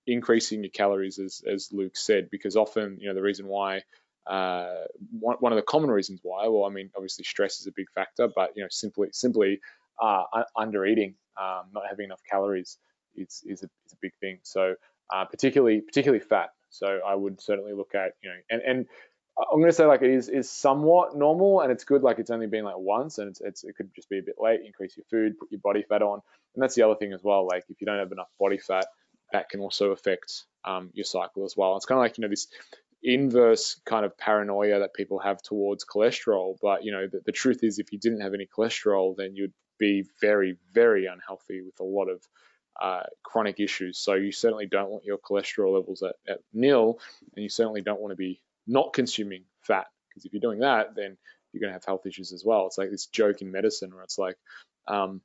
increasing your calories, as as Luke said, because often you know the reason why. Uh, one, one of the common reasons why, well, I mean, obviously stress is a big factor, but you know, simply simply uh, under eating, um, not having enough calories is is a, is a big thing. So uh, particularly particularly fat. So I would certainly look at you know, and and I'm going to say like it is is somewhat normal, and it's good. Like it's only been like once, and it's, it's it could just be a bit late. Increase your food, put your body fat on, and that's the other thing as well. Like if you don't have enough body fat, that can also affect um, your cycle as well. It's kind of like you know this inverse kind of paranoia that people have towards cholesterol. But you know the, the truth is, if you didn't have any cholesterol, then you'd be very very unhealthy with a lot of uh, chronic issues. So you certainly don't want your cholesterol levels at, at nil, and you certainly don't want to be not consuming fat because if you're doing that, then you're going to have health issues as well. It's like this joke in medicine where it's like, um,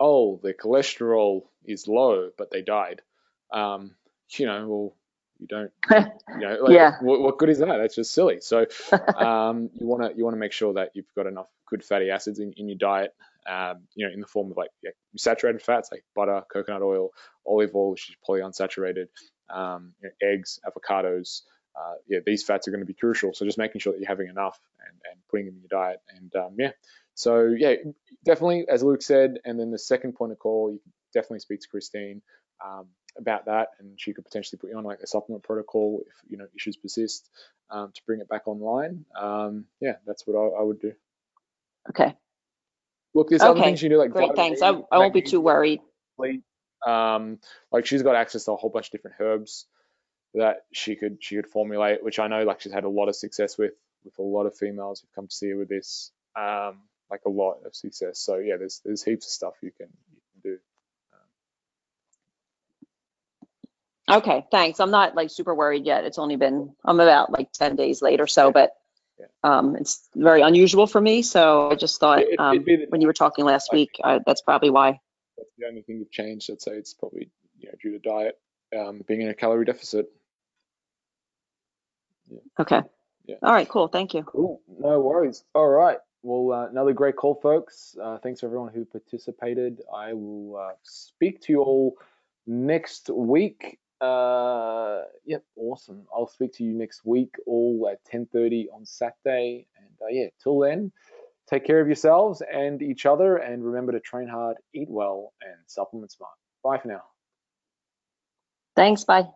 oh, the cholesterol is low, but they died. Um, you know, well, you don't, you know, like, Yeah. what, what good is that? That's just silly. So um, you want to you want to make sure that you've got enough good fatty acids in, in your diet. Um, you know, in the form of like yeah, saturated fats like butter, coconut oil, olive oil, which is polyunsaturated, um, you know, eggs, avocados. Uh, yeah, these fats are going to be crucial. So just making sure that you're having enough and, and putting them in your diet. And um, yeah, so yeah, definitely, as Luke said. And then the second point of call, you can definitely speak to Christine um, about that, and she could potentially put you on like a supplement protocol if you know issues persist um, to bring it back online. Um, yeah, that's what I, I would do. Okay. Look, there's other things you do like Great. Thanks. E, I, I won't be too worried. Um, like she's got access to a whole bunch of different herbs that she could she could formulate, which I know like she's had a lot of success with with a lot of females who've come to see her with this. Um, like a lot of success. So yeah, there's there's heaps of stuff you can you can do. Um, Okay, thanks. I'm not like super worried yet. It's only been, I'm about like 10 days late or so, but um, it's very unusual for me. So I just thought, It- it'd um, be the- when you were talking last week, I, that's probably why. That's the only thing you've changed. I'd say it's probably you know due to diet, um, being in a calorie deficit. Okay. Yeah. All right, cool. Thank you. Cool. No worries. All right. Well, uh, another great call, folks. Uh, thanks for everyone who participated. I will uh, speak to you all next week. Uh, yep, awesome. I'll speak to you next week, all at 10:30 on Saturday. And uh, yeah, till then, take care of yourselves and each other, and remember to train hard, eat well, and supplement smart. Bye for now. Thanks. Bye.